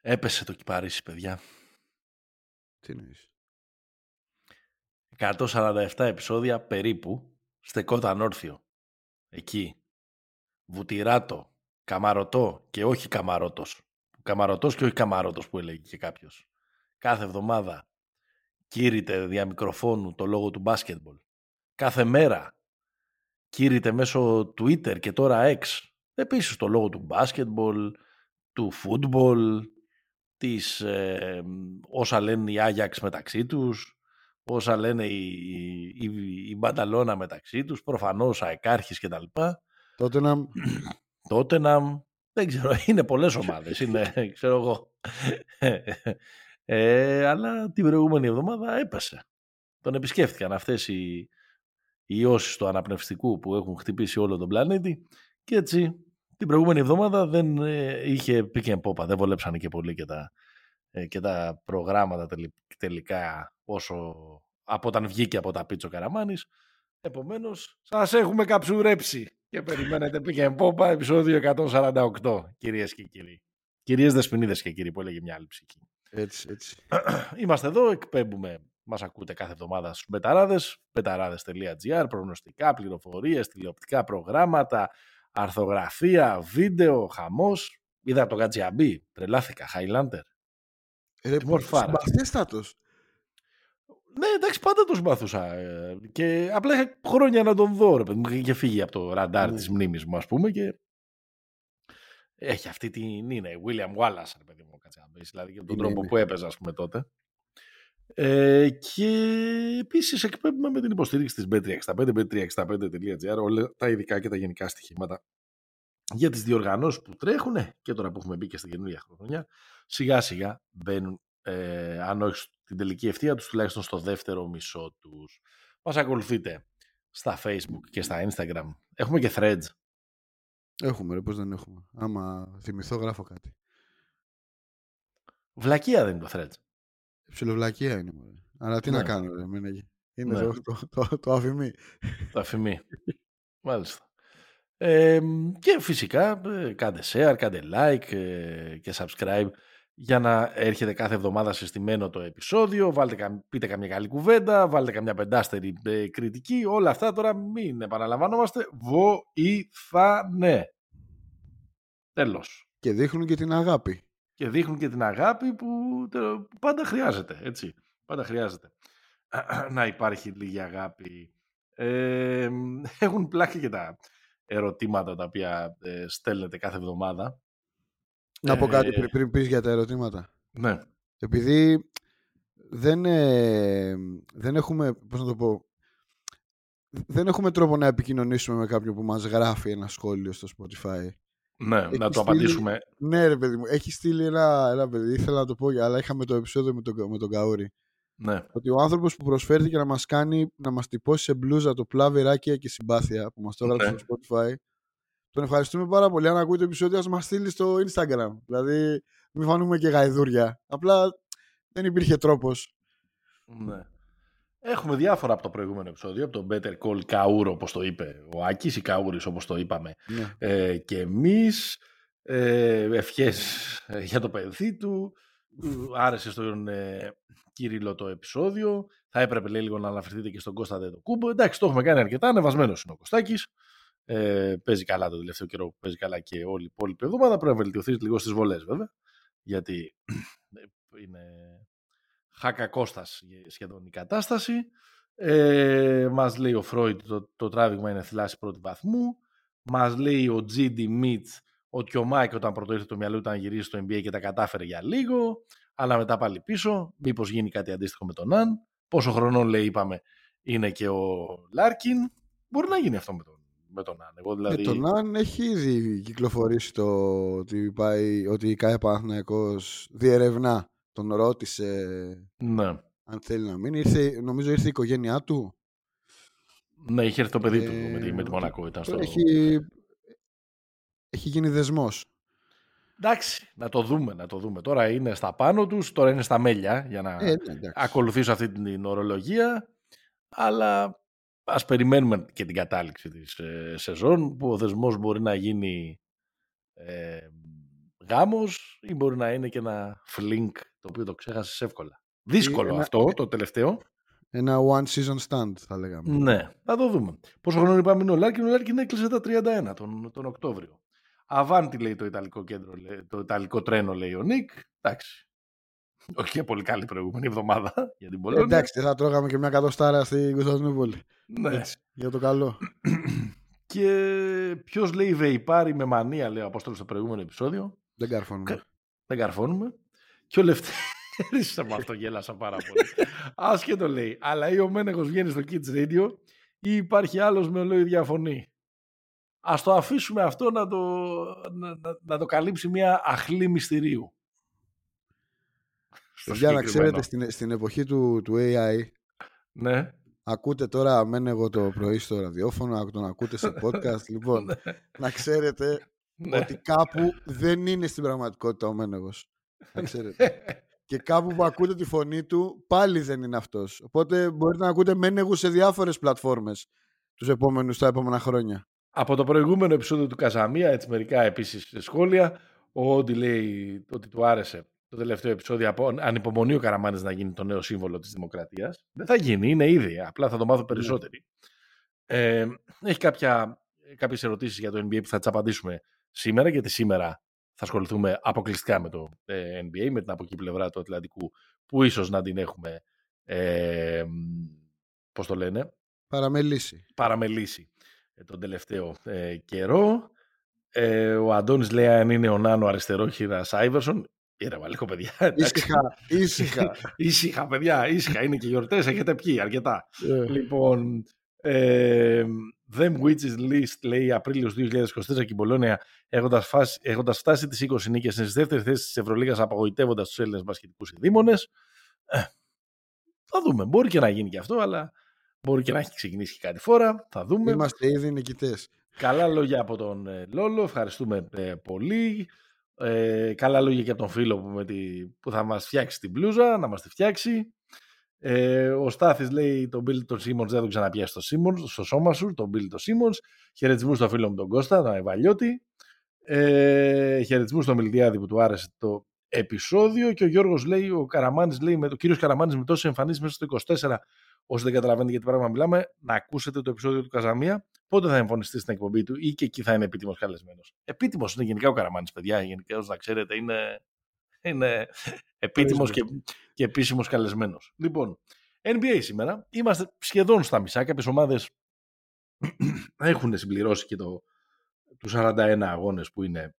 Έπεσε το κυπαρίσι, παιδιά. Τι εννοείς; 147 επεισόδια περίπου στεκόταν όρθιο. Εκεί. Βουτυράτο, καμαρωτό και όχι καμαρότος. Καμαρωτός και όχι καμαρότος που έλεγε και κάποιος. Κάθε εβδομάδα κήρυτε δια μικροφόνου το λόγο του μπάσκετμπολ. Κάθε μέρα κήρυτε μέσω Twitter και τώρα X. Επίσης το λόγο του μπάσκετμπολ, του φούτμπολ, τις, ε, όσα λένε οι Άγιαξ μεταξύ τους, όσα λένε οι, οι, οι Μπανταλώνα μεταξύ τους, προφανώς αεκάρχης κτλ. Τότε να... Τότε να... Δεν ξέρω, είναι πολλές ομάδες, είναι, ξέρω εγώ. Ε, αλλά την προηγούμενη εβδομάδα έπεσε. Τον επισκέφθηκαν αυτές οι, οι ιώσεις του αναπνευστικού που έχουν χτυπήσει όλο τον πλανήτη και έτσι την προηγούμενη εβδομάδα δεν ε, είχε pick and pop, δεν βολέψανε και πολύ και τα, ε, και τα προγράμματα τελικά όσο από όταν βγήκε από τα πίτσο Καραμάνης. Επομένως, σας έχουμε καψουρέψει και περιμένετε pick and pop επεισόδιο 148, κυρίες και κύριοι. Κυρίες Δεσποινίδες και κύριοι που έλεγε μια άλλη ψυχή. Έτσι, έτσι. Είμαστε εδώ, εκπέμπουμε μας ακούτε κάθε εβδομάδα στους Μπεταράδες, μπεταράδες.gr, προγνωστικά, πληροφορίες, τηλεοπτικά προγράμματα, αρθογραφία, βίντεο, χαμός. Είδα το Gatjiabi, τρελάθηκα, Highlander. Ε, Συμπαθέστατος. Ναι, εντάξει, πάντα το συμπαθούσα. Ε, και απλά είχα χρόνια να τον δω, ρε παιδί Είχε φύγει από το ραντάρ mm. της μνήμης μου, ας πούμε, και έχει αυτή την είναι, William Wallace, ρε παιδί μου, δηλαδή και τον τρόπο που έπαιζε, ας πούμε, τότε. Ε, και επίσης εκπέμπουμε με την υποστήριξη της Bet365, bet365.gr, όλα τα ειδικά και τα γενικά στοιχήματα για τις διοργανώσεις που τρέχουν και τώρα που έχουμε μπει και στην καινούργια χρονιά, σιγά σιγά μπαίνουν, ε, αν όχι στην τελική ευθεία τους, τουλάχιστον στο δεύτερο μισό τους. Μας ακολουθείτε στα Facebook και στα Instagram. Έχουμε και threads. Έχουμε ρε, πώς δεν έχουμε. Άμα θυμηθώ γράφω κάτι. Βλακεία δεν είναι το threads. Ψιλοβλακία είναι. Μωρέ. Αλλά τι να ναι. κάνω, ρε, Είναι ναι. το, το, το, το αφημί. Το αφημί. Μάλιστα. Ε, και φυσικά ε, κάντε share, κάντε like ε, και subscribe για να έρχεται κάθε εβδομάδα συστημένο το επεισόδιο. Βάλτε, πείτε καμιά καλή κουβέντα, βάλτε καμιά πεντάστερη ε, κριτική. Όλα αυτά τώρα μην επαναλαμβάνομαστε. Βοηθάνε. Τέλος. Και δείχνουν και την αγάπη και δείχνουν και την αγάπη που πάντα χρειάζεται, έτσι. Πάντα χρειάζεται να υπάρχει λίγη αγάπη. Ε, έχουν πλάκη και τα ερωτήματα τα οποία ε, στέλνετε κάθε εβδομάδα. Να πω κάτι πριν, πριν πεις για τα ερωτήματα. Ναι. Επειδή δεν, ε, δεν έχουμε, πώς να το πω, δεν έχουμε τρόπο να επικοινωνήσουμε με κάποιον που μας γράφει ένα σχόλιο στο Spotify. Ναι, να το απαντήσουμε. Ναι, ρε παιδί μου. Έχει στείλει ένα, ένα παιδί. Ήθελα να το πω, αλλά είχαμε το επεισόδιο με τον, με τον Καούρη. Ναι. Ότι ο άνθρωπος που προσφέρθηκε να μας κάνει να μας τυπώσει σε μπλούζα το πλάβη, ράκια και συμπάθεια που μας το έγραψε ναι. στο Spotify. Τον ευχαριστούμε πάρα πολύ. Αν ακούει το επεισόδιο, ας μας στείλει στο Instagram. Δηλαδή, μην φανούμε και γαϊδούρια. Απλά δεν υπήρχε τρόπος. Ναι. Έχουμε διάφορα από το προηγούμενο επεισόδιο, από το Better Call Kaur, όπως το είπε ο Άκης, ή Καούρης όπως το είπαμε ναι. ε, και εμείς. Ε, ευχές ε, για το παιδί του. Άρεσε στον ε, Κύριλο το επεισόδιο. Θα έπρεπε λέει, λίγο να αναφερθείτε και στον Κώστα το Κούμπο. Εντάξει, το έχουμε κάνει αρκετά. Ανεβασμένος είναι ο Κωστάκης. Ε, παίζει καλά το τελευταίο καιρό, παίζει καλά και όλη η υπόλοιπη εβδομάδα. Πρέπει να βελτιωθείς λίγο στις βολές, βέβαια. Γιατί είναι Χάκα Κώστας σχεδόν η κατάσταση. Ε, μας λέει ο Φρόιτ το, το τράβηγμα είναι θυλάση πρώτη βαθμού. Μας λέει ο GD Μιτς ότι ο Μάικ όταν πρώτο ήρθε το μυαλό ήταν να γυρίσει στο NBA και τα κατάφερε για λίγο. Αλλά μετά πάλι πίσω. Μήπως γίνει κάτι αντίστοιχο με τον Ναν. Πόσο χρονών λέει είπαμε είναι και ο Λάρκιν. Μπορεί να γίνει αυτό με τον, με τον Ναν. Εγώ, δηλαδή... Με τον Αν έχει ήδη κυκλοφορήσει το ότι, πάει, ότι η ΚΑΕ Παναθηναϊκός διερευνά τον ρώτησε ναι. αν θέλει να μείνει. Ήρθε, νομίζω ήρθε η οικογένειά του. Ναι, είχε έρθει το παιδί του Ε, με τη, με τη Μονακό. Ήταν στο... Έχει, έχει γίνει δεσμός. Εντάξει, να το δούμε, να το δούμε. Τώρα είναι στα πάνω τους, τώρα είναι στα μέλια για να Ε, ναι, εντάξει. ακολουθήσω αυτή την ορολογία, αλλά ας περιμένουμε και την κατάληξη της ε, σεζόν που ο δεσμός μπορεί να γίνει ε, γάμος ή μπορεί να είναι και ένα φλινκ το οποίο το ξέχασες εύκολα. Δύσκολο ένα- αυτό το τελευταίο. Ένα one season stand θα λέγαμε. Ναι, θα το δούμε. Πόσο χρόνο είπαμε είναι ο Λάρκιν, ο Λάρκιν έκλεισε τα 31 τον, τον Οκτώβριο. Αβάντι λέει το Ιταλικό κέντρο, λέει, το Ιταλικό τρένο λέει ο Νίκ. Εντάξει. Όχι και πολύ καλή προηγούμενη εβδομάδα για την Ε, Μπολόνια. εντάξει, θα τρώγαμε και μια κατοστάρα στην Κωνσταντινούπολη. Ναι. Έτσι, για το καλό. Και ποιος λέει βεϊπάρει με μανία, λέει ο Απόστολος στο προηγούμενο επεισόδιο. Δεν καρφώνουμε. Κα- Δεν καρφώνουμε. Και ο Λευτέρης με αυτό γέλασα πάρα πολύ. Άσχετο λέει. Αλλά ή ο Μένεγος βγαίνει στο Kids Radio ή υπάρχει άλλος με ολόι διαφωνεί. Ας το αφήσουμε αυτό να το, να, να- να το καλύψει μια αχλή μυστηρίου. Στο Για να συγκεκριμένο. ξέρετε, στην, στην εποχή του, του AI, Ναι. ακούτε τώρα μένω εγώ το πρωί στο ραδιόφωνο, τον ακούτε σε podcast. λοιπόν, να ξέρετε ναι. ότι κάπου δεν είναι στην πραγματικότητα ο Μένεγος. Να ξέρετε. και κάπου που ακούτε τη φωνή του πάλι δεν είναι αυτός. Οπότε μπορείτε να ακούτε Μένεγους σε διάφορες πλατφόρμες τους επόμενους, τα επόμενα χρόνια. Από το προηγούμενο επεισόδιο του Καζαμία, έτσι μερικά επίσης σχόλια, ο Όντι λέει ότι του άρεσε το τελευταίο επεισόδιο από ανυπομονεί ο Καραμάνης να γίνει το νέο σύμβολο της δημοκρατίας. Δεν θα γίνει, είναι ήδη, απλά θα το μάθω περισσότεροι. Ε, έχει κάποια, κάποιες ερωτήσεις για το NBA που θα τις απαντήσουμε σήμερα, γιατί σήμερα θα ασχοληθούμε αποκλειστικά με το ε, NBA, με την από εκεί πλευρά του Ατλαντικού, που ίσως να την έχουμε, ε, πώς το λένε, Παραμελήσει. παραμελήσει ε, τον τελευταίο ε, καιρό. Ε, ο Αντώνης λέει αν είναι ο Νάνο αριστερόχειρας Άιβερσον. Ήρεμα λίγο παιδιά. εντάξει. Ήσυχα, ήσυχα. Ήσυχα παιδιά, ήσυχα. Είναι και γιορτές, έχετε πιει αρκετά. Ε, λοιπόν, ε, Them Witches List λέει Απρίλιος 2024 και η Μπολόνια έχοντας, φάσει, έχοντας φτάσει τις 20 νίκες είναι στη δεύτερη θέση της Ευρωλίγας απογοητεύοντας τους Έλληνες μπασκετικούς ειδήμονες. Ε, θα δούμε. Μπορεί και να γίνει και αυτό, αλλά μπορεί και να έχει ξεκινήσει και κάτι φορά. Θα δούμε. Είμαστε ήδη νικητές. Καλά λόγια από τον ε, Λόλο, ευχαριστούμε ε, πολύ. Ε, καλά λόγια και από τον φίλο που, με τη, που θα μας φτιάξει την μπλούζα, να μας τη φτιάξει. Ε, ο Στάθης λέει τον Bill τον Simmons δεν τον ξαναπιάσει στο, Simmons, στο σώμα σου, τον Bill τον Simmons. Χαιρετισμού στο φίλο μου τον Κώστα, τον Ευαλιώτη. Ε, χαιρετισμού στο Μιλτιάδη που του άρεσε το επεισόδιο και ο Γιώργος λέει, ο Καραμάνης λέει, με, ο κύριος Καραμάνης με τόσες εμφανίσεις μέσα στο 24 όσοι δεν καταλαβαίνετε για τι πράγμα μιλάμε, να ακούσετε το επεισόδιο του Καζαμία. Πότε θα εμφανιστεί στην εκπομπή του ή και εκεί θα είναι επίτιμος καλεσμένος. Επίτιμος είναι γενικά ο Καραμάνης, παιδιά. Γενικά, όσο να ξέρετε, είναι, είναι επίτιμος και, και επίσημος καλεσμένος. Λοιπόν, NBA σήμερα. Είμαστε σχεδόν στα μισά. Κάποιες ομάδες έχουν συμπληρώσει και το, τους 41 αγώνες που είναι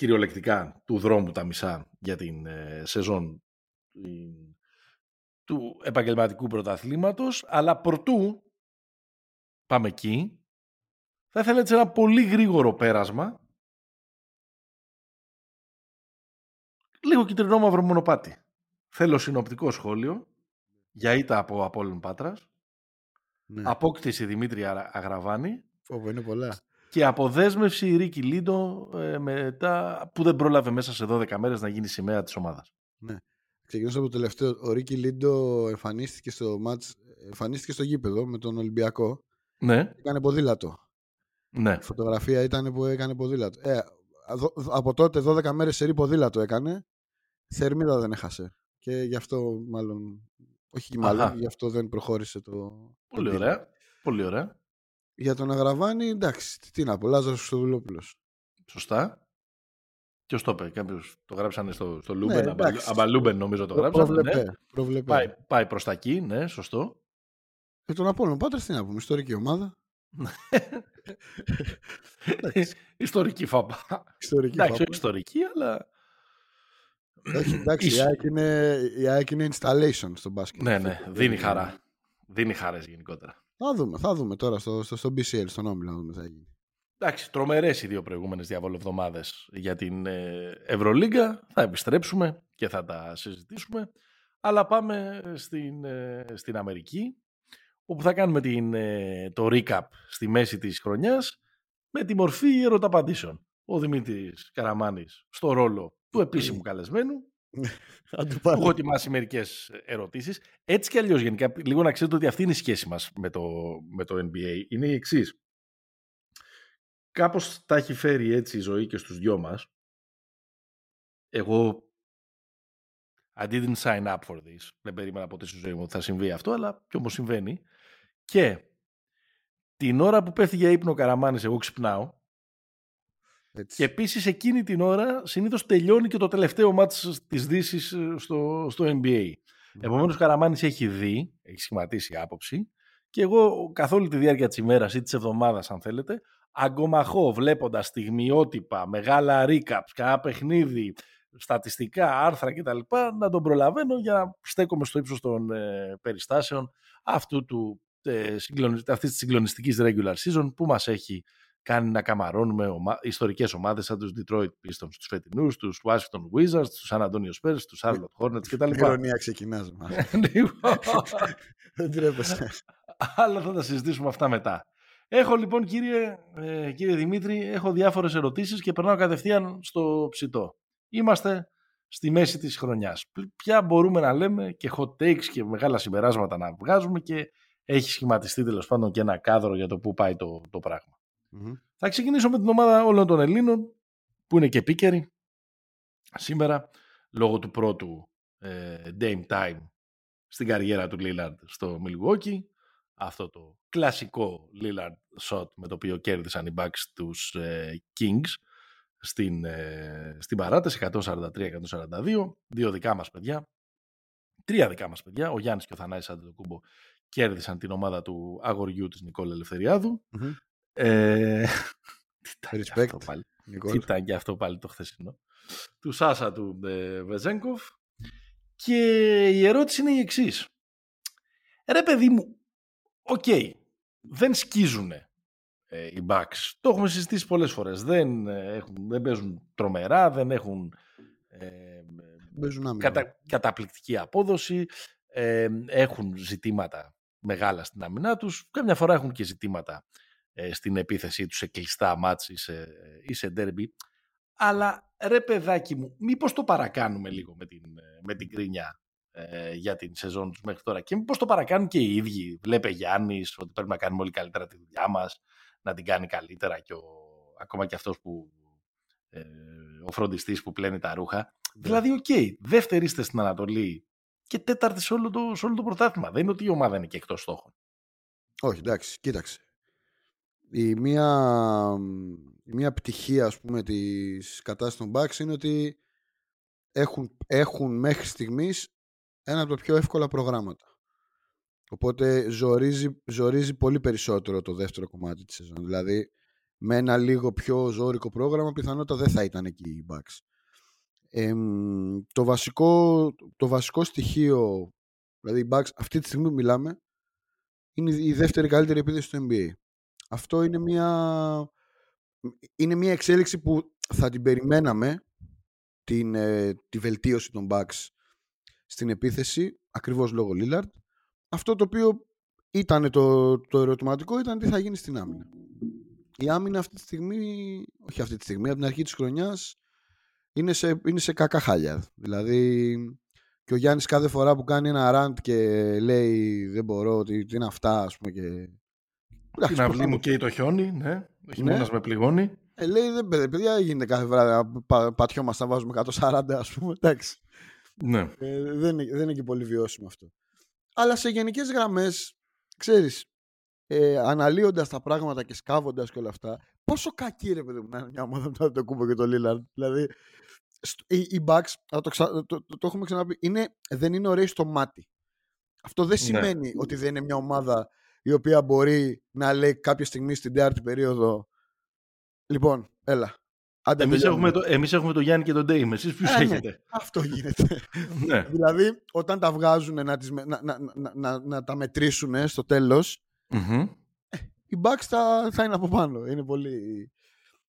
κυριολεκτικά του δρόμου τα μισά για την ε, σεζόν την- του επαγγελματικού πρωταθλήματος, αλλά προτού πάμε εκεί, θα ήθελα έτσι ένα πολύ γρήγορο πέρασμα, λίγο κυτρινό μαύρο μονοπάτι. Θέλω συνοπτικό σχόλιο για ήττα από Απόλλων Πάτρας, Ναι. απόκτηση Δημήτρη Αρα- Αγραβάνη Φόβο, είναι πολλά. Και αποδέσμευση Ρίκη Λίντο ε, μετά, που δεν πρόλαβε μέσα σε 12 μέρες να γίνει σημαία της ομάδας. Ξεκινήσω από το τελευταίο. Ο Ρίκι Λίντο εμφανίστηκε στο μάτς, εμφανίστηκε στο γήπεδο με τον Ολυμπιακό. Ναι, Έκανε ποδήλατο. ναι. Η φωτογραφία ήταν που έκανε ποδήλατο. Ε, δο- από τότε 12 μέρες σερή ποδήλατο έκανε. Θερμίδα δεν έχασε. Και γι' αυτό μάλλον... Όχι μάλλον, Αχα. γι' αυτό δεν προχώρησε το... Πολύ το deal. ωραία. Πολύ ωραία. Για τον Αγραβάνη, εντάξει, τι- τι να πω, Λάζαρος Χρυστοδουλόπουλος. Σωστά. Ποιο το είπε, κάποιος το γράψανε στο, στο Λούμπεν. Ναι, Αμπα- εντάξει. Αμπαλούμπεν νομίζω το Προ- γράψανε. Προβλεπέ. Ναι. προβλεπέ. Πάει, πάει προς τα εκεί, ναι, σωστό. Και τον Απόλλων Πάτρας τι να πούμε, ιστορική ομάδα. Ιστορική φάπα. Ιστορική Εντάξει, φάπα. όχι ιστορική, αλλά... Όχι, εντάξει, η Ίσο- ΑΕΚ είναι, η ΑΕΚ είναι installation στο μπάσκετ. Ναι, ναι, δίνει χαρά. Δίνει χαρές γενικότερα. Θα δούμε, θα δούμε τώρα στο, στο, στο BCL, στον Όμιλο, να δούμε τι θα γίνει. Εντάξει, τρομερές οι δύο προηγούμενες διαβολοβδομάδες για την ε, Ευρωλίγκα. Θα επιστρέψουμε και θα τα συζητήσουμε. Αλλά πάμε στην, ε, στην Αμερική, όπου θα κάνουμε την, ε, το recap στη μέση της χρονιάς με τη μορφή ερωταπαντήσεων. Ο Δημήτρης Καραμάνης στο ρόλο του επίσημου καλεσμένου. Έχω ετοιμάσει μερικές ερωτήσεις. Έτσι κι αλλιώς, γενικά, λίγο να ξέρετε ότι αυτή είναι η σχέση μας με το, με το NBA. Είναι η εξής. Κάπως τα έχει φέρει έτσι η ζωή και στους δυο μας. Εγώ I didn't sign up for this. Δεν περίμενα ποτέ στη ζωή μου ότι θα συμβεί αυτό, αλλά κι όμως συμβαίνει. Και την ώρα που πέφτει για ύπνο ο Καραμάνης, εγώ ξυπνάω. Έτσι. Και επίσης εκείνη την ώρα συνήθως τελειώνει και το τελευταίο μάτς της Δύσης ε, στο, στο NBA. Mm. Επομένως ο Καραμάνης έχει δει, έχει σχηματίσει άποψη και εγώ καθ' όλη τη διάρκεια της ημέρας ή της εβδομάδας αν θέλετε αγκομαχώ βλέποντας στιγμιότυπα, μεγάλα recaps, κανένα παιχνίδι, στατιστικά, άρθρα κτλ. να τον προλαβαίνω για να στέκομαι στο ύψος των ε, περιστάσεων αυτού του, ε, αυτής της συγκλονιστικής regular season που μας έχει κάνει να καμαρώνουμε ομα... ιστορικές ομάδες σαν τους Detroit Pistons, τους φετινούς, τους Washington Wizards, τους San Antonio Spurs, τους Charlotte Hornets κτλ. Ηρωνία ξεκινάς. Λοιπόν. Δεν τρέπεσαι. Αλλά θα τα συζητήσουμε αυτά μετά. Έχω λοιπόν κύριε, ε, κύριε Δημήτρη, έχω διάφορες ερωτήσεις και περνάω κατευθείαν στο ψητό είμαστε στη μέση της χρονιάς. Ποια μπορούμε να λέμε και hot takes και μεγάλα συμπεράσματα να βγάζουμε και έχει σχηματιστεί τέλος πάντων και ένα κάδρο για το πού πάει το, το πραγμα Θα ξεκινήσω με την ομάδα όλων των Ελλήνων που είναι και επίκαιροι σήμερα λόγω του πρώτου ε, Dame Time στην καριέρα του Lillard στο Milwaukee αυτό το κλασικό Lillard shot με το οποίο κέρδισαν οι Bucks τους ε, Kings στην, ε, στην παράταση 143-142. Δύο δικά μας παιδιά. Τρία δικά μας παιδιά. Ο Γιάννης και ο Θανάης Αντετοκούμπο κέρδισαν την ομάδα του αγοριού της Νικόλα Ελευθεριάδου. Mm-hmm. Ε, τι ήταν πάλι. Τι ήταν και αυτό πάλι το χθεσινό. Του Σάσα του ε, Βεζένκοφ. Και η ερώτηση είναι η εξής. Ρε παιδί μου, OK, okay, δεν σκίζουνε ε, οι Bucks. Το έχουμε συζητήσει πολλές φορές. Δεν, ε, έχουν, δεν παίζουν τρομερά, δεν έχουν ε, κατα, καταπληκτική απόδοση, ε, έχουν ζητήματα μεγάλα στην άμυνά τους, κάμια φορά έχουν και ζητήματα ε, στην επίθεσή τους σε κλειστά μάτς ή σε, ή σε derby. Αλλά ρε παιδάκι μου, μήπως το παρακάνουμε λίγο με την, με την κρίνια ε, για την σεζόν τους μέχρι τώρα και μήπως το παρακάνουν και οι ίδιοι. Βλέπε Γιάννης ότι πρέπει να κάνουμε όλοι καλύτερα τη δουλειά μας να την κάνει καλύτερα και ο, ακόμα και αυτός που ε, ο φροντιστής που πλένει τα ρούχα. Ναι. Δηλαδή, OK, okay, δεύτερη είστε στην Ανατολή και τέταρτη σε όλο, το, σε όλο το πρωτάθλημα. Δεν είναι ότι η ομάδα είναι και εκτός στόχων. Όχι, εντάξει, κοίταξε. Η μία, η μία πτυχία, ας πούμε, της κατάστασης των Bucks είναι ότι έχουν, έχουν μέχρι στιγμής ένα από τα πιο εύκολα προγράμματα. Οπότε ζορίζει, ζορίζει πολύ περισσότερο το δεύτερο κομμάτι της σεζόν. Δηλαδή με ένα λίγο πιο ζώρικο πρόγραμμα πιθανότατα δεν θα ήταν εκεί οι Bucks. το, βασικό, το βασικό στοιχείο, δηλαδή οι Bucks αυτή τη στιγμή που μιλάμε, είναι η δεύτερη καλύτερη επίδεση στο NBA. Αυτό είναι μια, είναι μια εξέλιξη που θα την περιμέναμε την, ε, τη βελτίωση των Bucks στην επίθεση ακριβώς λόγω Lillard αυτό το οποίο ήταν το, το ερωτηματικό ήταν τι θα γίνει στην άμυνα. Η άμυνα αυτή τη στιγμή, όχι αυτή τη στιγμή, από την αρχή της χρονιάς είναι σε, είναι σε κακά χάλια. Δηλαδή και ο Γιάννης κάθε φορά που κάνει ένα ραντ και λέει δεν μπορώ, ότι τι είναι αυτά ας πούμε και... Την αυλή μου καίει το χιόνι, ναι. Ο ναι. με πληγώνει. Ε, λέει, δεν παιδιά, γίνεται κάθε βράδυ πα, πατιόμαστε να βάζουμε 140 ας πούμε, εντάξει. Ναι. Ε, δεν, δεν είναι και πολύ βιώσιμο αυτό αλλά σε γενικές γραμμές, ξέρεις, ε, αναλύοντας τα πράγματα και σκάβοντας και όλα αυτά, πόσο κακή ρε παιδί μου να είναι μια ομάδα με το Κούμπο και το Λίλαρντ. Δηλαδή, οι, οι Bucks, το, το, το, το, έχουμε ξαναπεί, είναι, δεν είναι ωραίοι στο μάτι. Αυτό δεν ναι. σημαίνει ότι δεν είναι μια ομάδα η οποία μπορεί να λέει κάποια στιγμή στην τέταρτη περίοδο Λοιπόν, έλα, εμείς έχουμε, το, εμείς έχουμε το Γιάννη και τον Ντέιμ. Εσείς ποιους ε, ναι, έχετε; αυτό γίνεται. ναι. Δηλαδή, όταν τα βγάζουν να, τις, να, να, να, να, τα μετρήσουν στο τέλος, mm-hmm. οι Bucks θα, θα είναι από πάνω. Είναι πολύ...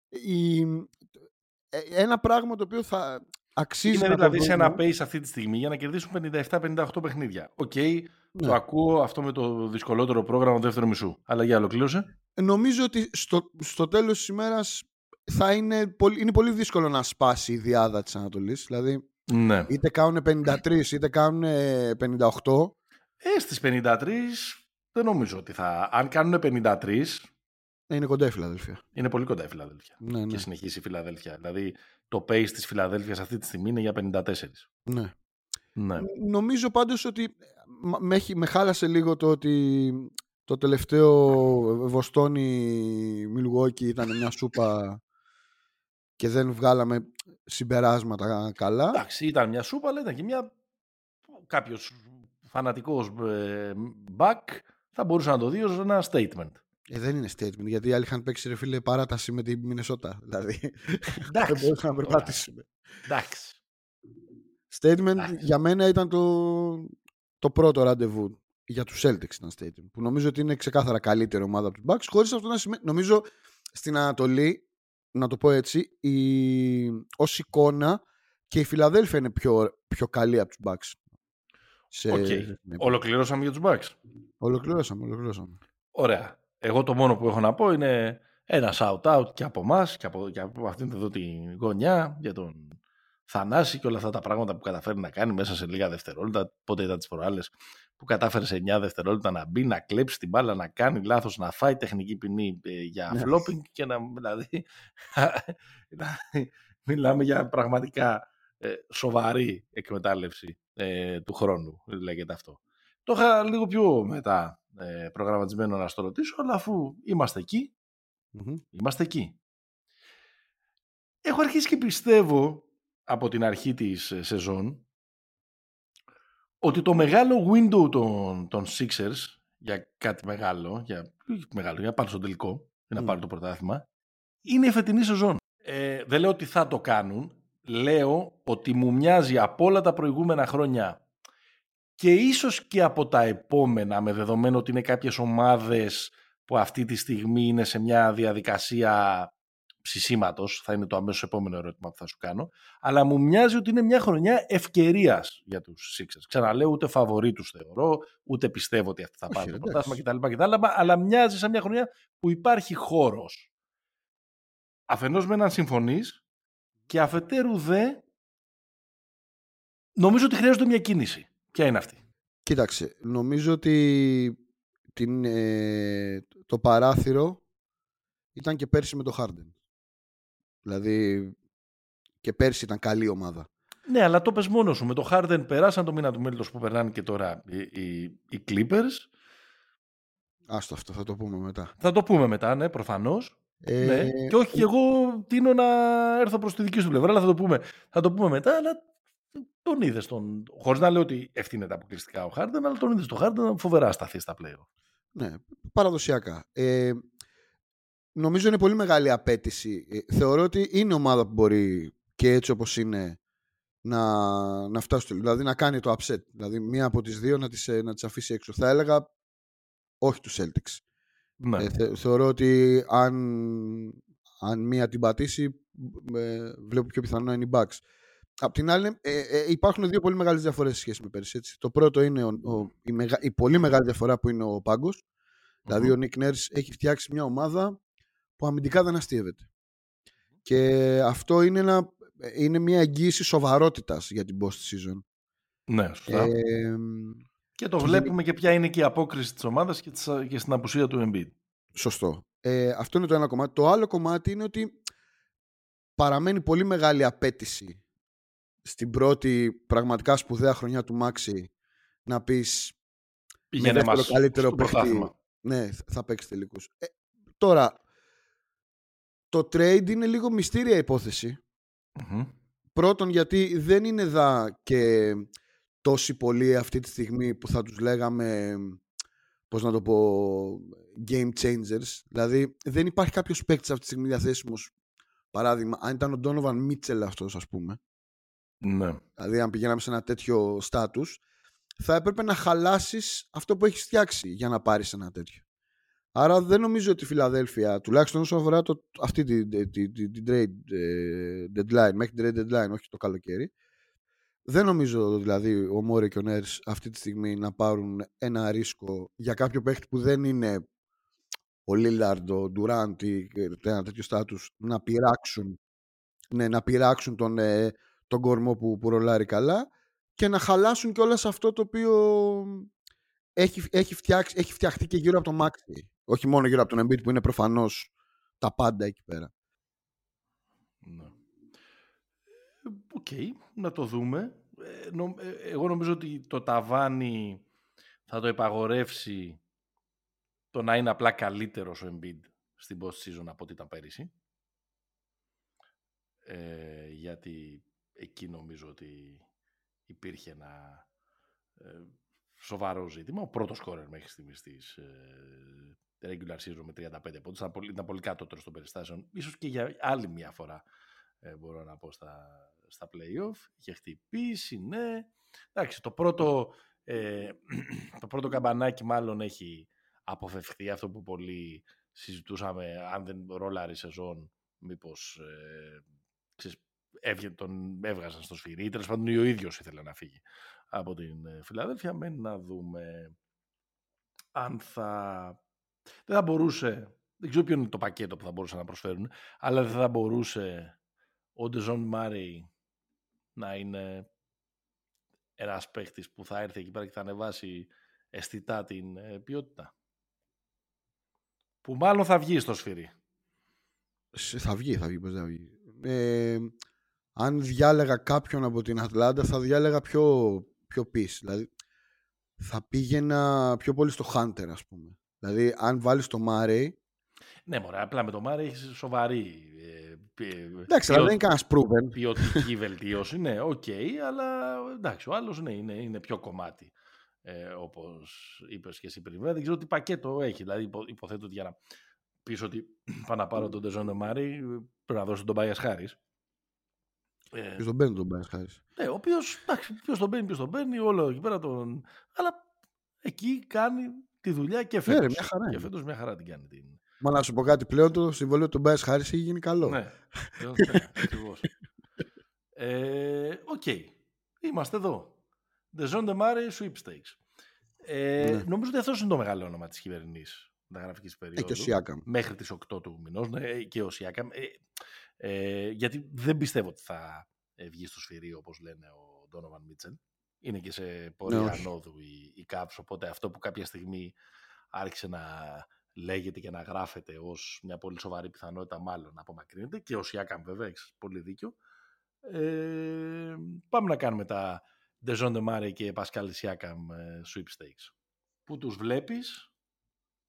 Η, ε, ένα πράγμα το οποίο θα... αξίζει Είναι να δηλαδή το σε ένα δούμε. pace αυτή τη στιγμή για να κερδίσουν 57-58 παιχνίδια. Οκ, Ναι. το ακούω αυτό με το δυσκολότερο πρόγραμμα του δεύτερου μισού. Αλλά για ολοκλήρωσε. Νομίζω ότι στο, στο τέλος της ημέρας θα είναι πολύ, είναι πολύ δύσκολο να σπάσει η διάδα της Ανατολής. Δηλαδή, Ναι. είτε κάνουν 53, είτε κάνουν 58. Ε, στις 53 δεν νομίζω ότι θα... Αν κάνουν 53, ε, Είναι κοντά η Φιλαδέλφια. είναι πολύ κοντά η Φιλαδέλφια. Ναι, ναι. Και συνεχίσει η Φιλαδέλφια. Δηλαδή το pace της Φιλαδέλφιας αυτή τη στιγμή είναι για 54. ναι. Ναι. Νομίζω πάντως ότι μα- με, έχει- με χάλασε λίγο το ότι το τελευταίο Βοστόνη Μιλγόκι ήταν μια σούπα και δεν βγάλαμε συμπεράσματα καλά. Εντάξει, ήταν μια σούπα, αλλά ήταν και μια... Κάποιος φανατικός ε, back θα μπορούσε να το δει ως ένα statement. Ε, δεν είναι statement, γιατί οι άλλοι είχαν παίξει ρε φίλε παράταση με την Μινεσότα. Δηλαδή, δεν Εντάξει. μπορούσαν να τώρα. περπατήσουμε. Εντάξει. Statement Εντάξει. για μένα ήταν το, το πρώτο ραντεβού. Για τους Celtics ήταν statement. Που νομίζω ότι είναι ξεκάθαρα καλύτερη ομάδα από τους Bucks. Χωρίς αυτό να σημαίνει... Νομίζω στην Ανατολή, να το πω έτσι, η... ως εικόνα και η Φιλαδέλφια είναι πιο, πιο καλή από τους Bucks. Σε... Οκ. Ολοκληρώσαμε για τους Bucks. Ολοκληρώσαμε, ολοκληρώσαμε. Ωραία. Εγώ το μόνο που έχω να πω είναι ένα shout-out και από εμάς και από, και από αυτήν εδώ τη γωνιά για τον Θανάση και όλα αυτά τα πράγματα που καταφέρει να κάνει μέσα σε λίγα δευτερόλεπτα. Πότε ήταν τις προάλλε που κατάφερε σε 9 δευτερόλεπτα να μπει, να κλέψει την μπάλα, να κάνει λάθος, να φάει τεχνική ποινή ε, για Ναι. flopping και να. Δηλαδή, δηλαδή, μιλάμε για πραγματικά ε, σοβαρή εκμετάλλευση ε, του χρόνου, λέγεται αυτό. Το είχα λίγο πιο μετά ε, προγραμματισμένο να στο ρωτήσω, αλλά αφού είμαστε εκεί, Μμμ. είμαστε εκεί. Έχω αρχίσει και πιστεύω από την αρχή της ε, σεζόν ότι το μεγάλο window των, των Sixers για κάτι μεγάλο, για, όχι μεγάλο, για να πάρει στον τελικό ή να Μμ. πάρει το πρωτάθλημα, είναι η φετινή σεζόν. Ε, δεν λέω ότι θα το κάνουν, λέω ότι μου μοιάζει από όλα τα προηγούμενα χρόνια και ίσως και από τα επόμενα με δεδομένο ότι είναι κάποιες ομάδες που αυτή τη στιγμή είναι σε μια διαδικασία ψησίματος, θα είναι το αμέσως επόμενο ερώτημα που θα σου κάνω, αλλά μου μοιάζει ότι είναι μια χρονιά ευκαιρίας για τους Sixers. Ξαναλέω, ούτε φαβορή τους θεωρώ, ούτε πιστεύω ότι αυτοί θα Όχι, πάρουν το εντάξει. πρωτάθλημα κτλ, κτλ. Αλλά μοιάζει σαν μια χρονιά που υπάρχει χώρος. Αφενός με έναν συμφωνείς και αφετέρου δε νομίζω ότι χρειάζεται μια κίνηση. Ποια είναι αυτή; Κοίταξε, νομίζω ότι την, ε, το παράθυρο ήταν και πέρσι με το Harden. Δηλαδή και πέρσι ήταν καλή ομάδα. Ναι, αλλά το πες μόνος σου. Με το Harden περάσαν το μήνα του μέλητος που περνάνε και τώρα οι, οι, οι Clippers. Άστο αυτό, θα το πούμε μετά. Θα το πούμε μετά, ναι, προφανώς. Ε, ναι. Και όχι, και εγώ τίνω να έρθω προς τη δική σου πλευρά, αλλά θα το πούμε, θα το πούμε μετά. Αλλά τον είδες τον. Χωρίς να λέω ότι ευθύνεται αποκλειστικά ο Χάρντεν, αλλά τον είδες τον Χάρντεν φοβερά σταθεί στα πλέον. Ναι, παραδοσιακά. Ε, νομίζω είναι πολύ μεγάλη απέτηση. Ε, θεωρώ ότι είναι ομάδα που μπορεί και έτσι όπως είναι να, να φτάσει στο Δηλαδή να κάνει το upset. Δηλαδή μία από τις δύο να τις, ε, να τις αφήσει έξω. Θα έλεγα όχι τους Celtics. Ναι. Ε, θε- θεωρώ ότι αν, αν μία την πατήσει ε, βλέπω πιο πιθανό είναι οι Bucks. Απ' την άλλη ε, ε, υπάρχουν δύο πολύ μεγάλες διαφορές σε σχέση με πέρυσι. Έτσι. Το πρώτο είναι ο, ο- η, μεγα- η πολύ μεγάλη διαφορά που είναι ο πάγκος. Δηλαδή ο Nick Nurse έχει φτιάξει μια ομάδα που αμυντικά δεν αστείευεται. Και αυτό είναι, ένα, είναι μια εγγύηση σοβαρότητας για την post season. ναι, σωστά. Ε, και το και βλέπουμε και ποια είναι και η απόκριση της ομάδας και, της, και στην απουσία του Embiid. σωστό. Ε, αυτό είναι το ένα κομμάτι. Το άλλο κομμάτι είναι ότι παραμένει πολύ μεγάλη απέτηση στην πρώτη πραγματικά σπουδαία χρονιά του Μάξι να πεις Πήγαινε δεύτερο μας καλύτερο στο παίχτη. πρωτάθλημα. ναι, θα παίξει τελικούς. Ε, τώρα, το trade είναι λίγο μυστήρια υπόθεση. Μμμ. Πρώτον γιατί δεν είναι δα και τόσοι πολλοί αυτή τη στιγμή που θα τους λέγαμε πώς να το πω game changers δηλαδή δεν υπάρχει κάποιος παίκτης αυτή τη στιγμή διαθέσιμος παράδειγμα αν ήταν ο Donovan Mitchell αυτός ας πούμε Ναι. δηλαδή αν πηγαίναμε σε ένα τέτοιο status θα έπρεπε να χαλάσεις αυτό που έχεις φτιάξει για να πάρεις ένα τέτοιο Άρα δεν νομίζω ότι η Φιλαδέλφια, τουλάχιστον όσο αφορά το, αυτή την τη, τη, τη, trade ε, deadline, μέχρι την trade deadline, όχι το καλοκαίρι, δεν νομίζω δηλαδή ο Μόρε και ο Νέρς αυτή τη στιγμή να πάρουν ένα ρίσκο για κάποιο παίχτη που δεν είναι ο Λίλαρντ, ο Ντουράντ ή ένα τέτοιο στάτους να πειράξουν, ναι, να πειράξουν τον, ε, τον κορμό που, που ρολάρει καλά και να χαλάσουν και όλα σε αυτό το οποίο έχει, έχει, φτιάξει, έχει φτιαχτεί και γύρω από το Maxey. Όχι μόνο γύρω από τον Embiid που είναι προφανώς τα πάντα εκεί πέρα. Ναι. OK, okay, να το δούμε. Ε, ε, εγώ νομίζω ότι το ταβάνι θα το επαγορεύσει το να είναι απλά καλύτερος ο Embiid στην post season από ό,τι ήταν πέρυσι. Ε, γιατί εκεί νομίζω ότι υπήρχε ένα ε, σοβαρό ζήτημα. Ο πρώτος σκόρερ μέχρι στιγμής της ε, regular season με 35 πόντους ήταν πολύ, ήταν πολύ κάτωτερο των περιστάσεων. Ίσως και για άλλη μια φορά ε, μπορώ να πω στα, στα play-off. Είχε χτυπήσει, ναι. Εντάξει, το πρώτο, ε, το πρώτο καμπανάκι μάλλον έχει αποφευχθεί αυτό που πολύ συζητούσαμε αν δεν ρόλαρε η σεζόν μήπως ε, ξέρεις, τον έβγαζαν στο σφυρί τέλος πάντων ο ίδιος ήθελε να φύγει από την ε, Φιλαδέλφια μένει να δούμε αν θα δεν θα μπορούσε δεν ξέρω ποιο είναι το πακέτο που θα μπορούσαν να προσφέρουν αλλά δεν θα μπορούσε ο Ντεζόντε Μάρεϊ να είναι ένας παίχτης που θα έρθει εκεί πέρα και θα ανεβάσει αισθητά την ε, ποιότητα. Που μάλλον θα βγει στο σφυρί. Θα βγει, θα βγει, πώς θα βγει. Ε, αν διάλεγα κάποιον από την Ατλάντα θα διάλεγα πιο, πιο πίσω. Δηλαδή θα πήγαινα πιο πολύ στο Hunter ας πούμε. Δηλαδή αν βάλεις το Murray ναι, μωρέ, απλά με το Μάρεϊ έχεις σοβαρή. Ε, εντάξει, αλλά δεν είναι κανένας proven. Ποιοτική βελτίωση, ναι, OK, okay, αλλά εντάξει, ο άλλος ναι, είναι, είναι πιο κομμάτι. Ε, Όπως είπες και εσύ πριν. Δεν ξέρω τι πακέτο έχει. Δηλαδή, υποθέτω ότι για να πεις ότι πάω να πάρω τον Ντεζόντε Μάρεϊ, πρέπει να δώσω τον Τομπάιας Χάρις. Ε, ποιος τον παίρνει τον Τομπάιας Χάρις; Ναι, ο οποίος. Ποιος τον παίρνει, ποιος τον παίρνει, όλο εκεί πέρα τον. Αλλά εκεί κάνει τη δουλειά και φέτος. Ναι, μια χαρά. Και φέτος μια χαρά την κάνει την, Μα να σου πω κάτι πλέον, το συμβόλαιο του Τομπάιας Χάρις έχει γίνει καλό. Ναι, ακριβώς. Ε, οκ. Είμαστε εδώ. The Dejounte Murray Sweepstakes. Ε, ναι. Νομίζω ότι αυτό είναι το μεγάλο όνομα της χειμερινής μεταγραφικής περίοδου. Ε, και ο Σιάκαμ. Μέχρι τις 8 του μηνός. Ναι, και ο Σιάκαμ. Ε, ε, γιατί δεν πιστεύω ότι θα βγει στο σφυρί όπως λένε ο Ντόνοβαν Μίτσελ. Είναι και σε πορεία ναι, ανόδου η, η Caps, οπότε αυτό που κάποια στιγμή άρχισε να λέγεται και να γράφεται ως μια πολύ σοβαρή πιθανότητα μάλλον να απομακρύνεται και ο Σιάκαμ βέβαια, έχεις πολύ δίκιο. Ε, πάμε να κάνουμε τα Dejon de Mare και Pascal Siakam ε, sweepstakes. Πού τους βλέπεις,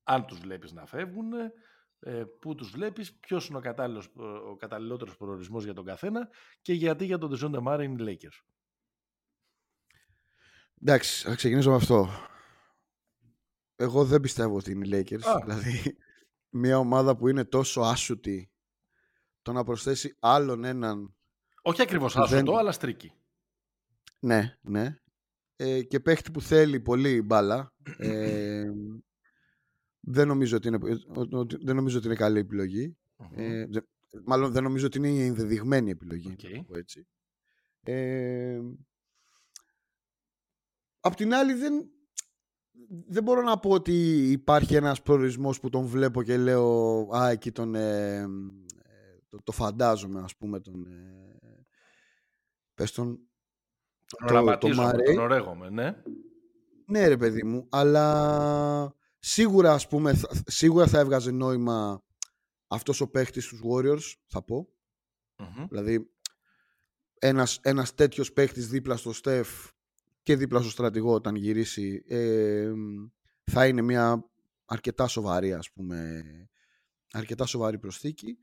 αν τους βλέπεις να φεύγουν, ε, πού τους βλέπεις, ποιος είναι ο, κατάλληλος, ο καταλληλότερος προορισμός για τον καθένα και γιατί για τον Dejon de Mare είναι οι Lakers. Εντάξει, θα ξεκινήσω με αυτό εγώ δεν πιστεύω ότι είναι οι Lakers. Δηλαδή, μια ομάδα που είναι τόσο άσουτη, το να προσθέσει άλλον έναν. Όχι ακριβώς άσουτο, αλλά στρίκι. Ναι, ναι. Ε, και παίχτη που θέλει πολύ μπάλα. Ε, δεν, νομίζω ότι είναι, δεν νομίζω ότι είναι καλή Ε, μάλλον δεν νομίζω ότι είναι η ενδεδειγμένη επιλογή. Okay. έτσι. Ε, απ' την άλλη δεν, δεν μπορώ να πω ότι υπάρχει ένας προορισμός που τον βλέπω και λέω «Α, εκεί τον, ε, το, το, φαντάζομαι, ας πούμε, τον... Ε, πες τον... Τον το, το τον ορέγομαι, ναι. Ναι, ρε παιδί μου, αλλά σίγουρα, ας πούμε, σίγουρα θα έβγαζε νόημα αυτός ο παίχτης στους Warriors, θα πω. Δηλαδή, ένας, ένας τέτοιος παίχτης δίπλα στο Στεφ και δίπλα στο στρατηγό όταν γυρίσει ε, θα είναι μια αρκετά σοβαρή ας πούμε αρκετά σοβαρή προσθήκη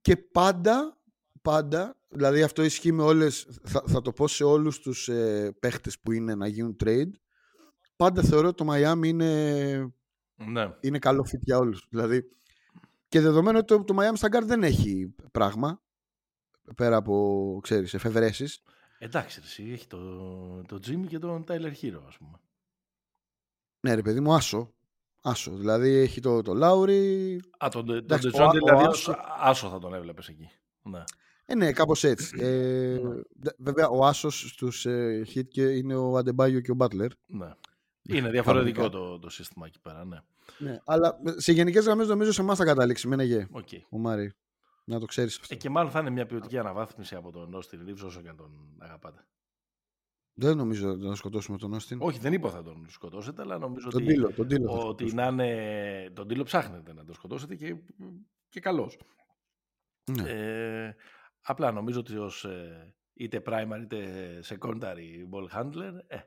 και πάντα πάντα, δηλαδή αυτό ισχύει με όλες θα, θα το πω σε όλους τους ε, παίχτες που είναι να γίνουν trade πάντα θεωρώ ότι το Miami είναι ναι. είναι καλό fit για όλους δηλαδή και δεδομένου ότι το, το Miami Guard δεν έχει πράγμα πέρα από ξέρεις εφευρέσεις Εντάξει, εσύ έχει το, το Jimmy και τον Tyler Hero, ας πούμε. Ναι, ρε παιδί μου, άσο. άσο. Δηλαδή έχει το, το Λάουρι. Α, τον τον Εντάξει, Ντεζόντε, ο- ο δηλαδή Άσο- άσο θα τον έβλεπες εκεί. Ναι. Ε, ναι, κάπως έτσι. Ε, Ναι. δε- βέβαια, ο άσος στους ε, hit και είναι ο Αντεμπάγιο και ο Μπάτλερ. ναι. Είναι διαφορετικό Κανονικά. το, το σύστημα εκεί πέρα, ναι. Ναι, αλλά σε γενικές γραμμές νομίζω σε εμάς θα καταλήξει. Μένα γε, Οκ. ο Μάρι. Να το ξέρεις αυτό. Ε, και μάλλον θα είναι μια ποιοτική αναβάθμιση από τον Austin Reeves όσο και αν τον αγαπάτε. Δεν νομίζω να σκοτώσουμε τον Όστιν. Όχι, δεν είπα θα τον σκοτώσετε, αλλά νομίζω Τον ότι, Τίλο, τον Τίλο. θα ότι σκοτώσουμε. να είναι. Τον Τίλο ψάχνετε να τον σκοτώσετε και, και καλός. Ναι. Ε, απλά νομίζω ότι ως ε, είτε primary είτε secondary ball handler, ε,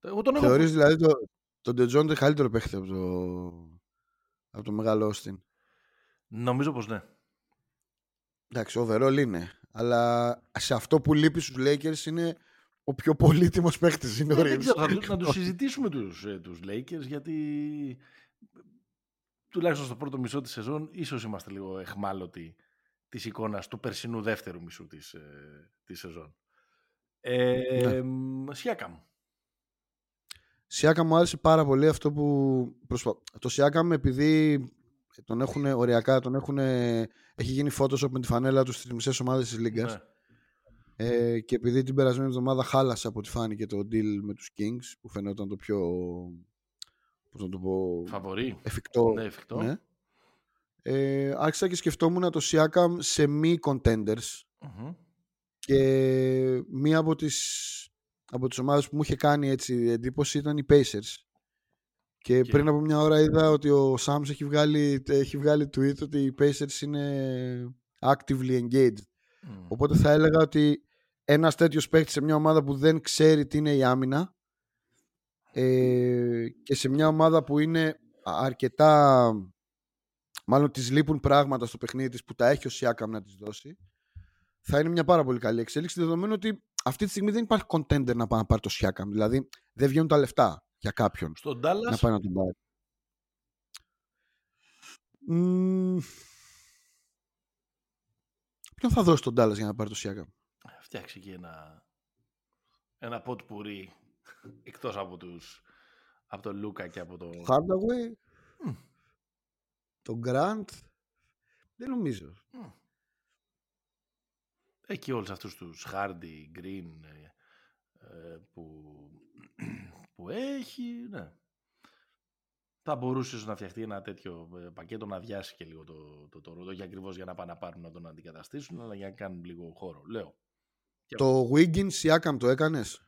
εγώ τον έχω Θεωρείς δηλαδή το, τον Ντετζόντε καλύτερο παίχτη από το, από το μεγάλο Όστιν; Νομίζω πως ναι. Εντάξει, overall είναι. Αλλά σε αυτό που λείπει στους Lakers είναι ο πιο πολύτιμος παίχτης. Είναι ο Ε, δεν Reeves. ξέρω, θα, τους- να τους συζητήσουμε τους, ε, τους Lakers γιατί τουλάχιστον στο πρώτο μισό της σεζόν ίσως είμαστε λίγο εχμάλωτοι της εικόνας του περσινού δεύτερου μισού της, ε, της σεζόν. Ε, Ναι. Σιάκαμ. Σιάκαμ μου άρεσε πάρα πολύ αυτό που προσπα... Το Σιάκαμ επειδή τον έχουν οριακά, τον έχουν... έχει γίνει Photoshop με τη φανέλα του στις μισές ομάδες της Λίγκας. Ναι. Ε, και επειδή την περασμένη εβδομάδα χάλασε από ό,τι φάνηκε το deal με τους Kings που φαινόταν το πιο πώς να το πω, Φαβορή. εφικτό. Ναι, εφικτό. Ναι. Ε, άρχισα και σκεφτόμουν το Siakam σε μη contenders Μμμ. και μία από τις, από τις ομάδες που μου είχε κάνει έτσι εντύπωση ήταν οι Pacers. Και Και- πριν από μια ώρα είδα ότι ο Sams έχει βγάλει, έχει βγάλει tweet ότι οι Pacers είναι actively engaged. Μμ. Οπότε θα έλεγα ότι ένας τέτοιος παίκτης σε μια ομάδα που δεν ξέρει τι είναι η άμυνα ε, και σε μια ομάδα που είναι αρκετά μάλλον της λείπουν πράγματα στο παιχνίδι της που τα έχει ο Σιάκαμ να της δώσει θα είναι μια πάρα πολύ καλή εξέλιξη δεδομένου ότι αυτή τη στιγμή δεν υπάρχει contender να πάει να πάρει το Σιάκαμ δηλαδή δεν βγαίνουν τα λεφτά για κάποιον Στον να Dallas πάει να τον πάρει Μμμ. Ποιον θα δώσει τον Dallas για να πάρει το Σιάκαμ φτιάξει εκεί ένα, ένα ποτ πουρί εκτός από τους από τον Λούκα και από τον... Hardaway, Μμ. τον Grant. Δεν νομίζω. Μμ. Εκεί όλους αυτούς τους Hardy, Green ε, ε, που, που έχει, ναι. Θα μπορούσε ίσως να φτιαχτεί ένα τέτοιο ε, πακέτο να αδειάσει και λίγο το, το, το, το, για ακριβώς για να πάνε να πάρουν να τον αντικαταστήσουν, αλλά για να κάνουν λίγο χώρο. Λέω. Και- Το Wiggins Siakam το έκανες;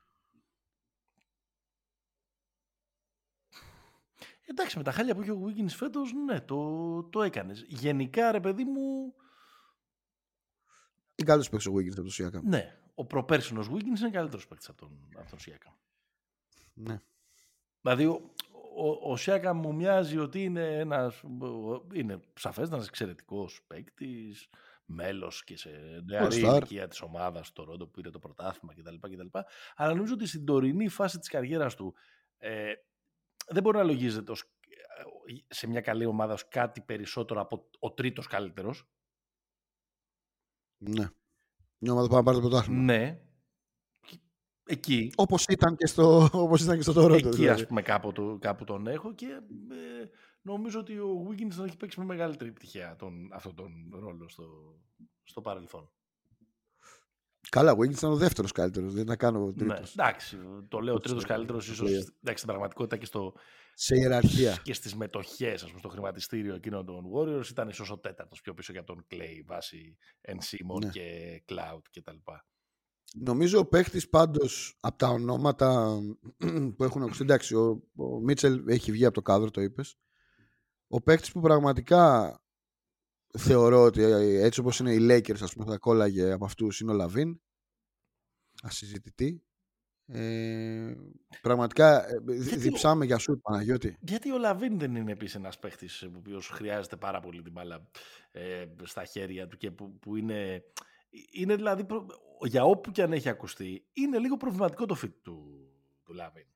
Εντάξει, με τα χάλια που είχε ο Wiggins φέτος, ναι, το, το έκανες. Γενικά, ρε παιδί μου, Τι καλός παίξει ο Wiggins από το Siakam. ναι, ο προπέρσινος Wiggins είναι καλύτερος παίκτης από τον, από τον Siakam. Ναι. Δηλαδή, ο, ο, ο Siakam μου μοιάζει ότι είναι ένας, είναι σαφές, ένας εξαιρετικός παίκτης, μέλος και σε νεαρή All-star. ηλικία της ομάδας στο Ρόντο που πήρε το πρωτάθλημα κτλ. κτλ. Αλλά νομίζω ότι στην τωρινή φάση της καριέρας του ε, δεν μπορεί να λογίζεται ως, ε, σε μια καλή ομάδα ως κάτι περισσότερο από ο τρίτος καλύτερος. Ναι. Μια ομάδα που πάει να πάρει το πρωτάθλημα. Ναι. Εκεί, Όπως ήταν και στο, όπως ήταν και στο Toronto. εκεί δηλαδή. ας πούμε κάπου, το, κάπου τον έχω και ε, νομίζω ότι ο Wiggins θα έχει παίξει με μεγαλύτερη επιτυχία τον, αυτόν τον ρόλο στο, στο παρελθόν. Καλά, ο Wiggins ήταν ο δεύτερος καλύτερος. Δεν ήταν καν ο Ναι, τρίτος. εντάξει, το λέω Όπως τρίτος το- καλύτερος το ίσως λέω. εντάξει, στην πραγματικότητα και, στο, Σε ιεραρχία. και στις μετοχές, ας πούμε, στο χρηματιστήριο εκείνων των Warriors ήταν ίσως ο τέταρτος πιο πίσω για τον Clay βάσει Εν Simon Ναι. και Cloud κτλ. Νομίζω ο παίχτης πάντως από τα ονόματα που έχουν ακουστεί. Εντάξει, ο, ο Μίτσελ έχει βγει από το κάδρο, το είπες. Ο παίχτης που πραγματικά θεωρώ ότι ε, έτσι όπως είναι οι Lakers, ας πούμε, θα κόλλαγε από αυτούς είναι ο Λαβίν. Ασυζητητί. Ε, πραγματικά ε, δι- Γιατί ο- διψάμε για σουτ Παναγιώτη. Γιατί ο Λαβίν δεν είναι επίσης ένας παίχτης ο οποίος χρειάζεται πάρα πολύ την μπάλα ε, στα χέρια του και που, που είναι. Είναι δηλαδή προ- για όπου και αν έχει ακουστεί, είναι λίγο προβληματικό το fit του, του Λαβίν.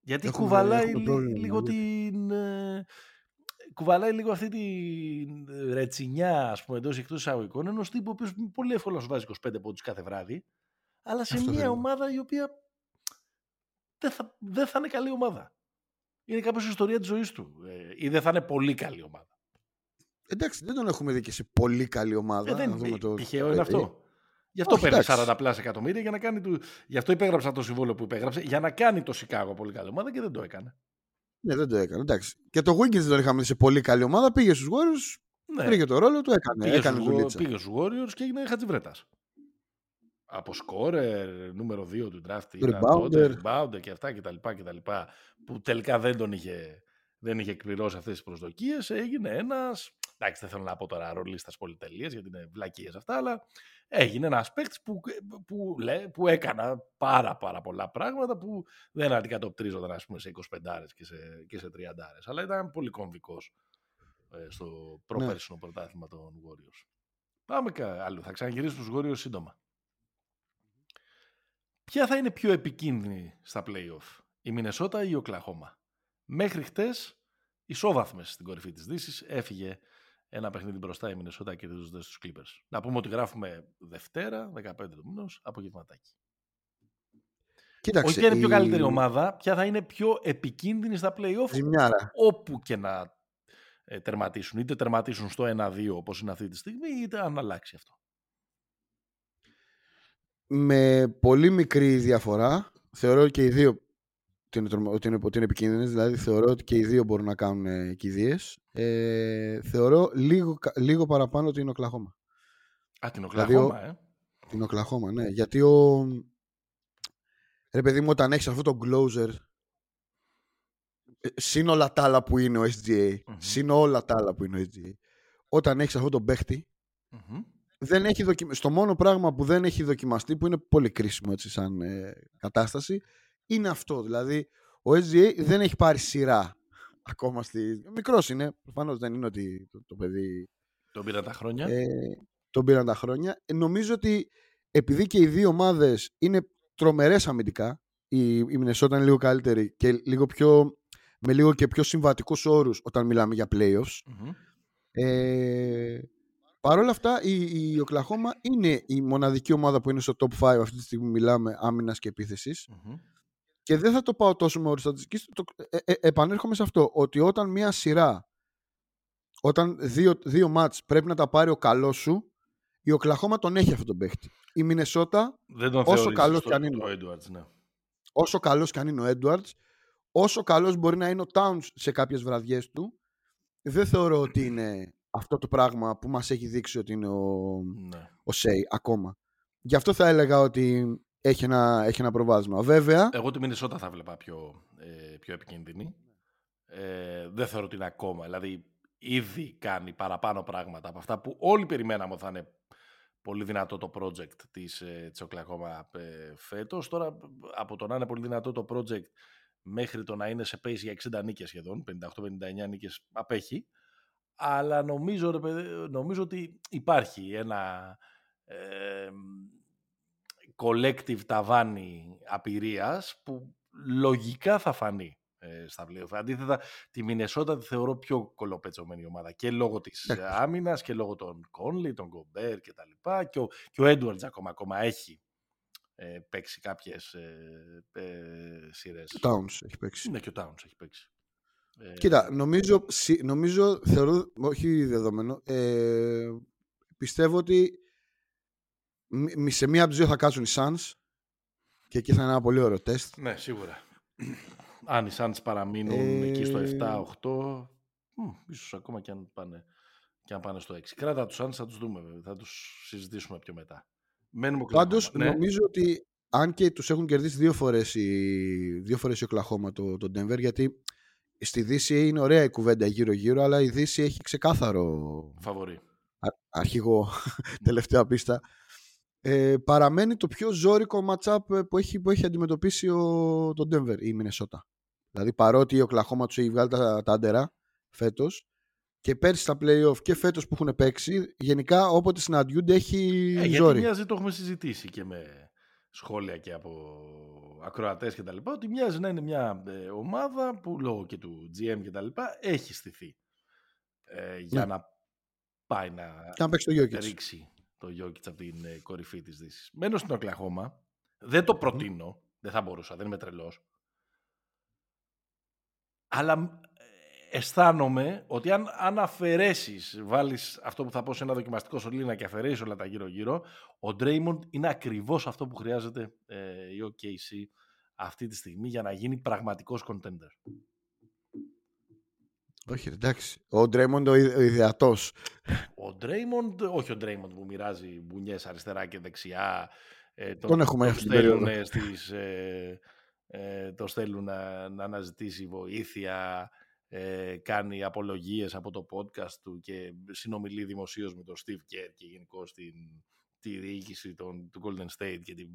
Γιατί Έχουμε- κουβαλάει έχουμε λι- πρόβλημα, λίγο γιατί- την. ε, κουβαλάει λίγο αυτή την ρετσινιά, ας πούμε, εντός εκτός εισαγωγικών, ενός τύπου ο οποίος πολύ εύκολα σου βάζει 25 πόντους κάθε βράδυ, αλλά σε Αυτό μια θέλω. ομάδα η οποία δεν θα, δεν θα είναι καλή ομάδα. είναι κάπως η ιστορία της ζωής του. Ε, ή δεν θα είναι πολύ καλή ομάδα. Εντάξει, δεν τον έχουμε δει και σε πολύ καλή ομάδα. Ε, δεν να δούμε το... Τυχαίο είναι αυτό. Γι' αυτό παίρνει 40 πλάσια εκατομμύρια για να κάνει. Του... Γι' αυτό υπέγραψα το συμβόλαιο που υπέγραψε για να κάνει το Σικάγο πολύ καλή ομάδα και δεν το έκανε. Ναι, δεν το έκανε. Εντάξει. Και το Wiggins δεν τον είχαμε δει σε πολύ καλή ομάδα. Πήγε στους Warriors. Ναι. Πήγε το ρόλο του, έκανε. Πήγε, έκανε στους, πήγε στους Warriors και έγινε χατζιβρέτα. Από σκόρερ, νούμερο 2 του draft, rebounder. rebounder και αυτά κτλ. Που τελικά δεν τον είχε, δεν είχε εκπληρώσει αυτές τις προσδοκίες. Έγινε ένας εντάξει, δεν θέλω να πω τώρα ρολίστας πολυτελείας, γιατί είναι βλακίες αυτά, αλλά έγινε ένας παίκτης που, που, που έκανα πάρα, πάρα πολλά πράγματα που δεν αντικατοπτρίζονταν ας πούμε, σε 25 και σε, και σε 30 αλλά ήταν πολύ κομβικός ε, στο ναι. προπέρσινο ναι. πρωτάθλημα των Warriors. Πάμε άλλο. Θα ξαναγυρίσουμε στους Warriors σύντομα. Ποια θα είναι πιο επικίνδυνη στα play-off, η Μινεσότα ή η Οκλαχώμα; Μέχρι χτες, ισόβαθμες στην κορυφή της Δύσης, έφυγε ένα παιχνίδι μπροστά η Μινεσότα κερδίζοντα τους Clippers. Να πούμε ότι γράφουμε Δευτέρα, 15 του μήνο, απογευματάκι. Κοίταξε, Όχι είναι η... πιο καλύτερη ομάδα, ποια θα είναι πιο επικίνδυνη στα playoff Ζημιάρα. όπου και να ε, τερματίσουν. Είτε τερματίσουν στο 1-2 όπως είναι αυτή τη στιγμή, είτε αν αλλάξει αυτό. Με πολύ μικρή διαφορά, θεωρώ και οι δύο ότι είναι, ότι είναι, ότι είναι επικίνδυνες, δηλαδή θεωρώ ότι και οι δύο μπορούν να κάνουν ε, κηδείες. Ε, θεωρώ λίγο, λίγο παραπάνω ότι είναι ο Κλαχώμα. Α, την Οκλαχώμα, δηλαδή, ε. Την Οκλαχώμα, ναι. Γιατί ο... Ρε παιδί μου, όταν έχεις αυτό το closer, ε, συν όλα τα άλλα που είναι ο SGA, mm-hmm. συν όλα τα άλλα που είναι ο SGA, όταν έχεις αυτό το παιχτη mm-hmm. Δεν έχει δοκι... στο μόνο πράγμα που δεν έχει δοκιμαστεί, που είναι πολύ κρίσιμο έτσι σαν ε, κατάσταση, είναι αυτό. Δηλαδή, ο SGA δεν έχει πάρει σειρά ακόμα στη. Μικρός είναι. Προφανώς δεν είναι ότι το, το παιδί. Τον πήραν τα χρόνια. Ε, τον πήραν τα χρόνια. Ε, νομίζω ότι επειδή και οι δύο ομάδες είναι τρομερές αμυντικά, η, η Μινεσότα είναι λίγο καλύτερη και λίγο πιο, με λίγο και πιο συμβατικούς όρους όταν μιλάμε για playoffs. mm Ε, Παρ' όλα αυτά, η, η Οκλαχώμα είναι η μοναδική ομάδα που είναι στο top 5 αυτή τη στιγμή μιλάμε άμυνας και επιθεση και δεν θα το πάω τόσο με οριστατική. Ε, ε, επανέρχομαι σε αυτό. Ότι όταν μία σειρά, όταν δύο, δύο μάτς πρέπει να τα πάρει ο καλός σου, η Οκλαχώμα τον έχει αυτόν τον παίχτη. Η Μινεσότα, όσο καλός και αν είναι. Ο Edwards, ναι. Όσο καλός και αν είναι ο Edwards, όσο καλός μπορεί να είναι ο Towns σε κάποιες βραδιές του, δεν θεωρώ ότι είναι αυτό το πράγμα που μας έχει δείξει ότι είναι ο, ναι. ο Σέι ακόμα. Γι' αυτό θα έλεγα ότι έχει ένα, έχει ένα προβάδισμα. Βέβαια. Εγώ τη Μινισότα θα βλέπα πιο, ε, πιο επικίνδυνη. Ε, δεν θεωρώ ότι είναι ακόμα. Δηλαδή, ήδη κάνει παραπάνω πράγματα από αυτά που όλοι περιμέναμε ότι θα είναι πολύ δυνατό το project της, ε, της Οκλαχώμα ε, φέτος. Τώρα, από το να είναι πολύ δυνατό το project μέχρι το να είναι σε pace για 60 νίκες σχεδόν, 58-59 νίκες απέχει. Αλλά νομίζω, νομίζω ότι υπάρχει ένα... Ε, collective ταβάνι απειρίας που λογικά θα φανεί ε, στα πλέον. Αντίθετα, τη Μινεσότα τη θεωρώ πιο κολοπετσωμένη ομάδα και λόγω της ε, άμυνας και λόγω των Κόνλι, των Γκομπέρ και τα λοιπά και ο, και ο Έντουαρτς ακόμα, ακόμα έχει ε, παίξει κάποιες ε, ε, σειρές. Ο Towns έχει παίξει. Ναι, και ο Towns έχει παίξει. Ε, Κοίτα, νομίζω, νομίζω θεωρώ, όχι δεδομένο, ε, πιστεύω ότι σε μία από τις δύο θα κάτσουν οι Suns και εκεί θα είναι ένα πολύ ωραίο τεστ. Ναι, σίγουρα. Αν οι Suns παραμείνουν ε... εκεί στο 7-8, ίσως ακόμα και αν πάνε, και αν πάνε στο 6. Κράτα τους Suns, θα τους δούμε, θα τους συζητήσουμε πιο μετά. Μένουμε Πάντως, ναι. νομίζω ότι αν και τους έχουν κερδίσει δύο φορές οι, δύο φορές η Οκλαχώμα το, το Denver, γιατί στη Δύση είναι ωραία η κουβέντα γύρω-γύρω, αλλά η Δύση έχει ξεκάθαρο... Φαβορή. αρχηγό, τελευταία πίστα ε, παραμένει το πιο ζώρικο matchup ε, που έχει, που έχει αντιμετωπίσει ο, το Denver ή η Μινεσότα. Δηλαδή παρότι ο Κλαχώμα τους έχει βγάλει τα, τα άντερα φέτος και πέρσι στα playoff και φέτος που έχουν παίξει, γενικά όποτε συναντιούνται έχει ε, ζόρι. Γιατί μοιάζει, το έχουμε συζητήσει και με σχόλια και από ακροατές και τα λοιπά, ότι μοιάζει να είναι μια ε, ομάδα που λόγω και του GM και τα λοιπά έχει στηθεί ε, για ναι. να πάει να, να παίξει το ρίξει το Γιώκητς από την ε, κορυφή της Δύσης. Μένω στην Οκλαχώμα. Δεν το προτείνω. Δεν θα μπορούσα. Δεν είμαι τρελός. Αλλά ε, αισθάνομαι ότι αν, αν αφαιρέσεις, βάλεις αυτό που θα πω σε ένα δοκιμαστικό σωλήνα και αφαιρέσεις όλα τα γύρω-γύρω, ο Draymond είναι ακριβώς αυτό που χρειάζεται ε, η OKC αυτή τη στιγμή για να γίνει πραγματικός contender. Όχι, εντάξει. Ο Ντρέιμοντ ο ιδεατός. Ο Ντρέιμοντ, όχι ο Ντρέιμοντ που μοιράζει μπουνιές αριστερά και δεξιά. Ε, τον, τον έχουμε το στέλνουν, στις, ε, ε, το στέλνουν να, να αναζητήσει βοήθεια, ε, κάνει απολογίες από το podcast του και συνομιλεί δημοσίως με τον Steve Kerr και γενικώ την, τη διοίκηση των, του Golden State και την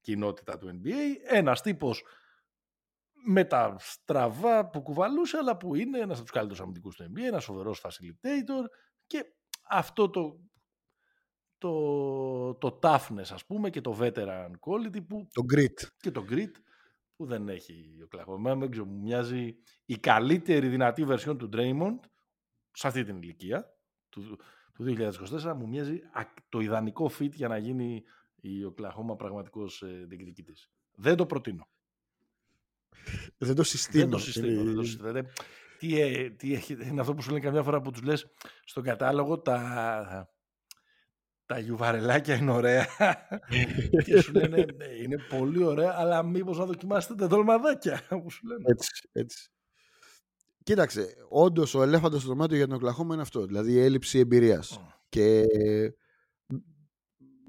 κοινότητα του NBA. Ένας τύπος με τα στραβά που κουβαλούσε, αλλά που είναι ένας από τους καλύτερους αμυντικούς του NBA, ένας φοβερός facilitator και αυτό το, το, το toughness ας πούμε και το veteran quality που, το grit. και το grit που δεν έχει ο Κλαχώμα. Δεν ξέρω, μου μοιάζει η καλύτερη δυνατή βερσιόν του Draymond σε αυτή την ηλικία του, του 2024 μου μοιάζει το ιδανικό fit για να γίνει η Οκλαχώμα πραγματικός ε, διεκδικητής. Δεν το προτείνω. Δεν το συστήνω. Δεν το συστήνω. Δεν το συστήνω. Τι, ε, τι έχει, είναι αυτό που σου λένε καμιά φορά που τους λες στον κατάλογο τα, τα γιουβαρελάκια είναι ωραία και σου λένε ναι, είναι πολύ ωραία αλλά μήπως να δοκιμάσετε τα δολμαδάκια που σου λένε. Έτσι, έτσι. Κοίταξε, όντως ο ελέφαντος στο δωμάτιο για τον Οκλαχώμα είναι αυτό. Δηλαδή η έλλειψη εμπειρίας. Και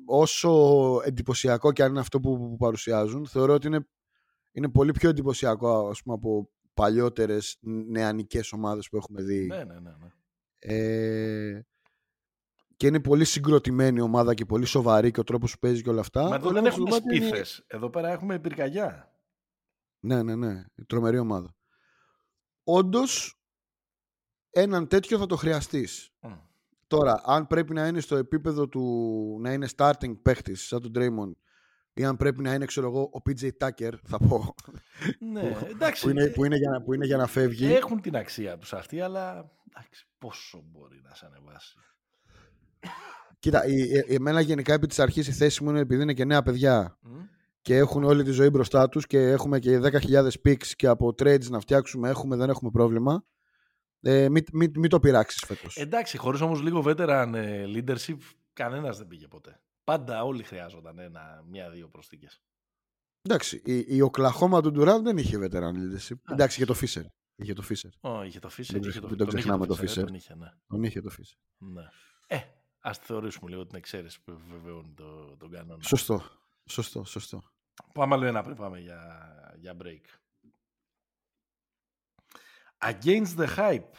όσο εντυπωσιακό και αν είναι αυτό που, παρουσιάζουν, θεωρώ ότι είναι, είναι πολύ πιο εντυπωσιακό ας πούμε, από παλιότερες νεανικές ομάδες που έχουμε δει. Ναι, ναι, ναι. ναι. Ε, και είναι πολύ συγκροτημένη ομάδα και πολύ σοβαρή και ο τρόπος που παίζει και όλα αυτά. Μα εδώ δεν έχουμε σπίθε. Εδώ πέρα έχουμε πυρκαγιά. Ναι, ναι, ναι. Τρομερή ομάδα. Όντως, έναν τέτοιο θα το χρειαστείς. Τώρα, αν πρέπει να είναι στο επίπεδο του να είναι starting παίχτης σαν τον Draymond ή αν πρέπει να είναι, ξέρω εγώ, ο PJ Tucker, θα πω. Ναι, εντάξει. Που είναι, που είναι, για, να, που είναι για να φεύγει. Έχουν την αξία τους αυτοί, αλλά εντάξει, πόσο μπορεί να σε ανεβάσει. Κοίτα, η, εμένα γενικά επί της αρχής η θέση μου είναι επειδή είναι και νέα παιδιά και έχουν όλη τη ζωή μπροστά τους και έχουμε και 10.000 picks και από trades να φτιάξουμε έχουμε, δεν έχουμε πρόβλημα. Ε, μην, μην, μην το πειράξεις φέτος. Εντάξει, χωρίς όμως λίγο veteran ε, leadership, κανένας δεν πήγε ποτέ. Πάντα όλοι χρειάζονταν ένα, μία-δύο προσθήκες. Εντάξει, η, η Οκλαχώμα του Ντουράν δεν είχε veteran leadership. Εντάξει, είχε το Fisher. Είχε το Fisher. Oh, είχε το Fisher. Δεν, το, τον ξεχνάμε το Fisher. Τον είχε, ναι. Τον είχε το Fisher. Ναι. Ε, ας θεωρήσουμε λίγο την εξαίρεση που επιβεβαιώνει το, τον κανόνα. Σωστό. Σωστό, σωστό. Πάμε άλλο ένα πριν πάμε για, για break. Against the Hype.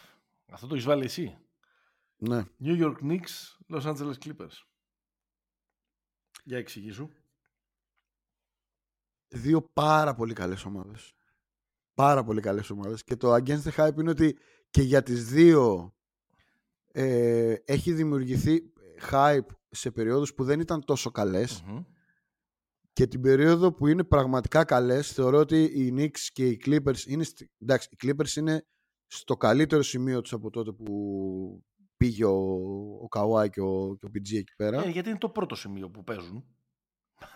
Αυτό το έχεις βάλει εσύ. Ναι. New York Knicks, Los Angeles Clippers. Για εξηγήσου. Δύο πάρα πολύ καλές ομάδες. Πάρα πολύ καλές ομάδες. Και το Against the Hype είναι ότι και για τις δύο ε, έχει δημιουργηθεί hype σε περιόδους που δεν ήταν τόσο και την περίοδο που είναι πραγματικά καλές θεωρώ ότι οι Knicks και οι Clippers είναι, εντάξει, οι Clippers είναι στο καλύτερο σημείο τους από τότε που πήγε ο, ο Kawhi και ο, και ο PG εκεί πέρα. Ε, γιατί είναι το πρώτο σημείο που παίζουν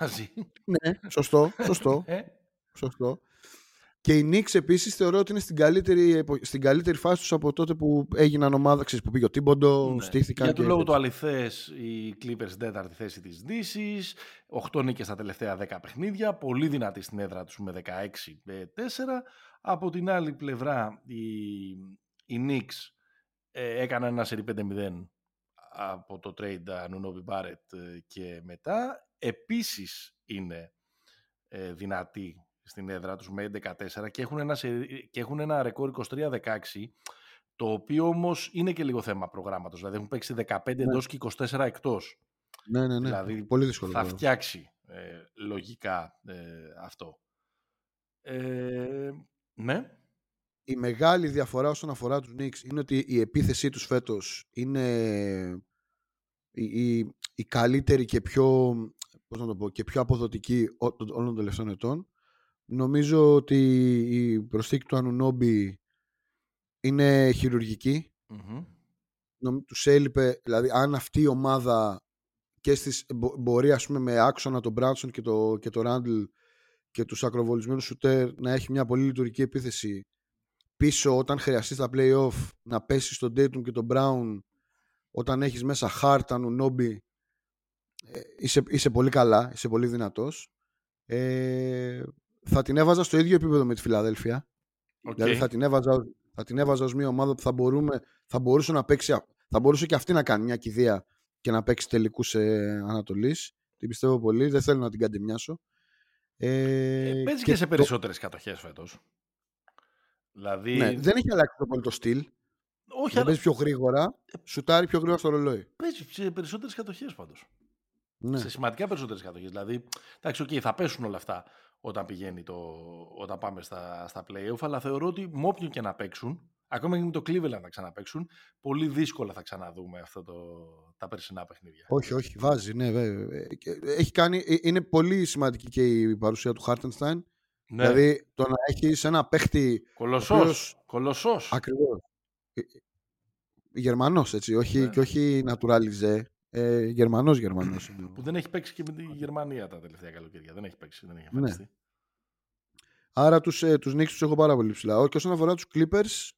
μαζί. ναι, σωστό, σωστό. ε; σωστό. Και οι Knicks επίσης θεωρώ ότι είναι στην καλύτερη, στην καλύτερη φάση τους από τότε που έγιναν ομάδα, ξέρεις, που πήγε ο Τίμποντο, ναι. στήθηκαν. Για τον λόγο του αληθές, οι Clippers στην τέταρτη θέση της Δύσης. 8 νίκες στα τελευταία 10 παιχνίδια. Πολύ δυνατή στην έδρα τους με 16-4. Από την άλλη πλευρά, οι, οι Knicks ε, έκαναν ένα σερί 5-0 από το trade Anunobi Barrett ε, και μετά. Επίσης είναι ε, δυνατοί στην έδρα τους με 11-4 και έχουν ένα, και έχουν ένα ρεκόρ 23-16 το οποίο όμως είναι και λίγο θέμα προγράμματος. Δηλαδή έχουν παίξει 15 ναι. εντός και 24 εκτός. Ναι, ναι, ναι. Δηλαδή Πολύ δύσκολο. Θα φτιάξει ε, λογικά ε, αυτό. Ε, ναι. Η μεγάλη διαφορά όσον αφορά τους Knicks είναι ότι η επίθεσή τους φέτος είναι η, η, η καλύτερη και πιο, πώς να το πω, και πιο αποδοτική όλων των τελευταίων ετών. Νομίζω ότι η προσθήκη του Ανουνόμπι είναι χειρουργική. Mm-hmm. Τους έλειπε, δηλαδή αν αυτή η ομάδα και στις, μπορεί ας πούμε με άξονα τον Μπράνσον και το, και το Ράντλ και τους ακροβολισμένους σουτέρ να έχει μια πολύ λειτουργική επίθεση πίσω όταν χρειαστείς στα play-off να πέσεις στον Dayton και τον Brown όταν έχεις μέσα Hart, Νόμπι ε, είσαι, είσαι πολύ καλά, είσαι πολύ δυνατός ε, θα την έβαζα στο ίδιο επίπεδο με τη Φιλαδέλφια okay. δηλαδή θα την έβαζα θα την έβαζα ως μια ομάδα που θα, μπορούμε, θα μπορούσε να παίξει θα μπορούσε και αυτή να κάνει μια κηδεία και να παίξει τελικούς ε, Ανατολής την πιστεύω πολύ, δεν θέλω να την καντεμιάσω ε, ε, παίζει και, και σε περισσότερες το... κατοχές φέτος Δηλαδή... Ναι, δεν έχει αλλάξει το πολύ το στυλ. Όχι, αλλά... παίζει πιο γρήγορα, σουτάρει πιο γρήγορα στο ρολόι. Παίζει σε περισσότερες κατοχές πάντω. Ναι. Σε σημαντικά περισσότερες κατοχές. Δηλαδή, εντάξει, okay, θα πέσουν όλα αυτά όταν, πηγαίνει το, όταν πάμε στα, στα playoff, αλλά θεωρώ ότι με όποιον και να παίξουν, ακόμα και με το Cleveland να ξαναπαίξουν, πολύ δύσκολα θα ξαναδούμε αυτό το, τα περσινά παιχνίδια. Όχι, όχι, βάζει, ναι, βέβαια. Έχει κάνει, ε, είναι πολύ σημαντική και η παρουσία του Χάρτενστάιν. Ναι. Δηλαδή το να έχεις ένα παίχτη. Κολοσσός. Κολοσσός. Ακριβώς. Ε, ε, Γερμανός, έτσι. Όχι, ναι. Και όχι naturalize. Ε, Γερμανός Γερμανός. Που δεν έχει παίξει και με τη Γερμανία τα τελευταία καλοκαίρια. Δεν έχει παίξει, δεν έχει ναι. εμφανιστεί. Ναι. Άρα τους, ε, τους Knicks τους έχω πάρα πολύ ψηλά. Και όσον αφορά τους Clippers,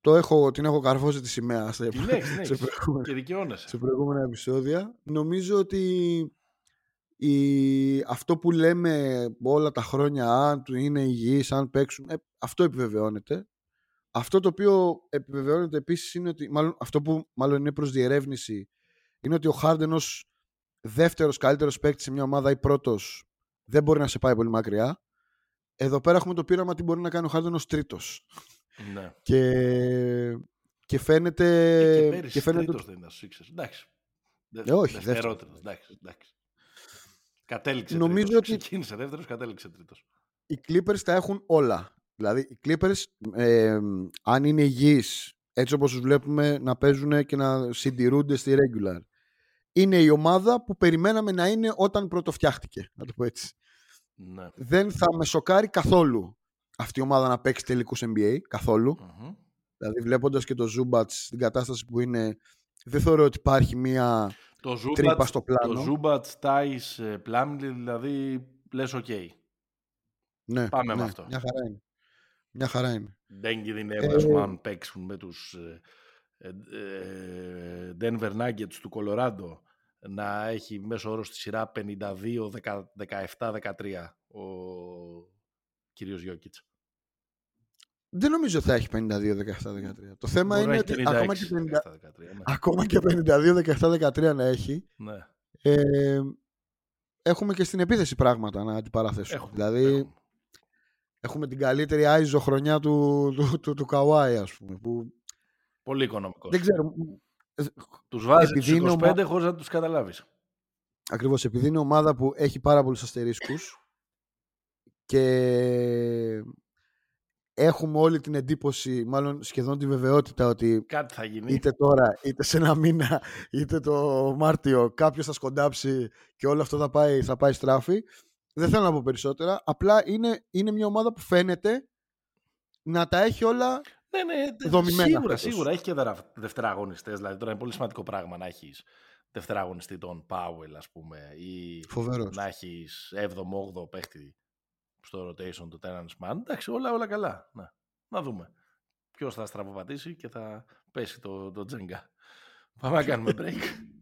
το έχω, την έχω καρφώσει τη σημαία σε, την έχεις, σε, προηγούμενα, σε προηγούμενα επεισόδια. Νομίζω ότι η, αυτό που λέμε όλα τα χρόνια, αν του είναι υγιείς, αν παίξουν, ε, αυτό επιβεβαιώνεται. Αυτό το οποίο επιβεβαιώνεται επίσης είναι ότι, μάλλον, αυτό που μάλλον είναι προς διερεύνηση, είναι ότι ο Χάρντεν ως δεύτερος καλύτερος παίκτης σε μια ομάδα ή πρώτος δεν μπορεί να σε πάει πολύ μακριά. Εδώ πέρα έχουμε το πείραμα τι μπορεί να κάνει ο Χάρντεν ως τρίτος. Ναι. Και, και φαίνεται... Ε, και πέρυσι και φαίνεται... τρίτος δεν ήταν στους Εντάξει. Ε, όχι, δεύτερος. Εντάξει, εντάξει. Κατέληξε Νομίζω τρίτος. ότι... Ξεκίνησε δεύτερος, κατέληξε τρίτος. Οι Clippers τα έχουν όλα. Δηλαδή, οι Clippers, ε, αν είναι υγιείς, έτσι όπως τους βλέπουμε να παίζουν και να συντηρούνται στη regular, είναι η ομάδα που περιμέναμε να είναι όταν πρώτο φτιάχτηκε, να το πω έτσι. Ναι. Δεν θα με σοκάρει καθόλου αυτή η ομάδα να παίξει τελικούς NBA, καθόλου Δηλαδή, βλέποντας και το Zubac στην κατάσταση που είναι, δεν θεωρώ ότι υπάρχει μία το Ζούμπατς, στο πλάνο. Το Ζούμπατς, Τάις, Πλάμλι, δηλαδή λες, οκ. Ναι, Πάμε ναι, με αυτό. Μια χαρά είναι. Μια χαρά είναι. Δεν κινδυνεύουν ε, αν παίξουν με τους ε, ε, Denver Nuggets του Κολοράντο να έχει μέσω όρο στη σειρά 52-17-13 ο κύριος Γιώκητς. Δεν νομίζω ότι θα έχει 52-17-13. Το θέμα είναι ότι ακόμα και, 50... 17, 13, ναι. ακόμα και 52-17-13 να έχει. Ναι. Ε, έχουμε και στην επίθεση πράγματα να αντιπαραθέσουμε. Έχουμε, δηλαδή, έχουμε. Έχουμε την καλύτερη άιζο χρονιά του, του, του, του Καουάι, ας πούμε. Που... Πολύ οικονομικός. Δεν ξέρω. Τους βάζεις τους 25 ομα... χωρίς να τους καταλάβεις. Ακριβώς, επειδή είναι ομάδα που έχει πάρα πολλούς αστερίσκους και έχουμε όλη την εντύπωση, μάλλον σχεδόν τη βεβαιότητα ότι Κάτι θα γίνει. είτε τώρα, είτε σε ένα μήνα, είτε το Μάρτιο κάποιος θα σκοντάψει και όλο αυτό θα πάει, θα πάει στράφη. Δεν θέλω να πω περισσότερα. Απλά είναι, είναι μια ομάδα που φαίνεται να τα έχει όλα ναι, ναι, δομημένα. Σίγουρα, σίγουρα. Έχει και δευτεραγωνιστές. Δηλαδή τώρα είναι πολύ σημαντικό πράγμα να έχεις δευτεραγωνιστή τον Πάουελ, ας πούμε, ή Φοβερός. να έχεις 7ο-8ο παίχτη στο rotation του Terrence Mann. Εντάξει, όλα, όλα καλά. Να, να δούμε. Ποιος θα στραβοπατήσει και θα πέσει το, το τζέγκα. Πάμε να κάνουμε break.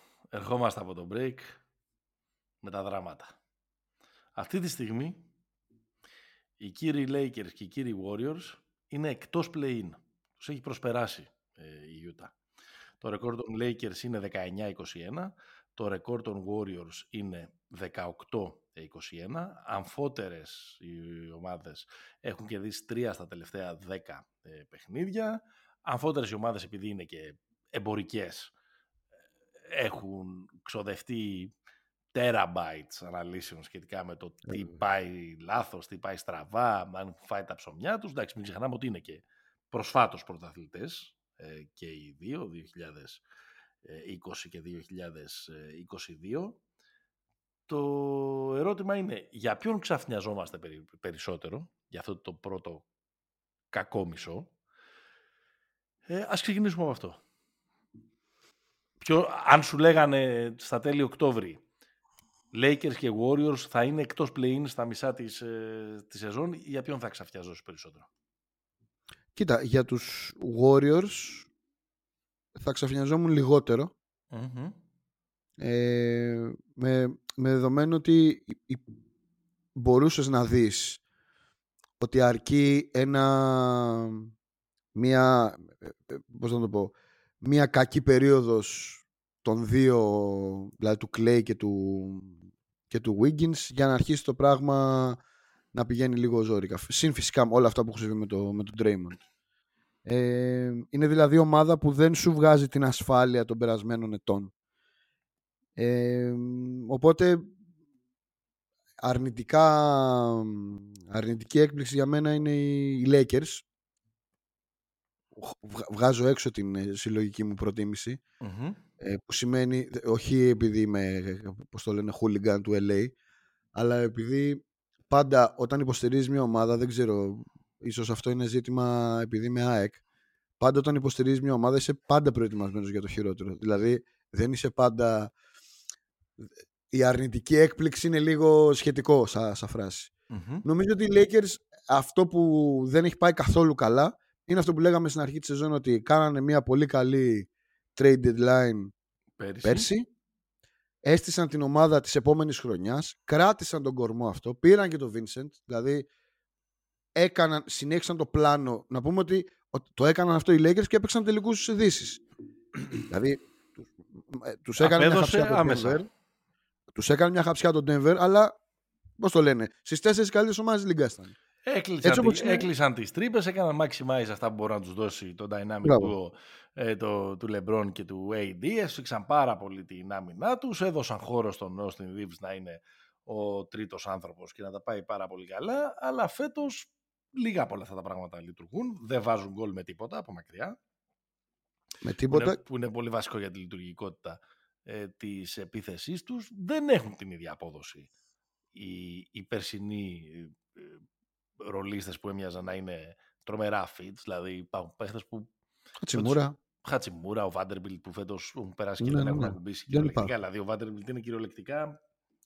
ερχόμαστε από το break με τα δράματα. Αυτή τη στιγμή οι κύριοι Lakers και οι κύριοι Warriors είναι εκτός play-in. Τους έχει προσπεράσει ε, η Utah. Το ρεκόρ των Lakers είναι 19-21, το ρεκόρ των Warriors είναι 18 21. Αμφότερες οι ομάδες έχουν κερδίσει τρία στα τελευταία 10 ε, παιχνίδια. Αμφότερες οι ομάδες επειδή είναι και εμπορικές ε, έχουν ξοδευτεί terabytes αναλύσεων σχετικά με το τι πάει λάθος, τι πάει στραβά, αν φάει τα ψωμιά τους. Εντάξει, μην ξεχνάμε ότι είναι και προσφάτως πρωταθλητές ε, και οι δύο, 2020 και 2022. Το ερώτημα είναι για ποιον ξαφνιαζόμαστε περισσότερο, για αυτό το πρώτο κακό μισό; Ε, ας ξεκινήσουμε από αυτό. Ποιο, αν σου λέγανε στα τέλη Οκτώβρη Lakers και Warriors θα είναι εκτός play-in στα μισά της, ε, της σεζόν, για ποιον θα ξαφτιαζώσεις περισσότερο; Κοίτα, για τους Warriors θα ξαφνιαζόμουν Ε, με, με δεδομένο ότι μπορούσες να δεις ότι αρκεί ένα μία, ε, ε, πώς να το πω, μία κακή περίοδος των δύο, δηλαδή του Clay και του, και του Wiggins για να αρχίσει το πράγμα να πηγαίνει λίγο ζώρικα. Συν φυσικά όλα αυτά που έχω συμβεί με, το, με τον Draymond. Ε, είναι δηλαδή ομάδα που δεν σου βγάζει την ασφάλεια των περασμένων ετών. Ε, οπότε αρνητικά, αρνητική έκπληξη για μένα είναι οι Lakers. Βγάζω έξω την ε, συλλογική μου προτιμηση ε, που σημαίνει όχι επειδή είμαι πώς το λένε hooligan του LA αλλά επειδή πάντα όταν υποστηρίζεις μια ομάδα δεν ξέρω ίσως αυτό είναι ζήτημα επειδή είμαι ΑΕΚ πάντα όταν υποστηρίζεις μια ομάδα είσαι πάντα προετοιμασμένος για το χειρότερο. Δηλαδή δεν είσαι πάντα η αρνητική έκπληξη είναι λίγο σχετικό σαν, σαν φραση νομίζω ότι οι Lakers αυτό που δεν έχει πάει καθόλου καλά είναι αυτό που λέγαμε στην αρχή της σεζόν ότι κάνανε μια πολύ καλή trade deadline πέρσι. πέρσι. Έστησαν την ομάδα της επόμενης χρονιάς, κράτησαν τον κορμό αυτό, πήραν και τον Vincent, δηλαδή έκαναν, συνέχισαν το πλάνο. Να πούμε ότι το έκαναν αυτό οι Lakers και έπαιξαν τελικούς στους ειδήσεις. δηλαδή τους έκανε μια χαψιά τον Denver. Τους έκανε μια χαψιά τον Denver, αλλά πώς το λένε, στις τέσσερις καλύτερες ομάδες της Λίγκας ήταν. Έκλεισαν, Έτσι, είναι... έκλεισαν τις τρύπες, έκαναν maximize αυτά που μπορεί να τους δώσει το dynamic του, ε, το, του LeBron και του AD. Έσφιξαν πάρα πολύ την άμυνά τους, έδωσαν χώρο στον Austin Reeves να είναι ο τρίτος άνθρωπος και να τα πάει πάρα πολύ καλά, αλλά φέτος λίγα από όλα αυτά τα πράγματα λειτουργούν. Δεν βάζουν γκολ με τίποτα από μακριά. Με τίποτα. Που είναι, που είναι πολύ βασικό για τη λειτουργικότητα ε, της επίθεσής τους. Δεν έχουν την ίδια απόδοση οι, οι περσινοί ε, ρολίστες που έμοιαζαν να είναι τρομερά fits, δηλαδή υπάρχουν παίχτες που... Χατσιμούρα. Χατσιμούρα, ο Βάντερμπιλτ που φέτος έχουν περάσει και ναι, δεν έχουν ναι. ακουμπήσει κυριολεκτικά. Δηλαδή ο Βάντερμπιλτ είναι κυριολεκτικά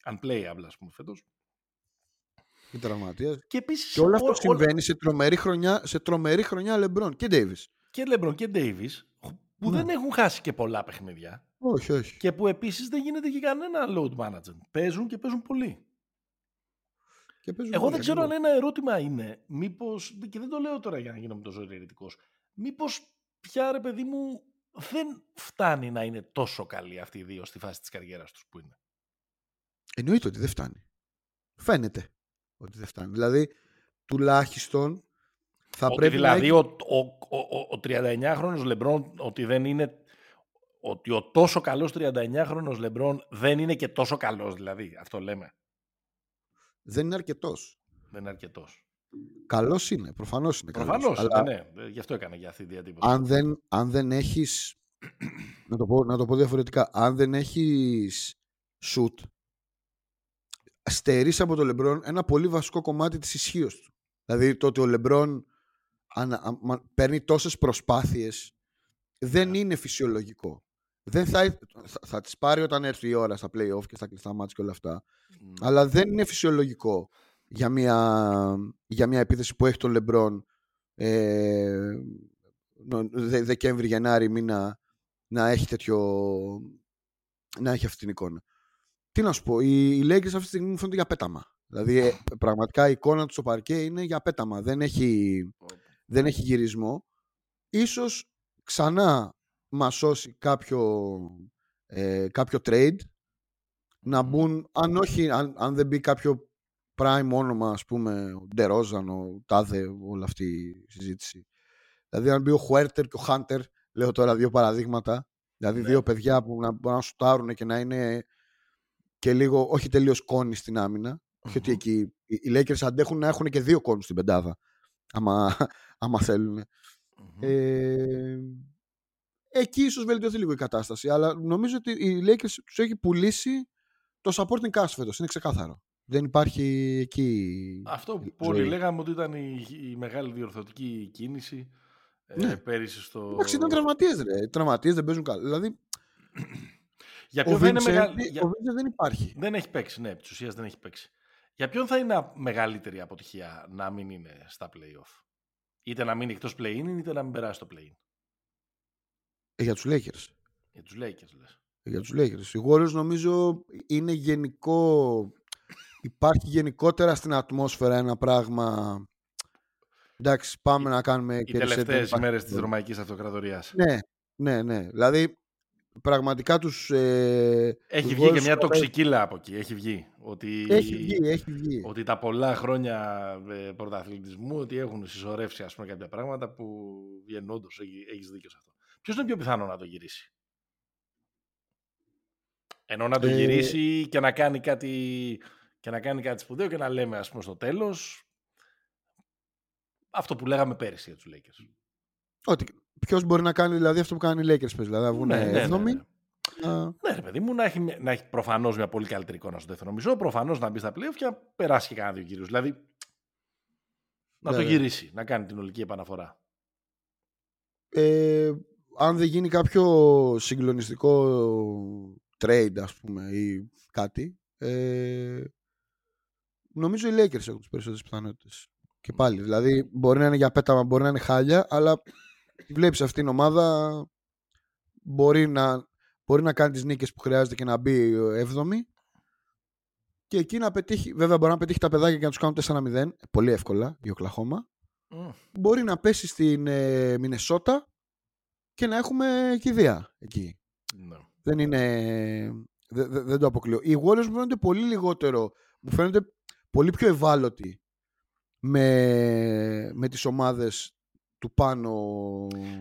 unplayable, ας πούμε, φέτος. Και τραυματίας. Και, επίσης, και όλο αυτό ό, συμβαίνει σε τρομερή χρονιά, σε τρομερή χρονιά Λεμπρόν και Ντέιβι. Και Λεμπρόν και Ντέιβι, που ναι. δεν έχουν χάσει και πολλά παιχνίδια. Όχι, όχι. Και που επίσης δεν γίνεται και κανένα load management. Παίζουν και παίζουν πολύ. Εγώ δεν ξέρω αν ένα ερώτημα είναι, μήπως, και δεν το λέω τώρα για να γίνομαι τόσο αιρετικός, μήπως πια ρε παιδί μου δεν φτάνει να είναι τόσο καλή αυτή οι δύο στη φάση της καριέρας τους που είναι; Εννοείται ότι δεν φτάνει. Φαίνεται ότι δεν φτάνει. Δηλαδή, τουλάχιστον θα ότι πρέπει δηλαδή να... ο, ο, ο, ο 39χρονος Λεμπρόν ότι δεν είναι ότι ο τόσο καλός 39χρονος Λεμπρόν δεν είναι και τόσο καλός δηλαδή. Αυτό λέμε δεν είναι αρκετός. Δεν είναι αρκετός. Καλός είναι, προφανώς είναι. Προφανώς, αλλά... ναι, ναι. Γι' αυτό έκανε για αυτή τη διατύπωση. Αν δεν, αν δεν έχεις. να, το πω, να το πω διαφορετικά. Αν δεν έχεις shoot, στερείς από το Λεμπρόν ένα πολύ βασικό κομμάτι της ισχύως του. Δηλαδή το ότι ο Λεμπρόν παίρνει τόσες προσπάθειες δεν ναι. είναι φυσιολογικό. Δεν θα, θα, θα τις πάρει όταν έρθει η ώρα στα play-off και στα κλειστά μάτια και όλα αυτά. Αλλά δεν είναι φυσιολογικό για μια, για μια επίθεση που έχει τον Λεμπρόν ε, Δεκέμβρη, Γενάρη μήνα να έχει τέτοιο να έχει αυτή την εικόνα. Τι να σου πω, οι, οι Lakers αυτή τη στιγμή μου φαίνονται για πέταμα. Δηλαδή ε, πραγματικά η εικόνα του στο παρκέ είναι για πέταμα. Δεν έχει, δεν έχει γυρισμό. Ίσως ξανά μας σώσει κάποιο, ε, κάποιο trade να μπουν, αν όχι, αν, αν δεν μπει κάποιο prime όνομα, ας πούμε, ο Ντερόζαν, ο Τάδε, όλη αυτή η συζήτηση. Δηλαδή, αν μπει ο Χουέρτερ και ο Χάντερ, λέω τώρα δύο παραδείγματα, δηλαδή ναι. δύο παιδιά που να μπορούν να σουτάρουν και να είναι και λίγο, όχι τελείως κώνοι στην άμυνα. Όχι ότι εκεί οι οι Lakers αντέχουν να έχουν και δύο κώνους στην πεντάδα, άμα, άμα θέλουν. Ε, εκεί ίσως βελτιωθεί λίγο η κατάσταση, αλλά νομίζω ότι οι Lakers τους έχει πουλήσει το supporting cast φέτος, είναι ξεκάθαρο. Δεν υπάρχει εκεί... Αυτό που ζωή. όλοι λέγαμε ότι ήταν η, η μεγάλη διορθωτική κίνηση ε, Ναι. πέρυσι στο... Εντάξει, ήταν τραυματίες, ρε. Οι Τραυματίες δεν παίζουν καλά. Δηλαδή, Για ο ποιον θα είναι Vincent, μεγαλύτερη... ο Vincent δεν υπάρχει. Δεν έχει παίξει, ναι, επί της ουσίας δεν έχει παίξει. Για ποιον θα είναι μεγαλύτερη αποτυχία να μην είναι στα play-off; Είτε να μείνει εκτός play-in, είτε να μην περάσει το play-in; Ε, για τους Lakers. Για τους Lakers, λες. Για τους Lakers. Οι Warriors νομίζω είναι γενικό... Υπάρχει γενικότερα στην ατμόσφαιρα ένα πράγμα... Εντάξει, πάμε να κάνουμε Οι και reset, δεν τελευταίες υπάρχει ημέρες της τίποτα. Ρωμαϊκής Αυτοκρατορίας. Ναι, ναι, ναι. Δηλαδή, πραγματικά τους... Ε, Έχει τους βγει και Warriors μια σκοράρουν- τοξικίλα από εκεί. Έχει βγει. Ότι, Έχει βγει, έχει βγει. ότι τα πολλά χρόνια ε, πρωταθλητισμού ότι έχουν συσσωρεύσει ας πούμε, κάποια πράγματα που βγαίνουν όντως. Έχεις, έχεις δίκιο σε αυτό. Ποιος είναι πιο πιθανό να το γυρίσει; Ενώ να το Ε, γυρίσει και να κάνει κάτι και να κάνει κάτι σπουδαίο και να λέμε ας πούμε στο τέλος αυτό που λέγαμε πέρυσι για τους Lakers. Ότι ποιος μπορεί να κάνει δηλαδή αυτό που κάνει οι Lakers, πες, δηλαδή να βγουν Ναι, ναι, ναι, έβδομοι. ναι. να- Ναι, ρε παιδί μου, να έχει, μια- να έχει προφανώς μια πολύ καλύτερη εικόνα στο δεύτερο μισό, προφανώς να μπει στα playoff και να περάσει και κανένα δύο κυρίου. Δηλαδή να το Ναι, ναι. γυρίσει, να κάνει την ολική επαναφορά. ε, αν δεν γίνει κάποιο συγκλονιστικό trade ας πούμε ή κάτι ε, νομίζω οι Lakers έχουν τις περισσότερες πιθανότητες. Και πάλι δηλαδή μπορεί να είναι για πέταμα μπορεί να είναι χάλια αλλά τη βλέπεις αυτήν την ομάδα μπορεί να, μπορεί να κάνει τις νίκες που χρειάζεται και να μπει 7η και εκεί να πετύχει βέβαια μπορεί να πετύχει τα παιδάκια και να τους κάνουν 4-0 πολύ εύκολα η Οκλαχώμα. Μμ. μπορεί να πέσει στην ε, Μινεσότα και να έχουμε κηδεία εκεί. Ναι. Δεν είναι... δε- δε- δεν το αποκλείω. Οι Warriors μου φαίνονται πολύ λιγότερο... Μου φαίνονται πολύ πιο ευάλωτοι με, με τις ομάδες του πάνω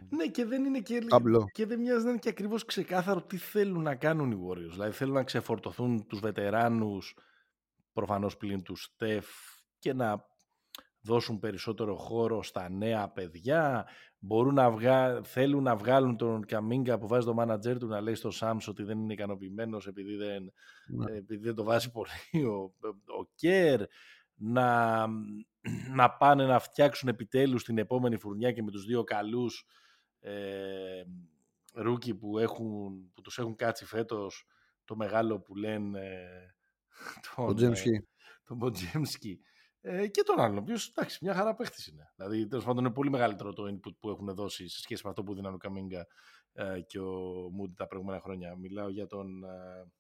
Ναι, και δεν είναι και, ταμπλό. και δεν μοιάζει να είναι και ακριβώς ξεκάθαρο τι θέλουν να κάνουν οι Warriors. Δηλαδή θέλουν να ξεφορτωθούν τους βετεράνους, προφανώς πλην του Στεφ, και να δώσουν περισσότερο χώρο στα νέα παιδιά. Μπορούν να βγα... Θέλουν να βγάλουν τον Κουμίνγκα που βάζει το μάνατζέρ του να λέει στο Σάμς ότι δεν είναι ικανοποιημένος επειδή δεν, Ναι. ε, επειδή δεν το βάζει πολύ ο, ο Κέρ. Να, να πάνε να φτιάξουν επιτέλους την επόμενη φουρνιά και με τους δύο καλούς ε, rookie που, έχουν, που τους έχουν κάτσει φέτος το μεγάλο που λένε ε, Ο τον, James ε, Hee. τον Μποτζέμσκι ε, και τον άλλον, ο οποίος εντάξει, μια χαρά παίχτης είναι. Δηλαδή, τέλος πάντων, είναι πολύ μεγαλύτερο το input που έχουν δώσει σε σχέση με αυτό που δίναν ο Καμίνγκα ε, και ο Μούντι τα προηγούμενα χρόνια. Μιλάω για τον, ε,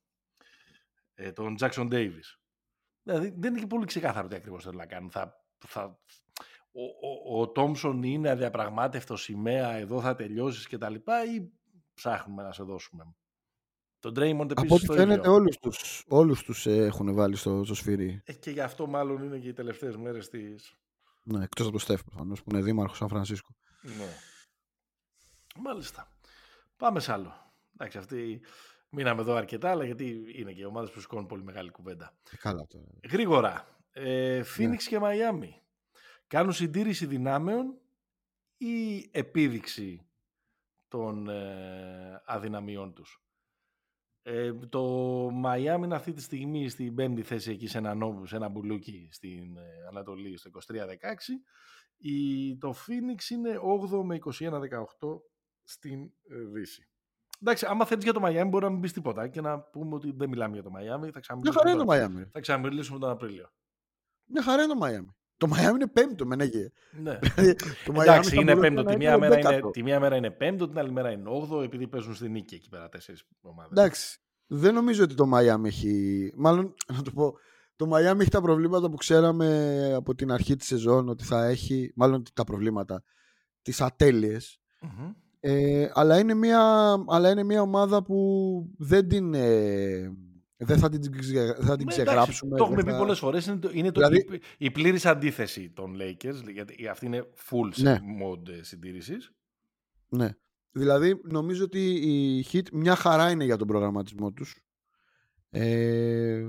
ε, τον Jackson Davis. Δηλαδή, δεν είναι και πολύ ξεκάθαρο τι ακριβώς θέλουν να κάνουν. Θα, θα, ο, ο, ο Τόμσον είναι αδιαπραγμάτευτος σημαία, εδώ θα τελειώσεις και τα λοιπά ή ψάχνουμε να σε δώσουμε; Τον Draymond επίσης Από ό,τι το φαίνεται ίδιο. όλους τους, όλους τους ε, έχουν βάλει στο, στο σφυρί. Ε, και γι' αυτό μάλλον είναι και οι τελευταίες μέρες της... Ναι, εκτός από το Στεφ προφανώς που είναι δήμαρχος Σαν Φρανσίσκο. Ναι. Μάλιστα. Πάμε σε άλλο. Εντάξει, αυτή μείναμε εδώ αρκετά, αλλά γιατί είναι και ομάδες που σηκώνουν πολύ μεγάλη κουβέντα. Ε, καλά τώρα. Γρήγορα. Ε, Phoenix και Miami. Κάνουν συντήρηση δυνάμεων ή επίδειξη των ε, αδυναμιών τους; Ε, το Miami είναι αυτή τη στιγμή στην πέμπτη θέση εκεί σε ένα, νόμο, σε ένα μπουλούκι στην ε, Ανατολή στο 23-16. Η, το Phoenix είναι 8ο με 21-18 στην ε, Δύση. Εντάξει, άμα θέλεις για το Miami μπορεί να μην πεις τίποτα και να πούμε ότι δεν μιλάμε για το Miami. Θα Μια χαρά είναι το ξαναμιλήσουμε, Miami. ρε. θα ξαναμιλήσουμε τον Απρίλιο. Μια χαρά είναι το Miami. Το Miami είναι πέμπτο, μενέγε. Ναι. το Miami Εντάξει, θα είναι μπορούσε πέμπτο. να Τη μία, ήταν μέρα είναι, δέκατο. τη μία μέρα είναι πέμπτο, την άλλη μέρα είναι όγδο, επειδή παίζουν στη νίκη εκεί πέρα τέσσερις ομάδες. Εντάξει. Δεν νομίζω ότι το Miami έχει. Μάλλον, να το πω. Το Miami έχει τα προβλήματα που ξέραμε από την αρχή της σεζόν ότι θα έχει. Μάλλον τα προβλήματα. Τις ατέλειες. Ε, αλλά, είναι μια, αλλά είναι μια ομάδα που δεν την. ε, δεν θα την, ξε- θα την ξεγράψουμε. Το έχουμε δεν πει θα- πολλές φορές. Είναι, το, είναι το, Δηλαδή- η, η πλήρης αντίθεση των Lakers. Γιατί αυτή είναι full Ναι. mode συντήρησης. Ναι. Δηλαδή, νομίζω ότι η Heat μια χαρά είναι για τον προγραμματισμό τους. Ε,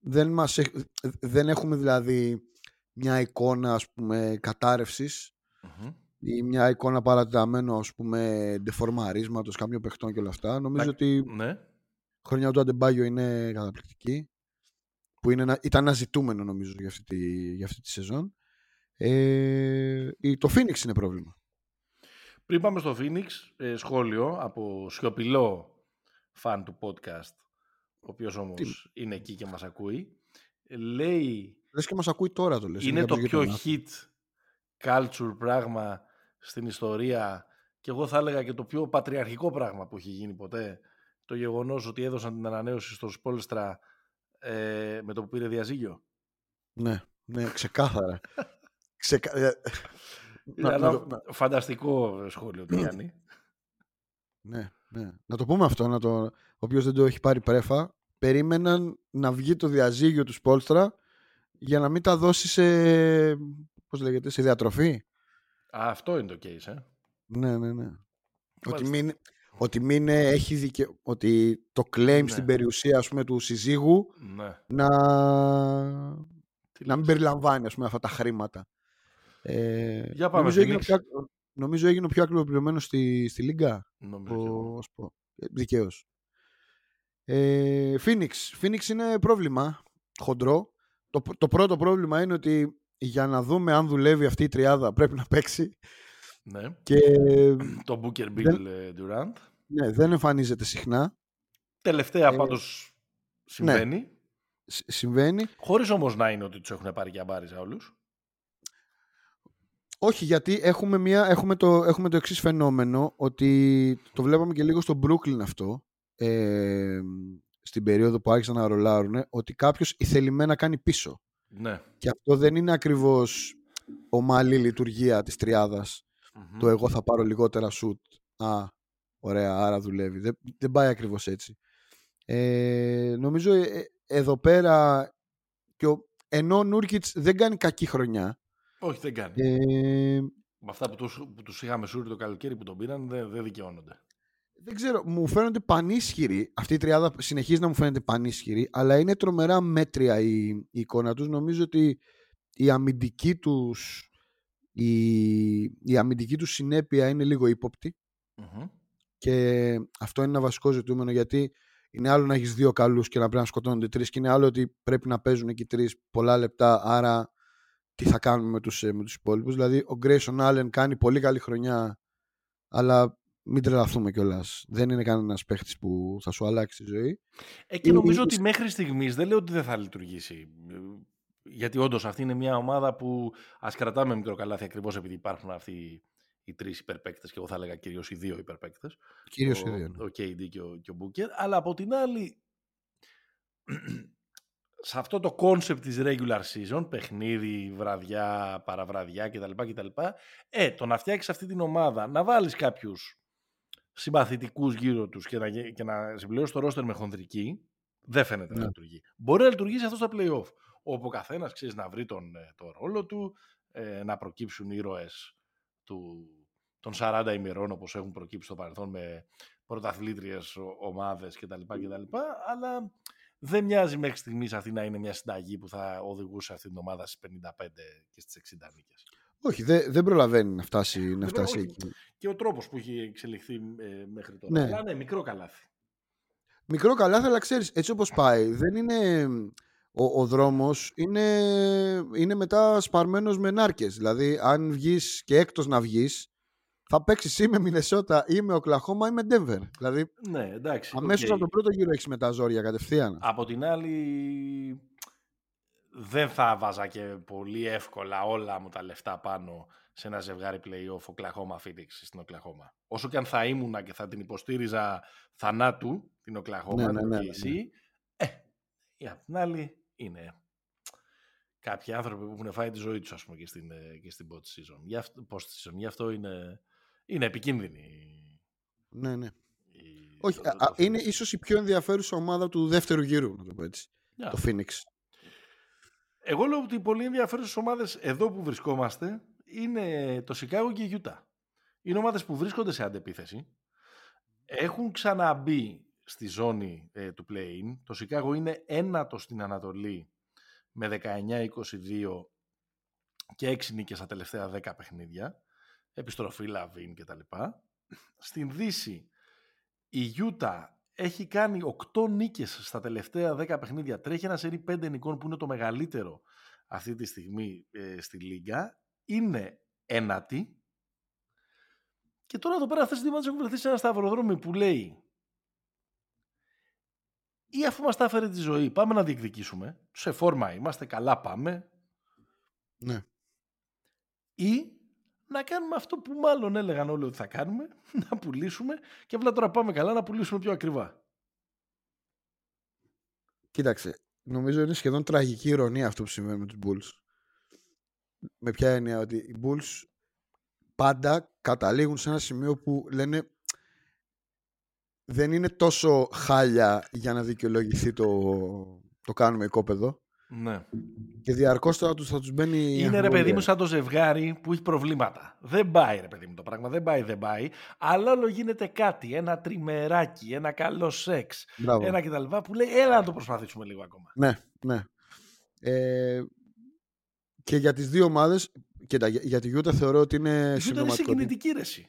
δεν, μας, έχ- δεν έχουμε δηλαδή μια εικόνα ας πούμε κατάρρευσης Μμμ. ή μια εικόνα παρατεταμένου ας πούμε ντεφορμαρίσματος κάποιων παιχτών και όλα αυτά. Νομίζω Να- ότι Ναι. Η χρονιά του Αντεμπάγιο είναι καταπληκτική που είναι ένα, ήταν ένα ζητούμενο νομίζω για αυτή τη, για αυτή τη σεζόν. Ε, η- το Phoenix είναι πρόβλημα. Πριν πάμε στο Phoenix, ε, σχόλιο από σιωπηλό φαν του podcast, ο οποίος όμως είναι εκεί και μας ακούει. Ε, Λέει, Λες και μας ακούει τώρα το λες. είναι το κάποιος πιο γείτονας. hit culture πράγμα στην ιστορία και εγώ θα έλεγα και το πιο πατριαρχικό πράγμα που έχει γίνει ποτέ. Το γεγονός ότι έδωσαν την ανανέωση στο Σπόλστρα ε, με το που πήρε διαζύγιο; Ναι, ναι, ξεκάθαρα. Ξεκα... ε, Είναι να, ένα να το, να- φανταστικό σχόλιο το κάνει. ναι, ναι. να το πούμε αυτό, να το, όποιος δεν το έχει πάρει πρέφα, περίμεναν να βγει το διαζύγιο του Σπόλστρα για να μην τα δώσει σε, πώς λέγεται, σε διατροφή. Α, αυτό είναι το case, ε. Ναι, ναι, ναι. Ότι Μάλιστα. μην, ότι μην ε, έχει δικαι... ότι το claim Ναι. στην περιουσία ας πούμε, του συζύγου Ναι. να, Τι να μην λες. περιλαμβάνει ας πούμε, αυτά τα χρήματα. Ε, Για πάμε, νομίζω, έγινε ο Phoenix. πιο, ακ- νομίζω έγινε ο πιο ακριβοπληρωμένος στη, στη Λίγκα. Νομίζω και εγώ. Ο, ας πω, ε, δικαίως. Ε, Phoenix. Phoenix είναι πρόβλημα χοντρό. Το, το πρώτο πρόβλημα είναι ότι για να δούμε αν δουλεύει αυτή η τριάδα πρέπει να παίξει Ναι. και Το Booker Bill Δεν- ε, Durant. ναι, δεν εμφανίζεται συχνά. Τελευταία Ε, πάντως συμβαίνει. Σ- συμβαίνει. Χωρίς όμως να είναι ότι τους έχουν πάρει για μπάριζα όλους. Όχι, γιατί έχουμε, μια, έχουμε, το, έχουμε το εξής φαινόμενο ότι το βλέπαμε και λίγο στο Brooklyn αυτό ε, στην περίοδο που άρχισαν να ρολάρουν ότι κάποιος ηθελημένα κάνει πίσω. Ναι. Και αυτό δεν είναι ακριβώς ομαλή λειτουργία της τριάδας. Μμμ. Το εγώ θα πάρω λιγότερα σουτ. Α, ωραία, άρα δουλεύει. Δεν, δεν πάει ακριβώς έτσι. Ε, νομίζω ε, ε, εδώ πέρα και ο, ενώ ο Νούρκιτς δεν κάνει κακή χρονιά Όχι, δεν κάνει. ε, Με αυτά που τους, που τους είχαμε σούρει το καλοκαίρι που τον πήραν δεν, δεν δικαιώνονται. δεν ξέρω, μου φαίνονται πανίσχυροι. Αυτή η τριάδα συνεχίζει να μου φαίνεται πανίσχυρη, αλλά είναι τρομερά μέτρια η, η εικόνα τους. Νομίζω ότι η αμυντική τους, η, η αμυντική τους συνέπεια είναι λίγο ύποπτη Μμμ. και αυτό είναι ένα βασικό ζητούμενο γιατί είναι άλλο να έχεις δύο καλούς και να πρέπει να σκοτώνονται τρεις και είναι άλλο ότι πρέπει να παίζουν εκεί τρεις πολλά λεπτά άρα τι θα κάνουμε με τους, ε, με τους υπόλοιπους. Δηλαδή ο Grayson Allen κάνει πολύ καλή χρονιά αλλά μην τρελαθούμε κιόλας. Δεν είναι κανένας παίχτης που θα σου αλλάξει τη ζωή. Ε, και Είναι- νομίζω είναι- ότι μέχρι στιγμής δεν λέω ότι δεν θα λειτουργήσει. Ε, Γιατί όντως αυτή είναι μια ομάδα που ας κρατάμε μικρό καλάθι ακριβώς επειδή υπάρχουν αυτοί οι τρεις υπερπαίκτες και εγώ θα έλεγα κυρίως οι δύο υπερπαίκτες. Κυρίως ο, οι δύο. ναι. ο KD και ο, και ο Booker. Αλλά από την άλλη, σε αυτό το concept της regular season, παιχνίδι, βραδιά, παραβραδιά κτλ. κτλ ε, το να φτιάξεις αυτή την ομάδα, να βάλεις κάποιους συμπαθητικούς γύρω τους και να, γε- και να συμπληρώσεις το roster με χονδρική, δεν φαίνεται να Ναι. λειτουργεί. Μπορεί να λειτουργήσει αυτό στα play-off, όπου ο καθένας ξέρεις να βρει τον, ε, το ρόλο του, ε, να προκύψουν ήρωες του, των 40 ημερών όπως έχουν προκύψει στο παρελθόν με πρωταθλήτριες ο- ομάδες κτλ. κτλ. Αλλά δεν μοιάζει μέχρι στιγμής αυτή να είναι μια συνταγή που θα οδηγούσε αυτή την ομάδα στις 55 και στις 60 νίκες. Όχι, δεν, δεν προλαβαίνει να φτάσει, να Δεν φτάσει προλαβαίνει. εκεί. Και ο τρόπος που έχει εξελιχθεί ε, μέχρι τώρα. Ναι. Αλλά ναι, μικρό καλάθι. Μικρό καλάθι, αλλά ξέρεις, έτσι όπως πάει, δεν είναι. Ο, ο δρόμος είναι, είναι μετά σπαρμένος με νάρκες. Δηλαδή, αν βγεις και έκτος να βγεις, θα παίξεις ή με Μινεσότα ή με Οκλαχώμα ή με Ντέμβερ. Δηλαδή, Ναι, εντάξει. αμέσως οκ. από τον πρώτο γύρο έχεις με τα ζόρια κατευθείαν. Από την άλλη, δεν θα βάζα και πολύ εύκολα όλα μου τα λεφτά πάνω σε ένα ζευγάρι play-off Οκλαχώμα Phoenix στην Οκλαχώμα. Όσο και αν θα ήμουνα και θα την υποστήριζα θανάτου την Οκλαχώμα, Ναι, ναι, την ναι, OKC, ναι. Ε, ή απ' την άλλη είναι κάποιοι άνθρωποι που έχουν φάει τη ζωή τους ας πούμε και στην, ε, και στην post season. Γι' αυτό, post season. Γι' αυτό είναι, είναι επικίνδυνη Ναι, ναι. η- Όχι, το- α, το- α, το είναι Phoenix. ίσως η πιο ενδιαφέρουσα ομάδα του δεύτερου γύρου, να το πω έτσι. Yeah. Το Phoenix. Εγώ λέω ότι οι πολύ ενδιαφέρουσες ομάδες εδώ που βρισκόμαστε είναι το Σικάγο και η Γιούτα. Είναι ομάδες που βρίσκονται σε αντεπίθεση. Έχουν ξαναμπεί στη ζώνη ε, του play-in. Το Σικάγο είναι ένατο στην Ανατολή με 19-22 και 6 νίκες στα τελευταία 10 παιχνίδια. Επιστροφή Λαβίν και τα λοιπά. Στην Δύση η Γιούτα έχει κάνει 8 νίκες στα τελευταία 10 παιχνίδια. Τρέχει ένα σερί 5 νικών που είναι το μεγαλύτερο αυτή τη στιγμή ε, στη Λίγκα. Είναι ένατη. Και τώρα εδώ πέρα αυτές τις δύο έχουν βρεθεί σε ένα σταυροδρόμι που λέει ή αφού μας τα έφερε τη ζωή πάμε να διεκδικήσουμε, σε φόρμα είμαστε, καλά πάμε. Ναι. Ή να κάνουμε αυτό που μάλλον έλεγαν όλοι ότι θα κάνουμε, να πουλήσουμε και απλά τώρα πάμε καλά να πουλήσουμε πιο ακριβά. Κοίταξε, νομίζω είναι σχεδόν τραγική ηρωνία αυτό που συμβαίνει με τους Bulls. Με ποια έννοια ότι οι Bulls πάντα καταλήγουν σε ένα σημείο που λένε δεν είναι τόσο χάλια για να δικαιολογηθεί το, το κάνουμε οικόπεδο. Ναι. Και διαρκώς θα τους θα τους μπαίνει. Είναι ρε παιδί μου σαν το ζευγάρι που έχει προβλήματα. Δεν πάει ρε παιδί μου το πράγμα. Δεν πάει, δεν πάει. Αλλά όλο γίνεται κάτι. Ένα τριημεράκι, ένα καλό σεξ. Μπράβο. Ένα κτλ. Που λέει έλα να το προσπαθήσουμε λίγο ακόμα. Ναι, ναι. Ε, και για τις δύο ομάδες, κοίτα, για, για τη Γιούτα θεωρώ ότι είναι Η Γιούτα είναι συμπληρωματικό. συγκινητική, ρε συ.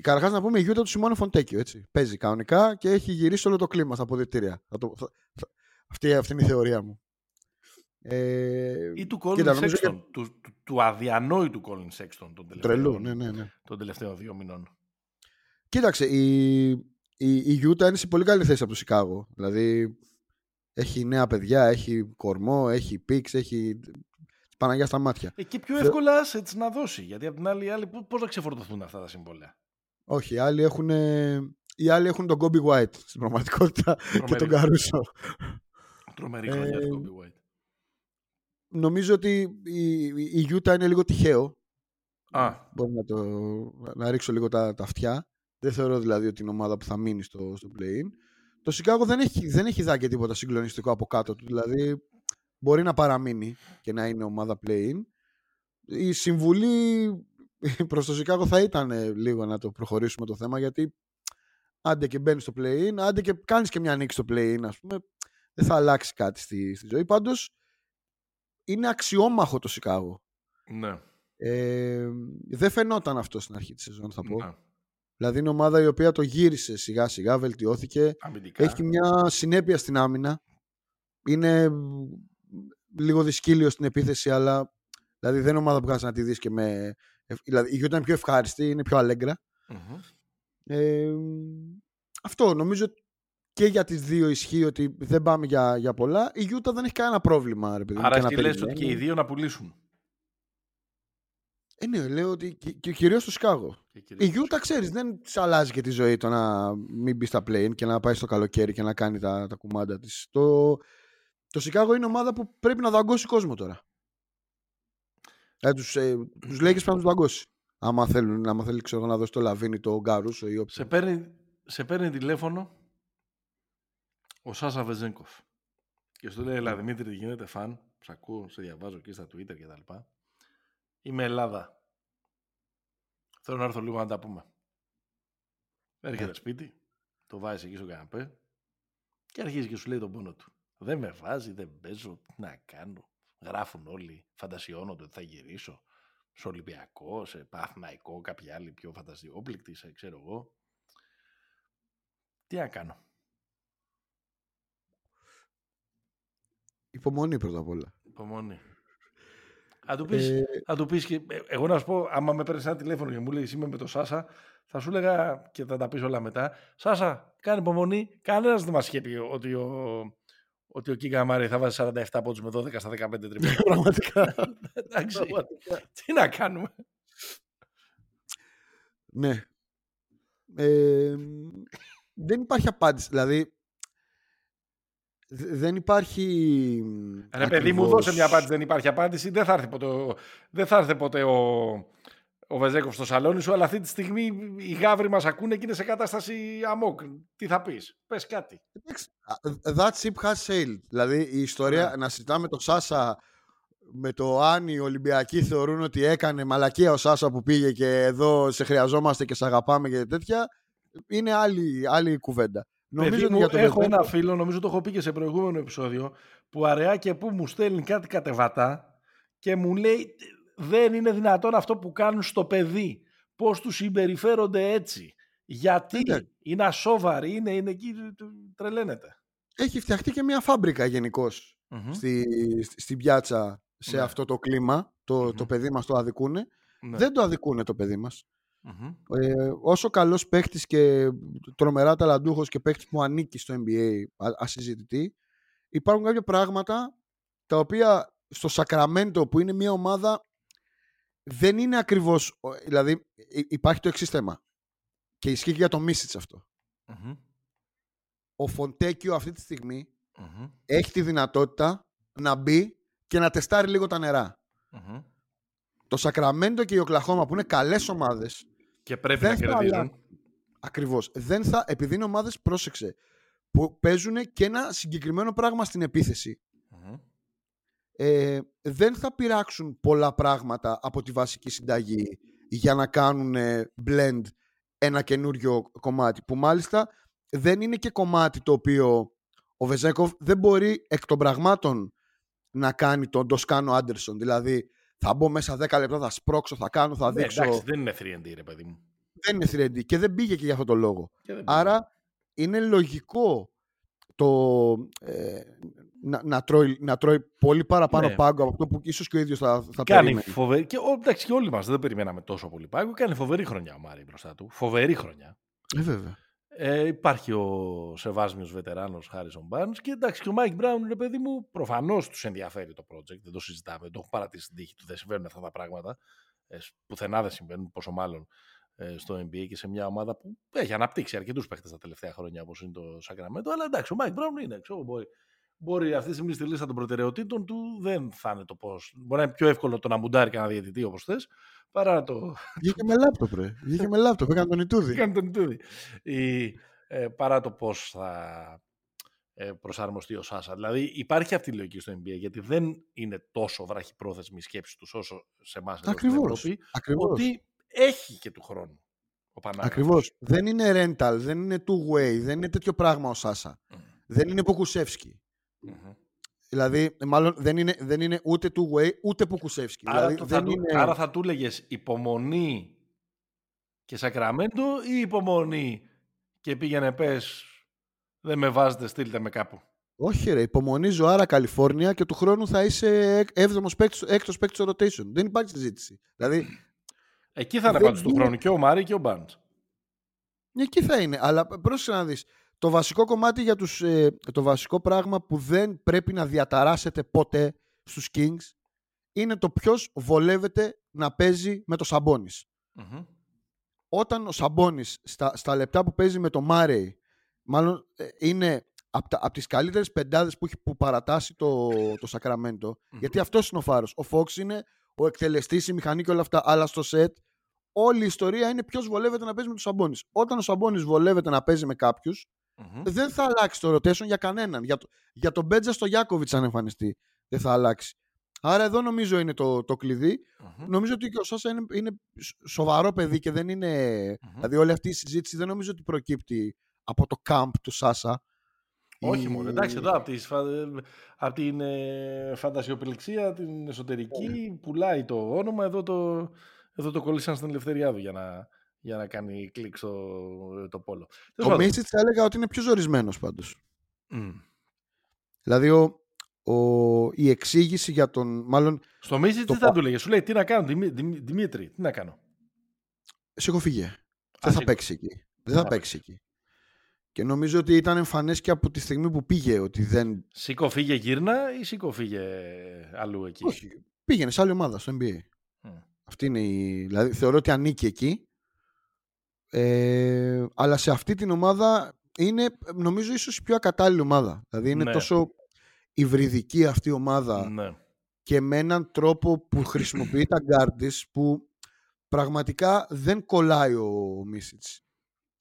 Καταρχάς να πούμε η Γιούτα του Σιμόνε Φοντέκιο. Έτσι. Παίζει κανονικά και έχει γυρίσει όλο το κλίμα στα αποδυτήρια. Θα το, θα, θα- αυτή, αυτή είναι η θεωρία μου. Ε, Ή του Colin κοίτα, νομίζω Sexton. Του, του, του αδιανόητου Colin Sexton των τελευταίων, Τρελού, ναι, ναι, ναι. των τελευταίων δύο μηνών. Κοίταξε, η, η, η Γιούτα είναι σε πολύ καλή θέση από το Σικάγο. Δηλαδή έχει νέα παιδιά, έχει κορμό, έχει πίξ, έχει της Παναγιάς στα μάτια. Ε, και πιο εύκολα έτσι να δώσει. Γιατί απ' την άλλη, οι άλλοι πώς να ξεφορτωθούν αυτά τα συμβόλαια; Όχι, οι άλλοι έχουν, οι άλλοι έχουν τον Kobe White στην πραγματικότητα και τον Τρομερή. Καρούσο. Τρομερή Ε, χρονιά του Kobe White. Νομίζω ότι η, η, η Utah είναι λίγο τυχαίο. Α, Μπορώ να, το, να ρίξω λίγο τα, τα αυτιά. Δεν θεωρώ δηλαδή ότι είναι ομάδα που θα μείνει στο, στο play-in. Το Σικάγο δεν έχει, δεν έχει δει και τίποτα συγκλονιστικό από κάτω του. Δηλαδή μπορεί να παραμείνει και να είναι ομάδα play-in. Η συμβουλή προς το Σικάγο θα ήταν ε, λίγο να το προχωρήσουμε το θέμα γιατί άντε και μπαίνεις στο play-in, άντε και κάνεις και μια νίκη στο play-in ας πούμε, δεν θα αλλάξει κάτι στη, στη ζωή. Πάντως είναι αξιόμαχο το Σικάγο. ναι. Ε, δεν φαινόταν αυτό στην αρχή της σεζόν θα πω. ναι. Δηλαδή είναι ομάδα η οποία το γύρισε σιγά σιγά, βελτιώθηκε. Αμυντικά. Έχει μια συνέπεια στην άμυνα. Είναι μ, λίγο δυσκύλιο στην επίθεση, αλλά δηλαδή δεν είναι ομάδα που κάνεις να τη δεις και με... ευ- Δηλαδή η Γιούτα είναι πιο ευχάριστη, είναι πιο αλέγκρα. Μμμ. Ε, αυτό νομίζω και για τις δύο ισχύει ότι δεν πάμε για, για πολλά. Η Γιούτα δεν έχει κανένα πρόβλημα. Ρε, παιδί μου, Άρα και να εσύ λες ότι περιμένει. και οι δύο να πουλήσουν. Ε, ναι, λέω ότι και, και κυρίως στο Σικάγο. Και Η κυρίως- Γιούτα, ξέρεις, δεν της αλλάζει και τη ζωή το να μην μπει στα play και να πάει στο καλοκαίρι και να κάνει τα, τα κουμάντα της. Το, το Σικάγο είναι ομάδα που πρέπει να δαγκώσει κόσμο τώρα. Ε, τους, ε, τους Lakers πρέπει να τους δαγκώσει. Άμα, θέλουν, άμα θέλει ξέρω, εγώ, να δώσει το Λαβίνι, το Γκαρούσο ή Σε όποιο. παίρνει, σε παίρνει τηλέφωνο ο Σάσα Βεζέγκοφ και σου λέει Ελά Δημήτρη τι γίνεται φαν σε ακούω, σε διαβάζω και στα Twitter και τα λοιπά είμαι Ελλάδα θέλω να έρθω λίγο να τα πούμε έρχεται Ναι. σπίτι το βάζει εκεί στο καναπέ και αρχίζει και σου λέει τον πόνο του δεν με βάζει, δεν παίζω, τι να κάνω γράφουν όλοι, φαντασιώνονται ότι θα γυρίσω σε Ολυμπιακό, σε Παθηναϊκό, κάποια άλλη πιο φαντασιόπληκτη, σε ξέρω εγώ. Τι να κάνω. Υπομονή πρώτα απ' όλα. Υπομονή. Αν του πεις, Ε, αν του πεις και, ε, εγώ να σου πω, άμα με παίρνεις ένα τηλέφωνο και μου λέει είμαι με τον Σάσα, θα σου έλεγα και θα τα πεις όλα μετά. Σάσα, κάνε υπομονή. Κανένας δεν μας είχε πει ότι ο, ότι ο Κίκα Μάρη θα βάζει 47 πόντους με 12 στα 15 τριπλά. Πραγματικά. Εντάξει, τι να κάνουμε. ναι. Ε, δεν υπάρχει απάντηση. Δηλαδή, δε- δεν υπάρχει. Ρε παιδί μου, ακριβώς- δώσε μια απάντηση. Δεν υπάρχει απάντηση. Δεν θα έρθει ποτέ, ο, δεν θα έρθει ποτέ ο, ο Βεζέκοφ στο σαλόνι σου, αλλά αυτή τη στιγμή οι γάβροι μας ακούνε και είναι σε κατάσταση αμόκ. Τι θα πεις; Πες κάτι. Εντάξει, That ship has sailed. Δηλαδή η ιστορία Ναι. να συζητάμε το Σάσα με το αν οι Ολυμπιακοί θεωρούν ότι έκανε μαλακία ο Σάσα που πήγε και εδώ σε χρειαζόμαστε και σε αγαπάμε και τέτοια είναι άλλη, άλλη κουβέντα. Νομίζω ότι για το έχω ένα φίλο, νομίζω το έχω πει και σε προηγούμενο επεισόδιο, που αραιά και που μου στέλνει κάτι κατεβατά και μου λέει δεν είναι δυνατόν αυτό που κάνουν στο παιδί. Πώς τους συμπεριφέρονται έτσι. Γιατί είναι ασόβαροι, είναι, είναι εκεί, τρελαίνεται. Έχει φτιαχτεί και μια φάμπρικα στη, στην πιάτσα σε ναι. αυτό το κλίμα. Το, το παιδί μας το αδικούνε. Ναι. Δεν το αδικούνε το παιδί μας. Ε, όσο καλός παίχτης και τρομερά ταλαντούχος και παίχτης που ανήκει στο NBA ασυζητητή, υπάρχουν κάποια πράγματα τα οποία στο Σακραμέντο που είναι μια ομάδα δεν είναι ακριβώς, δηλαδή υπάρχει το εξής θέμα. Και ισχύει και για το Μίσιτς Ο Φοντέκιο αυτή τη στιγμη έχει τη δυνατότητα να μπει και να τεστάρει λίγο τα νερα Το Σακραμέντο και η Οκλαχώμα που είναι καλές ομάδες και πρέπει να κερδίζουν. Ακριβώς. Δεν θα, επειδή είναι ομάδες, πρόσεξε, που παίζουν και ένα συγκεκριμένο πράγμα στην επιθεση Ε, δεν θα πειράξουν πολλά πράγματα από τη βασική συνταγή για να κάνουν blend ένα καινούριο κομμάτι. Που μάλιστα δεν είναι και κομμάτι το οποίο ο Βεζέκοφ δεν μπορεί εκ των πραγμάτων να κάνει τον Ντοσκάνο Άντερσον. Δηλαδή θα μπω μέσα 10 λεπτά, θα σπρώξω, θα κάνω, θα ναι, δείξω. εντάξει, δεν είναι 3&D, ρε παιδί μου. Δεν είναι 3&D και δεν πήγε και για αυτόν τον λόγο. Άρα είναι λογικό το, ε, να, να, τρώει, να τρώει πολύ παραπάνω ναι. πάγκο από αυτό που ίσως και ο ίδιος θα, θα Κάνει περίμενε. φοβερή. Και, εντάξει, και όλοι μας δεν περιμέναμε τόσο πολύ πάγκο. Κάνει φοβερή χρονιά ο Μάρι μπροστά του. Φοβερή χρονιά. Ε, βέβαια. Ε, υπάρχει ο σεβάσμιος βετεράνος Χάρισον Barnes και εντάξει και ο Μάικ Μπράουν είναι παιδί μου προφανώς τους ενδιαφέρει το project, δεν το συζητάμε, το έχω παρατήσει στην τύχη του, δεν συμβαίνουν αυτά τα πράγματα, ε, πουθενά δεν συμβαίνουν, πόσο μάλλον ε, στο NBA και σε μια ομάδα που έχει αναπτύξει αρκετούς παίχτες τα τελευταία χρόνια όπως είναι το Sacramento, αλλά εντάξει ο Μάικ Μπράουν είναι, ξέρω, μπορεί, μπορεί αυτή τη στιγμή στη λίστα των προτεραιοτήτων του δεν θα είναι το πώς. Μπορεί να είναι πιο εύκολο το να μουντάρει κάνα διαιτητή όπως θες, παρά το. Βγήκε με λάπτοπ, ρε. Βγήκε με λάπτοπ, έκανε τον Ιτούδη. Έκανε τον Ιτούδη. Η, ε, παρά το πώς θα ε, προσαρμοστεί ο Σάσα. Δηλαδή υπάρχει αυτή η λογική στο NBA γιατί δεν είναι τόσο βραχυπρόθεσμη η σκέψη τους όσο σε εμάς εδώ στην Ευρώπη. Ακριβώς. Ότι έχει και του χρόνου. Ακριβώς. Δεν είναι rental, δεν είναι two way, δεν είναι τέτοιο πράγμα ο Σάσα. Mm. Δεν είναι Ποκουσεύσκι. Mm-hmm. Δηλαδή, μάλλον δεν είναι, δεν είναι ούτε two way ούτε Ποκουσεύσκι. Άρα, δηλαδή, θα, είναι... άρα θα του έλεγε υπομονή και Σακραμέντο ή υπομονή και πήγαινε πες δεν με βάζετε, στείλτε με κάπου. Όχι ρε, υπομονή ζωάρα Καλιφόρνια και του χρόνου θα είσαι έβδομος παίκτης, έκτος παίκτης στο rotation. Δεν υπάρχει συζήτηση. Δηλαδή, Εκεί θα είναι πάντως του χρόνου και ο Μάρι και ο Μπάντς. Εκεί θα είναι, αλλά πρόσεχε να δεις. Το βασικό κομμάτι για τους, ε, το βασικό πράγμα που δεν πρέπει να διαταράσετε ποτέ στους Kings είναι το ποιος βολεύεται να παίζει με το σαμπονις Όταν ο Σαμπόνις στα, στα λεπτά που παίζει με το Μάρεϊ μάλλον ε, είναι από, τα, από τις καλύτερες πεντάδες που έχει που παρατάσει το, το σακραμεντο γιατί αυτός είναι ο φάρος. Ο Φόξ είναι ο εκτελεστής, η μηχανή και όλα αυτά, αλλά στο σετ όλη η ιστορία είναι ποιος βολεύεται να παίζει με του Σαμπόνι. Όταν ο Σαμπόνι βολεύεται να παίζει με κάποιους, δεν θα αλλάξει το rotation για κανέναν. Για, το, για τον Μπέτζα στο Γιάκοβιτς, αν εμφανιστεί, δεν θα αλλάξει. Άρα εδώ νομίζω είναι το, το κλειδι Νομίζω ότι και ο Σάσα είναι, είναι σοβαρό παιδί και δεν ειναι Δηλαδή όλη αυτή η συζήτηση δεν νομίζω ότι προκύπτει από το camp του Σάσα. Όχι μόνο. Εντάξει, εδώ από, από την ε, φαντασιοπηλεξία, την εσωτερική, πουλάει το όνομα. Εδώ το, εδώ το κολλήσαν στην ελευθεριά του για να, για να κάνει κλικ στο το πόλο. Ο Μίσιτς θα έλεγα ότι είναι πιο ζορισμένος πάντως. Δηλαδή ο, ο, η εξήγηση για τον. Μάλλον, στο Μίσιτς τι θα του λέγε, σου λέει τι να κάνω, Δημήτρη, τι να κάνω; Σηκωφίγε. Δεν θα παίξει εκεί. Δεν θα παίξει εκεί. Και νομίζω ότι ήταν εμφανές και από τη στιγμή που πήγε ότι δεν. Σήκω φύγε γύρνα ή σήκω φύγε αλλού εκεί; Όχι. Πήγαινε σε άλλη ομάδα στο NBA. Αυτή είναι η... Δηλαδή θεωρώ ότι ανήκει εκεί. Ε, αλλά σε αυτή την ομάδα είναι νομίζω ίσως η πιο ακατάλληλη ομάδα. Δηλαδή είναι ναι. τόσο υβριδική αυτή η ομάδα ναι. και με έναν τρόπο που χρησιμοποιεί τα γκάρντις που πραγματικά δεν κολλάει ο Μίσιτς.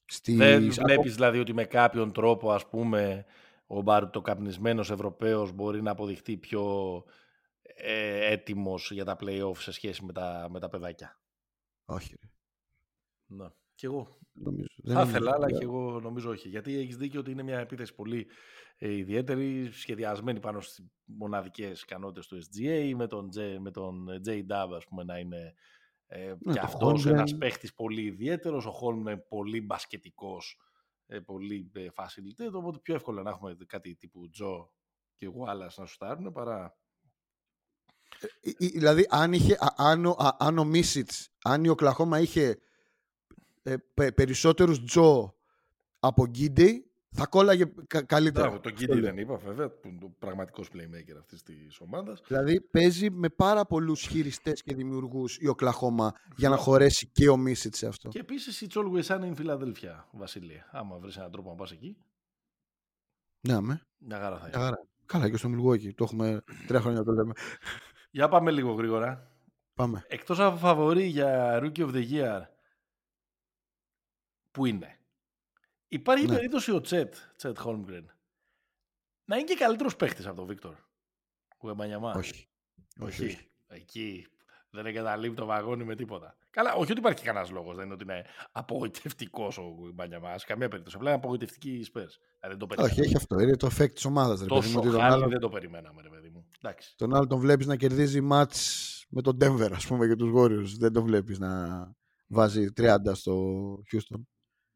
Στη... Δεν βλέπεις δηλαδή ότι με κάποιον τρόπο ας πούμε ο μπαρτοκαπνισμένος Ευρωπαίος μπορεί να αποδειχτεί πιο ε, έτοιμος για τα play-off σε σχέση με τα, με τα παιδάκια; Όχι. Ρε. Ναι. Κι εγώ. Νομίζω. Θα Δεν ήθελα, αλλά νομίζω. και εγώ νομίζω όχι. Γιατί έχεις δίκιο ότι είναι μια επίθεση πολύ ε, ιδιαίτερη, σχεδιασμένη πάνω στις μοναδικές ικανότητες του SGA, με τον, J, με τον J Dub, ας πούμε, να είναι ε, Ναι, και το αυτός Holmgren. ένας παίχτης πολύ ιδιαίτερος. Ο Χόλμ είναι πολύ μπασκετικός, ε, πολύ ε, facilitator. Οπότε πιο εύκολο να έχουμε κάτι τύπου Τζο και Wallace να σουτάρουν παρά. Ε, ε, Δηλαδή, αν, είχε, α- αν, ο- α- αν ο Μίσιτς, αν η Οκλαχώμα είχε ε, πε- περισσότερους Τζο από Γκίντι, θα κόλλαγε κα- καλύτερα. Μπράβο, τον Κίντι δεν είπα, βέβαια, που είναι ο πραγματικός playmaker αυτής της ομάδας. Δηλαδή, παίζει με πάρα πολλούς χειριστές και δημιουργούς η Οκλαχώμα για να Μπράβο. χωρέσει και ο Μίσιτς σε αυτό. Και επίσης η Always Sunny είναι Φιλαδέλφια, Βασίλεια. Άμα βρεις έναν τρόπο να πας εκεί, Ναι, με. μια χαρά θα είναι. Μια χαρά. Καλά, και στο Μιλγόκι. Το έχουμε τρία χρόνια το λέμε. Για πάμε λίγο γρήγορα. Πάμε. Εκτός από φαβορή για Rookie of the Year, που είναι. Υπάρχει Ναι. περίπτωση ο Τσέτ, Τσέτ Χόλμγκρεν, να είναι και καλύτερος παίχτης από τον Βίκτορ. Κουεμπανιαμά. Όχι. Όχι, Όχι. όχι. Εκεί δεν εγκαταλείπει το βαγόνι με τίποτα. Καλά, όχι ότι υπάρχει κανένας λόγος. Δεν είναι ότι είναι απογοητευτικός ο Κουεμπανιαμά. Σε καμία περίπτωση. Απλά είναι απογοητευτική η Spurs. Δηλαδή δεν το Όχι, περιμέναμε. έχει αυτό. Είναι το effect της ομάδας. Τόσο Τον χάλι άλλο, δεν το περιμέναμε, ρε παιδί μου. Εντάξει. τον άλλο τον βλέπεις να κερδίζει μάτς με τον Denver, ας πούμε, και τους Warriors. Δεν τον βλέπεις να βάζει 30 στο Houston.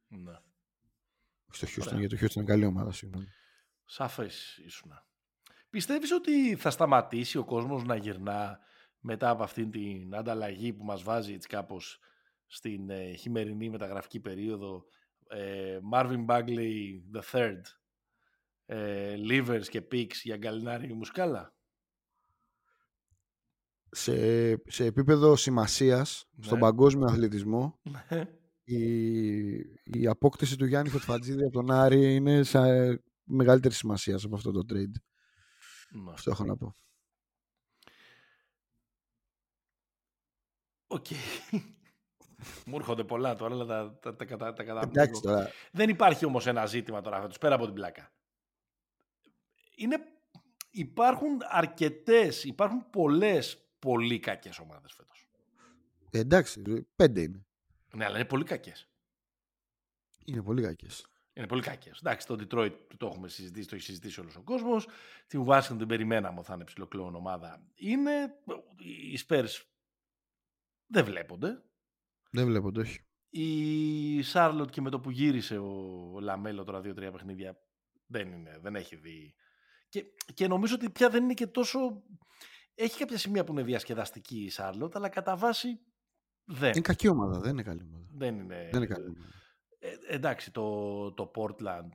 Ναι. Στο Houston, Ωραία. γιατί το Houston είναι καλή ομάδα, συγγνώμη. Σαφές ήσουνα. Πιστεύεις ότι θα σταματήσει ο κόσμος να γυρνά μετά από αυτήν την ανταλλαγή που μας βάζει έτσι κάπως στην ε, χειμερινή μεταγραφική περίοδο ε, Marvin Bagley the third ε, Livers και Picks για Γκαλινάρη Μουσκάλα. Σε, σε επίπεδο σημασίας στον Ναι. παγκόσμιο αθλητισμό, η, η απόκτηση του Γιάννη Φετφατζίδη από τον Άρη είναι σε μεγαλύτερη σημασία από αυτό το trade. Ναι. Αυτό έχω να πω. Οκ. Μου έρχονται πολλά τώρα, αλλά τα, τα, τα, κατα- τα καταπληκτώ. Εντάξει τώρα. Δεν υπάρχει όμως ένα ζήτημα τώρα φέτος, πέρα από την πλάκα. Είναι, υπάρχουν αρκετές, υπάρχουν πολλές πολύ κακές ομάδες φέτος. ε, Εντάξει, πέντε είναι. Ναι, αλλά είναι πολύ κακές. Είναι πολύ κακές. Είναι πολύ κακές. Εντάξει, το Detroit το έχουμε συζητήσει, το έχει συζητήσει όλος ο κόσμος. Την Washington την περιμέναμε ότι θα είναι ψιλοκλόουν ομάδα. Είναι. Οι Spurs δεν βλέπονται. Δεν βλέπω το όχι. Η Charlotte και με το που γύρισε ο Λαμέλο τώρα δύο-τρία παιχνίδια δεν, είναι, δεν έχει δει. Και, και νομίζω ότι πια δεν είναι και τόσο. Έχει κάποια σημεία που είναι διασκεδαστική η Charlotte, αλλά κατά βάση δεν. Είναι κακή ομάδα, δεν είναι καλή ομάδα. Δεν είναι. Δεν είναι καλή ομάδα. Ε, εντάξει, το, το Portland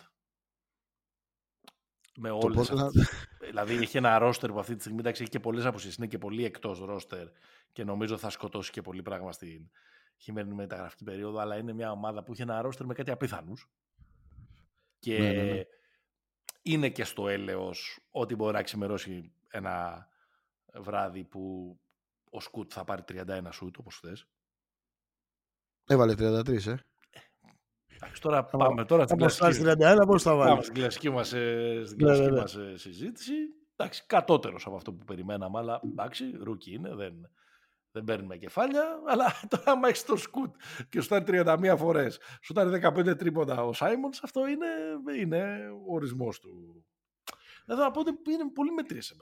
με Το όλες Portland- αυτές- δηλαδή έχει ένα ρόστερ που αυτή τη στιγμή εντάξει, έχει και πολλές απουσίες, είναι και πολύ εκτός ρόστερ και νομίζω θα σκοτώσει και πολύ πράγμα στην χειμερινή μεταγραφική περίοδο, αλλά είναι μια ομάδα που έχει ένα ρόστερ με κάτι απίθανους και Ναι, ναι, ναι. είναι και στο έλεος ότι μπορεί να ξημερώσει ένα βράδυ που ο Σκουτ θα πάρει 31 σουτ όπως χθες. Έβαλε 33, ε. Εντάξει, τώρα πάμε τώρα στην Θα μας κλασική- φτάσει 31, πώς θα Πάμε βάλεις; στην κλασική μας, ε, στην Ναι, κλασική ναι, ναι. μας ε, συζήτηση. Εντάξει, κατώτερος από αυτό που περιμέναμε, αλλά εντάξει, rookie είναι, δεν, δεν παίρνουμε κεφάλια. Αλλά τώρα, άμα έχεις τον Σκουτ και σουτάρει 31 φορές, σουτάρει 15 τρίποντα ο Σάιμονς, αυτό είναι, είναι ο ορισμός του. Εδώ να πω ότι είναι πολύ μέτριες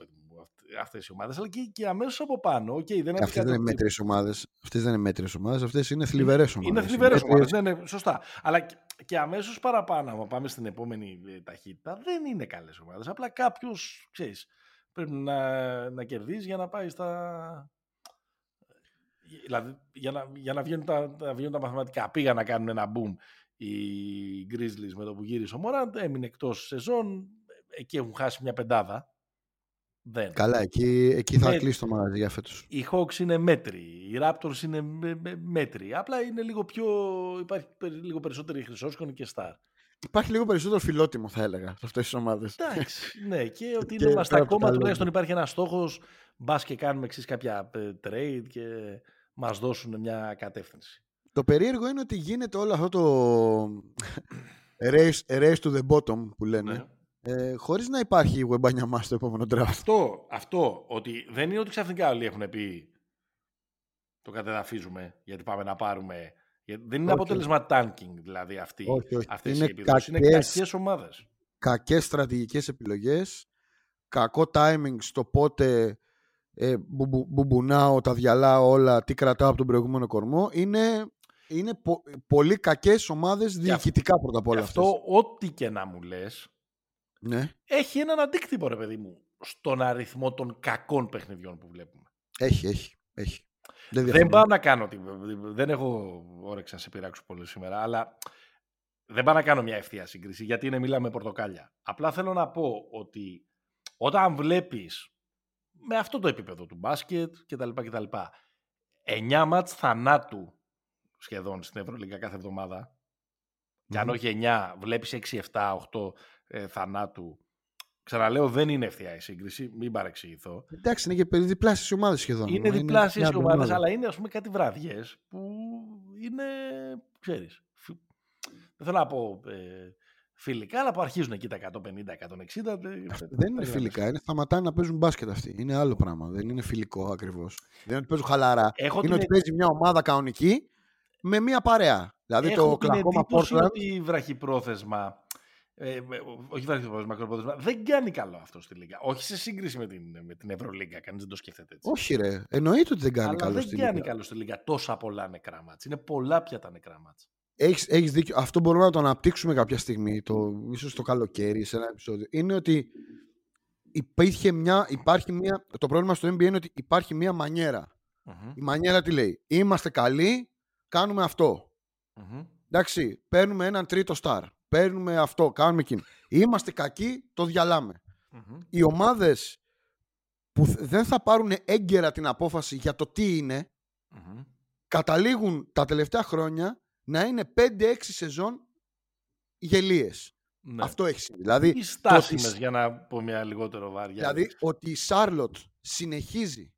αυτές οι ομάδες, αλλά και, και αμέσως από πάνω. Okay, δεν Αυτές δεν είναι αντικατοπτρι- μέτριε ομάδες. Αυτές δεν είναι μέτριες ομάδες. Αυτές είναι θλιβερές ομάδες. είναι θλιβερές ομάδες. Ναι, ναι, σωστά. Αλλά και, και αμέσως παραπάνω, άμα πάμε στην επόμενη ε, ταχύτητα, δεν είναι καλές ομάδες. Απλά κάποιος, ξέρεις, πρέπει να, να κερδίσει για να πάει στα. Δηλαδή, για να, για να, βγαίνουν τα, να βγαίνουν τα μαθηματικά. Πήγαν να κάνουν ένα boom οι Grizzlies με το που γύρισε ο Μωράντ, έμεινε εκτός σεζόν. Εκεί έχουν χάσει μια πεντάδα. Δεν. Καλά, εκεί, εκεί θα Ναι. κλείσει το μαγαζί για φέτος. Οι Hawks είναι μέτροι, οι Raptors είναι με- με- μέτροι. Απλά είναι λίγο πιο. υπάρχει περι- λίγο περισσότερη χρυσόσκονη και star. Υπάρχει λίγο περισσότερο φιλότιμο, θα έλεγα, σε αυτές τις ομάδες. Εντάξει, ναι, και ότι Και είμαστε πέρα από ακόμα τα τουλάχιστον λόγια. υπάρχει ένας στόχος. Μπας και κάνουμε εξής κάποια ε, trade και μας δώσουν μια κατεύθυνση. Το περίεργο είναι ότι γίνεται όλο αυτό το race, race to the bottom που λένε, Ναι. Ε, χωρίς να υπάρχει Wembanyama στο επόμενο draft. Αυτό, αυτό, ότι δεν είναι ότι ξαφνικά όλοι έχουν πει το κατεδαφίζουμε γιατί πάμε να πάρουμε Γιατί δεν είναι Όχι. αποτέλεσμα tanking δηλαδή αυτή, Όχι, όχι. αυτές Είναι οι επιδόσεις. Είναι κακές- κακές ομάδες. κακές στρατηγικές επιλογές, κακό timing στο πότε ε, μπου- μπου- μπουμπονάω, τα διαλάω όλα, τι κρατάω από τον προηγούμενο κορμό. Είναι, είναι πο- πολύ κακές ομάδες διοικητικά πρώτα απ' Γι' όλα αυτό αυτές. ό,τι και να μου λες, Ναι, έχει έναν αντίκτυπο ρε παιδί μου στον αριθμό των κακών παιχνιδιών που βλέπουμε. έχει, έχει. έχει. Δεν, Δεν διαφωνώ. πάω να κάνω, τι- δεν έχω όρεξη να σε πειράξω πολύ σήμερα, αλλά δεν πάω να κάνω μια ευθεία σύγκριση, γιατί είναι μιλάμε πορτοκάλια. Απλά θέλω να πω ότι όταν βλέπεις με αυτό το επίπεδο του μπάσκετ κτλ. κτλ 9 μάτς θανάτου σχεδόν στην Ευρωλίγκα κάθε εβδομάδα, και αν Μμμ. όχι 9, βλέπεις 6, 7, 8 ε, θανάτου, ξαναλέω δεν είναι ευθεία η σύγκριση, μην παρεξηγηθώ. Εντάξει, είναι και περί διπλάσιες ομάδες σχεδόν. Είναι Μα διπλάσιες μια οι ομάδες, εβδομάδα. αλλά είναι ας πούμε κάτι βραδιές που είναι, ξέρεις, φι- δεν θέλω να πω ε, φιλικά, αλλά που αρχίζουν εκεί τα 150, 160. Δεν είναι φιλικά, είναι σταματάνε να παίζουν μπάσκετ αυτοί. Είναι άλλο πράγμα. Δεν είναι φιλικό ακριβώς. Δεν είναι ότι παίζουν χαλαρά. Έχω είναι την, ότι παίζει μια ομάδα κανονική με μια παρέα. Δηλαδή έχω το την Κλακώμα εντύπωση Portland. ότι βραχυπρόθεσμα, ε, ε, όχι βραχυπρόθεσμα, μακροπρόθεσμα, δεν κάνει καλό αυτό στη Λίγκα. Όχι σε σύγκριση με την, με την Ευρωλίγκα, κανείς δεν το σκέφτεται έτσι. Όχι, ρε. Εννοείται ότι δεν κάνει Αλλά καλό δεν στη κάνει Λίγκα. καλό στη Λίγκα τόσα πολλά νεκρά μάτς. Είναι πολλά πια τα νεκρά μάτς. Έχεις, έχεις δίκιο. Αυτό μπορούμε να το αναπτύξουμε κάποια στιγμή, το, ίσως το καλοκαίρι, σε ένα επεισόδιο. Είναι ότι υπήρχε μια, υπάρχει μια, το πρόβλημα στο NBA είναι ότι υπάρχει μια μανιέρα. Μμμ, Η μανιέρα τι λέει; Είμαστε καλοί, κάνουμε αυτό. μμμ. Εντάξει, παίρνουμε έναν τρίτο στάρ. Παίρνουμε αυτό, κάνουμε εκείνο. Είμαστε κακοί, το διαλάμε. Μμμ. Οι ομάδες που θ- δεν θα πάρουν έγκαιρα την απόφαση για το τι είναι, Μμμ. καταλήγουν τα τελευταία χρόνια να είναι 5-6 σεζόν γελίες. Ναι. Αυτό έχει συμβεί. Δηλαδή, Ή το ότι- στάσιμες για να πω μια λιγότερο βάρια. δηλαδή ότι η Σάρλοτ συνεχίζει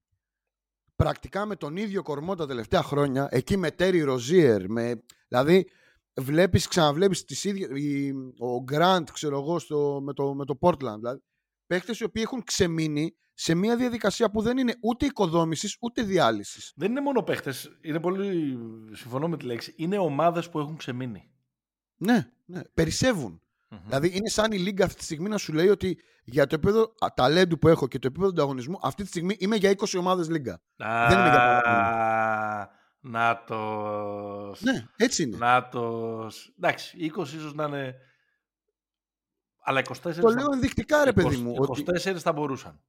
πρακτικά με τον ίδιο κορμό τα τελευταία χρόνια, εκεί με Τέρι Ροζίερ, με, δηλαδή βλέπεις, ξαναβλέπεις τις ίδιες, η- ο Γκραντ, ξέρω εγώ, στο, με, το, με το Portland, δηλαδή, παίχτες οι οποίοι έχουν ξεμείνει σε μια διαδικασία που δεν είναι ούτε οικοδόμησης ούτε διάλυσης. Δεν είναι μόνο παίχτες, είναι πολύ, συμφωνώ με τη λέξη, είναι ομάδες που έχουν ξεμείνει. Ναι, ναι, περισσεύουν. Μμμ. Δηλαδή είναι σαν η Λίγκα αυτή τη στιγμή να σου λέει ότι για το επίπεδο α, ταλέντου που έχω και το επίπεδο ανταγωνισμού, αυτή τη στιγμή είμαι για 20 ομάδες Λίγκα. Δεν είναι για Α, Νάτος. Ναι, έτσι είναι. Νάτος. Εντάξει, 20 ίσως να είναι... Αλλά 24, Το θα- λέω ενδεικτικά, ρε παιδί 20 μου. Ότι 24 θα μπορούσαν.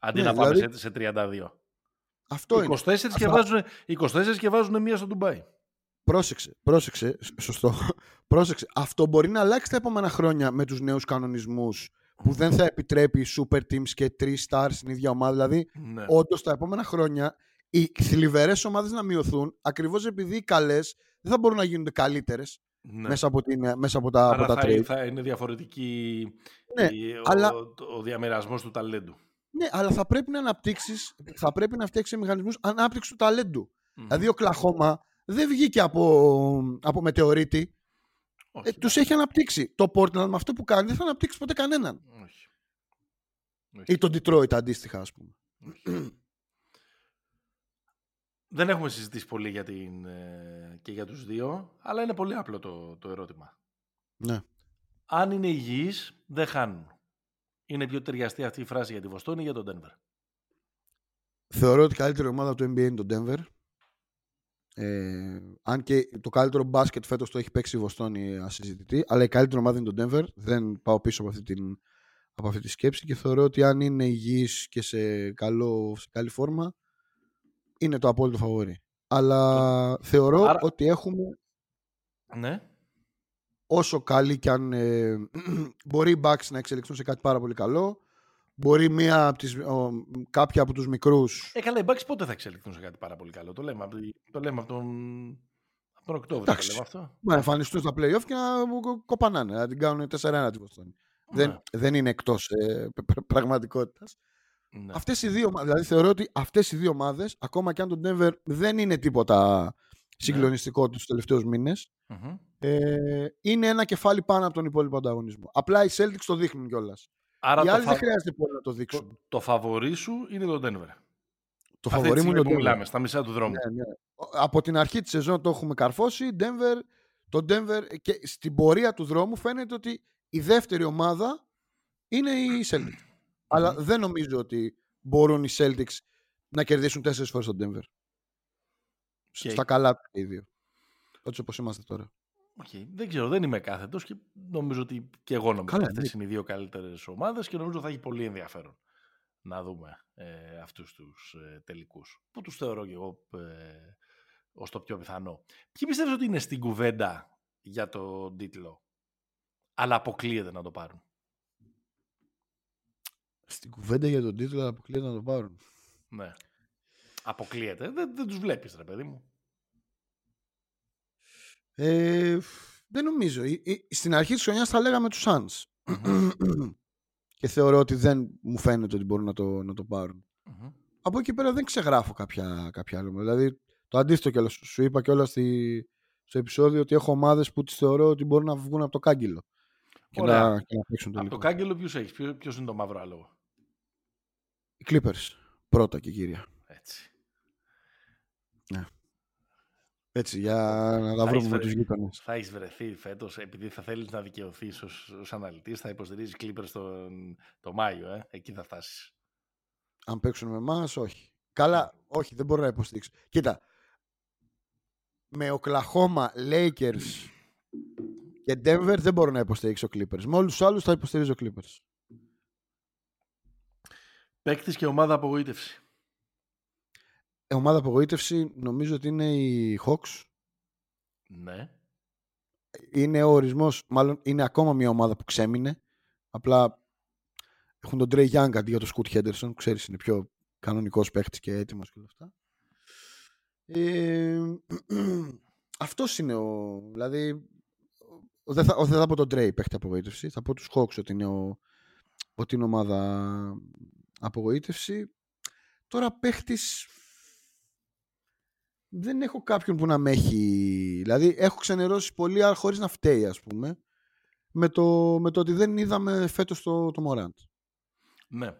Αντί Ναι, να πάμε δηλαδή- σε, σε 32. αυτό είναι. 24 και, Αυτά- βάζουν, 24 και βάζουν μία στο Ντουμπάι. Πρόσεξε, πρόσεξε, σ- σωστό. πρόσεξε. Αυτό μπορεί να αλλάξει τα επόμενα χρόνια με τους νέους κανονισμούς που δεν θα επιτρέπει super teams και 3 stars στην ίδια ομάδα. Δηλαδή, Ναι. όντως τα επόμενα χρόνια οι θλιβερές ομάδες να μειωθούν ακριβώς επειδή οι καλές δεν θα μπορούν να γίνονται καλύτερες ναι. μέσα, από την, μέσα από τα, Άρα από τα θα, trade. θα είναι διαφορετική Ναι, η- ο, αλλά- ο, διαμερασμός του ταλέντου. Ναι, αλλά θα πρέπει να αναπτύξεις, θα πρέπει να φτιάξεις μηχανισμούς ανάπτυξης του ταλέντου. Δηλαδή ο Κλαχώμα δεν βγήκε από, από μετεωρίτη. Όχι, Ε, τους έχει αναπτύξει. Το Portland με αυτό που κάνει δεν θα αναπτύξει ποτέ κανέναν. όχι. Ή το Detroit αντίστοιχα, ας πούμε. Δεν έχουμε συζητήσει πολύ για την, ε, και για τους δύο, αλλά είναι πολύ απλό το, το ερώτημα. Ναι. Αν είναι υγιείς, δεν χάνουν. Είναι πιο ταιριαστή αυτή η φράση για τη Βοστόνη ή για τον Denver; Θεωρώ ότι η καλύτερη ομάδα του NBA είναι το Denver. Ε, αν και το καλύτερο μπάσκετ φέτος το έχει παίξει η Βοστόνη ασυζητητή, αλλά η καλύτερη ομάδα είναι το Denver. Δεν πάω πίσω από αυτή, την, από αυτή τη σκέψη και θεωρώ ότι αν είναι υγιής και σε, καλό, σε καλή φόρμα, είναι το απόλυτο φαβορή. Αλλά θεωρώ Άρα- ότι έχουμε Ναι. όσο καλή και αν ε, μπορεί οι Bucks να εξελιχθούν σε κάτι πάρα πολύ καλό, μπορεί μία από τις, ο, κάποια από τους μικρούς Ε, καλά, οι Bucks πότε θα εξελιχθούν σε κάτι πάρα πολύ καλό; Το λέμε, από, το λέμε από τον, από τον Οκτώβριο. Το Εντάξει. λέμε αυτό. να εμφανιστούν στα playoff και να κο- κοπανάνε, να την κάνουν 4-1 τη Βοστόνη. Δεν, Ναι. δεν είναι εκτός ε, π- π- πραγματικότητας. Ναι. Αυτές οι δύο, ομάδες- δηλαδή θεωρώ ότι αυτές οι δύο ομάδες, ακόμα και αν το Denver δεν είναι τίποτα συγκλονιστικό τους τελευταίους μήνες, Μμμ. ε, είναι ένα κεφάλι πάνω από τον υπόλοιπο ανταγωνισμό. Απλά οι Celtics το δείχνουν κιόλας. Άρα Οι το, άλλοι φα... δεν χρειάζεται πολύ να το δείξουν. το, το φαβορί σου είναι το Denver. Το Αυτή φαβορή τη μου είναι στιγμή ο που Denver. μιλάμε, στα μισά του δρόμου. Ναι, ναι. Από την αρχή της σεζόν το έχουμε καρφώσει. Denver, το Denver και στην πορεία του δρόμου φαίνεται ότι η δεύτερη ομάδα είναι η Celtics. Αλλά δεν νομίζω ότι μπορούν οι Celtics να κερδίσουν τέσσερις φορές τον Denver. Και- Στα καλά τους και οι δύο. Έτσι όπως είμαστε τώρα. Οκ, Δεν ξέρω, δεν είμαι κάθετος και νομίζω ότι και εγώ νομίζω Καλά, ότι αυτές ναι. είναι οι δύο καλύτερες ομάδες και νομίζω θα έχει πολύ ενδιαφέρον να δούμε ε, αυτούς τους ε, τελικούς. Που τους θεωρώ και εγώ ε, ως το πιο πιθανό. Ποιοι πιστεύεις ότι είναι στην κουβέντα για τον τίτλο, αλλά αποκλείεται να το πάρουν. Στην κουβέντα για τον τίτλο αποκλείεται να το πάρουν. Ναι. Αποκλείεται. Δεν, δεν τους βλέπεις, ρε παιδί μου. Ε, δεν νομίζω. Ε, ε, Στην αρχή της χρονιάς θα λέγαμε τους Suns. και θεωρώ ότι δεν μου φαίνεται ότι μπορούν να το, να το πάρουν. Μμμ. Από εκεί πέρα δεν ξεγράφω κάποια, κάποια άλλη. ομάδα. Δηλαδή το αντίθετο κιόλας. Σου είπα κιόλας στη, στο επεισόδιο ότι έχω ομάδες που τις θεωρώ ότι μπορούν να βγουν από το κάγκυλο. Και Ωραία. να, και να παίξουν το Από το λίγο. κάγκελο ποιους έχεις, ποιος είναι το μαύρο άλογο; Οι Clippers. Πρώτα και κύρια. Έτσι. Έτσι, για να τα Θα βρούμε έχεις με βρε- τους γείτονες. Θα έχει βρεθεί φέτος, επειδή θα θέλεις να δικαιωθείς ως αναλυτής, θα υποστηρίζεις Clippers τον το Μάιο. Ε. Εκεί θα φτάσεις. Αν παίξουν με εμάς, όχι. Καλά, όχι, δεν μπορώ να υποστηρίξω. Κοίτα. Με Οκλαχώμα, Lakers και Denver δεν μπορώ να υποστηρίξω Clippers. Με όλους τους άλλους θα υποστηρίζω Clippers. Παίκτης και ομάδα απογοήτευση. Ε, ομάδα απογοήτευση νομίζω ότι είναι οι Hawks. Ναι. Είναι ο ορισμός, μάλλον είναι ακόμα μια ομάδα που ξέμεινε. Απλά έχουν τον Trey Young αντί για τον Scoot Henderson. Ξέρεις, είναι πιο κανονικός παίχτης και έτοιμος και όλα αυτά. Ε, αυτός είναι ο... Δηλαδή, ο- δεν θα, ο- δεν θα πω τον Trey παίχτη απογοήτευση. Θα πω τους Hawks ότι είναι, ο, ότι είναι ομάδα απογοήτευση. Τώρα παίχτης δεν έχω κάποιον που να με έχει... Δηλαδή έχω ξενερώσει πολύ αλλά χωρίς να φταίει ας πούμε με το, με το ότι δεν είδαμε φέτος το, το Morant. Ναι.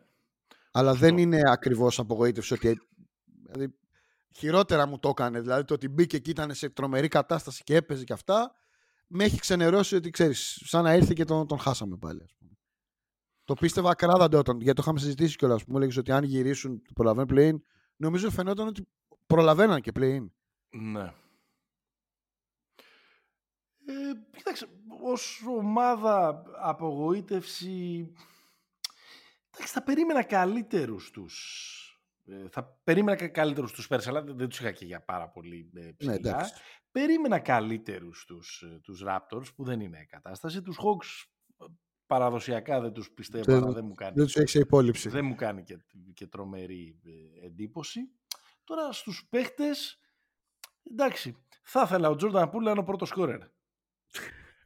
Αλλά δεν είναι ακριβώς απογοήτευση ότι δηλαδή, χειρότερα μου το έκανε. Δηλαδή το ότι μπήκε και ήταν σε τρομερή κατάσταση και έπαιζε και αυτά με έχει ξενερώσει ότι ξέρεις σαν να ήρθε και τον, τον χάσαμε πάλι ας πούμε. Το πίστευα ακράδαντα όταν, γιατί το είχαμε συζητήσει κιόλας. Μου έλεγες ότι αν γυρίσουν το προλαβαίνουν πλέον, νομίζω φαινόταν ότι προλαβαίναν και πλέον. Ναι. Ε, κοίταξε, ως ομάδα απογοήτευση, εντάξει, θα περίμενα καλύτερους τους. Ε, θα περίμενα κα- καλύτερους τους πέρσι, αλλά δεν, δεν τους είχα και για πάρα πολύ ε, ψηλά. Ναι, εντάξει. περίμενα καλύτερους τους, ε, τους Raptors, που δεν είναι κατάσταση. Τους Hawks ε, παραδοσιακά δεν τους πιστεύω, Δεν- αλλά δεν μου κάνει Δεν τους έχεις σε υπόλοιψη. δεν μου κάνει και, και τρομερή ε, εντύπωση. Τώρα στους παίχτες, εντάξει, θα ήθελα ο Τζόρνταν Πούλ να είναι ο πρώτος σκόρερ.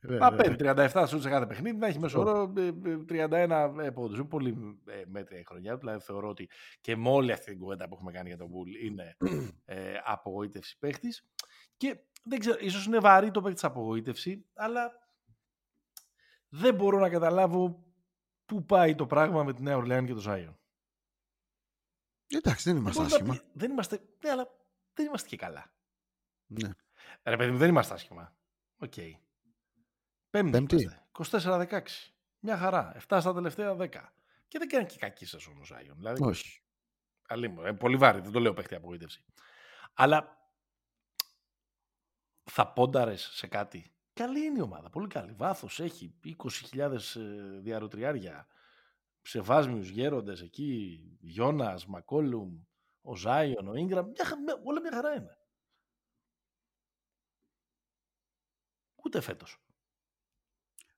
Ναι, Να ναι. παίρνει 37 σούτ σε κάθε παιχνίδι, να έχει μέσο όρο ε, ε, 31 ε, πόντους. Είναι πολύ ε, μέτρια η χρονιά του. Δηλαδή θεωρώ ότι και με όλη αυτή την κουβέντα που έχουμε κάνει για τον Πούλ είναι ε, απογοήτευση παίχτης. Και δεν ξέρω, ίσως είναι βαρύ το παίχτη απογοήτευση, αλλά δεν μπορώ να καταλάβω πού πάει το πράγμα με τη Νέα Ορλεάνη και το Ζάιον. Εντάξει, δεν είμαστε Δεν, μπορούμε να άσχημα. πει- δεν είμαστε, ναι, αλλά δεν είμαστε και καλά. Ναι. Ρε παιδί μου, δεν είμαστε άσχημα. Οκ. Πέμπτη. Πέμπτη. είμαστε. 24-16. Μια χαρά. 7 στα τελευταία 10. Και δεν κάνει και κακή σεζόν ο Ζάιον. Δηλαδή, Όχι. αλίμονο, είναι πολύ βαρύ. Δεν το λέω παίχτη απογοήτευση. Αλλά θα πόνταρες σε κάτι. Καλή είναι η ομάδα. Πολύ καλή. Βάθος έχει 20.000 ε, διαρροτριάρια. Ψεβάσμιου γέροντες εκεί. Γιώνας, Μακόλουμ, ο Ζάιον, ο Ίγκραμ. Μια, χα- μια- όλα μια χαρά είναι. Ούτε φέτος.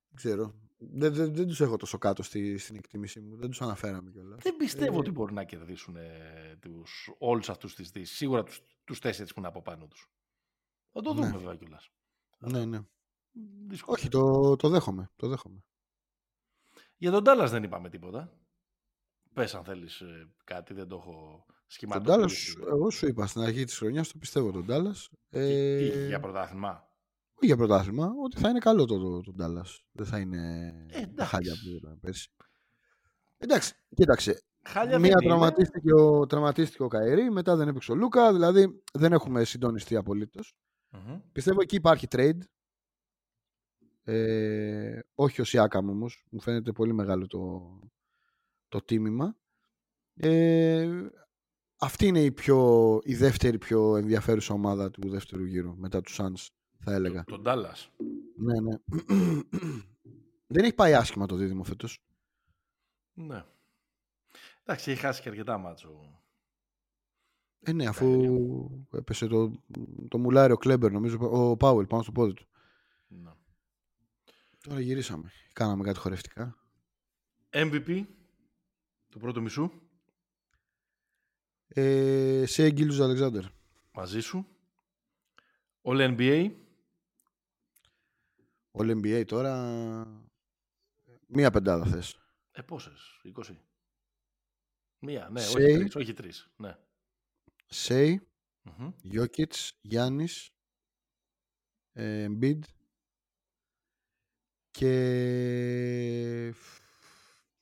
Δεν ξέρω. Δεν, δεν, δεν τους έχω τόσο κάτω στη, στην εκτίμησή μου. Δεν τους αναφέραμε κιόλας. Δεν πιστεύω Ε, ότι μπορεί να κερδίσουν ε, τους, όλους αυτούς τις δύσεις. Σίγουρα τους, τους τέσσερις που είναι από πάνω τους. Θα το δούμε Ναι. βέβαια κιόλας. Ναι, ναι. Δύσκολο. Όχι, το, το δέχομαι. Το δέχομαι. Για τον Τάλλας δεν είπαμε τίποτα. Πες αν θέλεις ε, κάτι, δεν το έχω Τον σχηματίσει. Dallas, εγώ σου είπα στην αρχή της χρονιάς, το πιστεύω τον Dallas. Ε, Τι, τι, για πρωτάθλημα; όχι για πρωτάθλημα, ότι θα είναι καλό το, το, το Dallas. Δεν θα είναι Ε, τα χάλια εντάξει. που ήταν πέρσι. Εντάξει, κοίταξε. Χάλια Μία δεν είναι. τραυματίστηκε ο, τραυματίστηκε ο Καηρή, μετά δεν έπαιξε ο Λούκα. Δηλαδή δεν έχουμε συντονιστεί απολύτως. Μμμ. Πιστεύω εκεί υπάρχει trade. Ε, όχι ο Σιάκαμ όμως. Μου φαίνεται πολύ μεγάλο το, το τίμημα. Ε, αυτή είναι η, πιο, η δεύτερη πιο ενδιαφέρουσα ομάδα του δεύτερου γύρου μετά τους Suns θα έλεγα. Τον Dallas. Ναι, ναι. Δεν έχει πάει άσχημα το δίδυμο φέτος. Ναι. Εντάξει, έχει χάσει και αρκετά μάτσο. Ε, ναι, αφού έπεσε το, το μουλάρι ο Κλέμπερ, νομίζω, ο Πάουελ πάνω στο πόδι του. Ναι. Τώρα γυρίσαμε. Κάναμε κάτι χορευτικά. MVP του πρώτου μισού. Ε, σε Γκίλους Αλεξάνδερ. Μαζί σου. All NBA. All NBA τώρα. Μία πεντάδα θες. Ε, πόσες, 20. Μία, ναι, Shea. όχι τρεις, όχι τρεις. Ναι. Σέι, Μμμ. Γιώκητς, Γιάννης, ε, Embiid και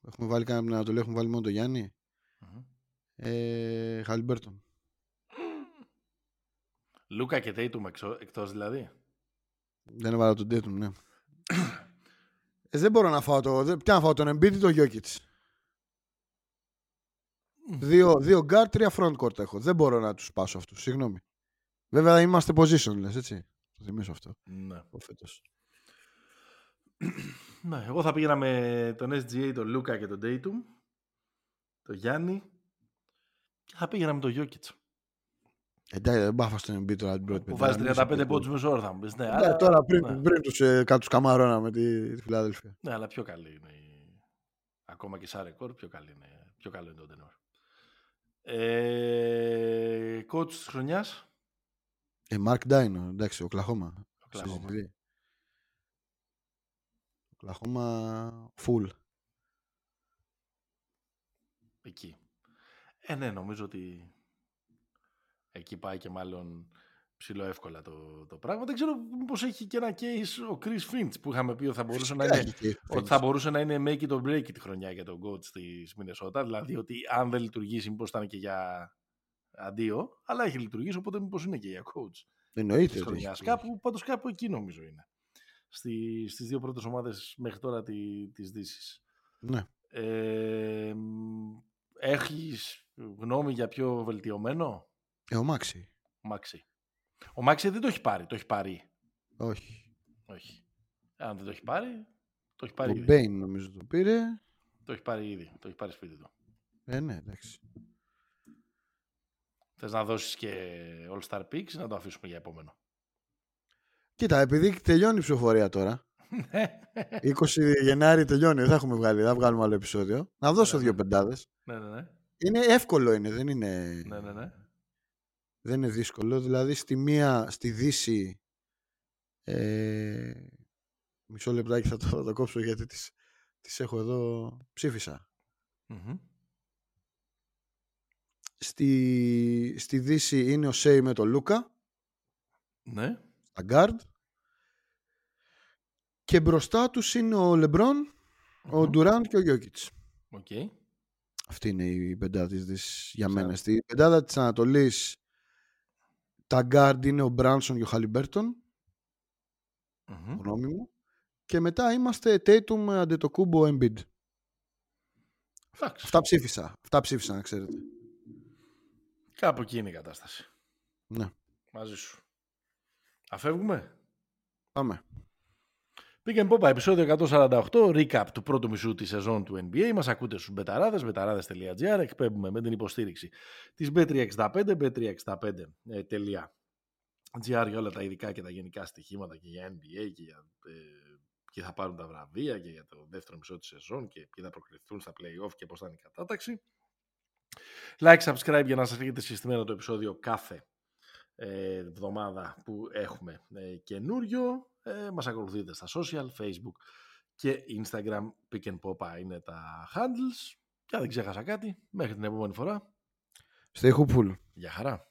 έχουμε βάλει κανένα να το έχουμε βάλει μόνο το Γιάννη. Μμμ. Ε, Χαλιμπέρτον. Λούκα και Τέιτουμ εξω- εκτός δηλαδή. Δεν έβαλα τον Tatum, ναι. ε, δεν μπορώ να φάω το... δεν- Τι να φάω, τον Embiid ή τον Γιώκητς. Δύο, δύο guard, τρία front court έχω. Δεν μπορώ να τους πάσω αυτούς. Συγγνώμη. Βέβαια είμαστε position, λες, έτσι. Το θυμίσω αυτό. Ναι. Από φέτος. Ναι. Εγώ θα πήγαινα με τον SGA, τον Λούκα και τον Τέιτουμ. Το Γιάννη. Και θα πήγαινα με τον Γιώκητς. Εντάξει, δεν πάω στον Embiid τώρα την πρώτη Που πεντάδα, βάζεις μην 35 είσαι πόντους μεσόωρο θα μου πεις. Ναι, Ναι, αλλά, τώρα πριν, ναι. πριν τους, ε, κάτω τους καμαρώναμε τη, τη Φιλάδελφια. ναι, αλλά πιο καλή είναι η... Ακόμα και σαν ρεκόρ, πιο, καλή είναι... πιο καλό είναι το Denver. Ε, coach της χρονιάς. Ε, Mark Dino, εντάξει, ο Κλαχώμα. Οκλαχώμα. Ο Κλαχώμα full. Εκεί. Ε, ναι, νομίζω ότι εκεί πάει και μάλλον ψηλό εύκολα το, το πράγμα. Δεν ξέρω μήπως έχει και ένα case ο Chris Finch που είχαμε πει ότι θα μπορούσε, να Φυσικά είναι, έχει και ότι Finch. θα μπορούσε να είναι make it or break it τη χρονιά για τον coach της Μινεσότα. Δηλαδή ότι αν δεν λειτουργήσει μήπως θα είναι και για αντίο, αλλά έχει λειτουργήσει οπότε μήπως είναι και για coach Εννοείται. της ότι χρονιάς. έχει. Κάπου, πάντως κάπου εκεί νομίζω είναι. Στη, στις δύο πρώτες ομάδες μέχρι τώρα τη, της Δύσης. Ναι. Ε, μ, έχεις γνώμη για πιο βελτιωμένο; Ε, ο Μάξι. Μάξι. Ο Μάξι δεν το έχει πάρει, το έχει πάρει. Όχι. Όχι. Αν δεν το έχει πάρει, το έχει πάρει Ο ήδη. Μπέιν νομίζω το πήρε. Το έχει πάρει ήδη, το έχει πάρει σπίτι του. Ε, ναι, εντάξει. Θες να δώσεις και All-Star Picks ή να το αφήσουμε για επόμενο; Κοίτα, επειδή τελειώνει η ψηφοφορία τώρα. 20 Γενάρη τελειώνει, δεν θα έχουμε βγάλει, δεν θα βγάλουμε άλλο επεισόδιο. Να δώσω Ναι, δύο ναι. πεντάδες. ναι, ναι, ναι. Είναι εύκολο είναι, δεν είναι, ναι, ναι, ναι. δεν είναι δύσκολο. Δηλαδή στη μία, στη Δύση, ε, μισό λεπτάκι θα το, θα το κόψω γιατί τις, τις έχω εδώ, ψήφισα. Μμμ. Στη, στη Δύση είναι ο Σέι με τον Λούκα, Ναι. Στα guard. Και μπροστά τους είναι ο Λεμπρόν, ο Μμμ. Ντουράντ και ο Γιόκιτς. Οκ. Αυτή είναι η πεντάδα της Δύσης για Ξέρω. μένα. Στη πεντάδα της Ανατολής τα guard είναι ο Μπράνσον και ο Χαλιμπέρτον, Μμμ. γνώμη μου. Και μετά είμαστε Tatum, Αντετοκούμπο, Embiid. Εντάξει. Αυτά ψήφισα. Αυτά ψήφισα, να ξέρετε. Κάπου εκεί είναι η κατάσταση. Ναι. Μαζί σου. Αφεύγουμε. Πάμε. Pick and Pop, επεισόδιο 148, recap του πρώτου μισού της σεζόν του NBA. Μας ακούτε στους μπεταράδες, μπεταράδες.gr, εκπέμπουμε με την υποστήριξη της B365, b365.gr για όλα τα ειδικά και τα γενικά στοιχήματα και για NBA και για ε, ποιοι θα πάρουν τα βραβεία και για το δεύτερο μισό της σεζόν και ποιοι θα προκριθούν στα play-off και πώς θα είναι η κατάταξη. Like, subscribe για να σας έρχεται συστημένο το επεισόδιο κάθε ε, εβδομάδα που έχουμε ε, καινούριο. Ε, μας ακολουθείτε στα social, facebook και instagram. Pick and Popa είναι τα handles. Και αν δεν ξέχασα κάτι, μέχρι την επόμενη φορά. Stay hopeful. Γεια χαρά.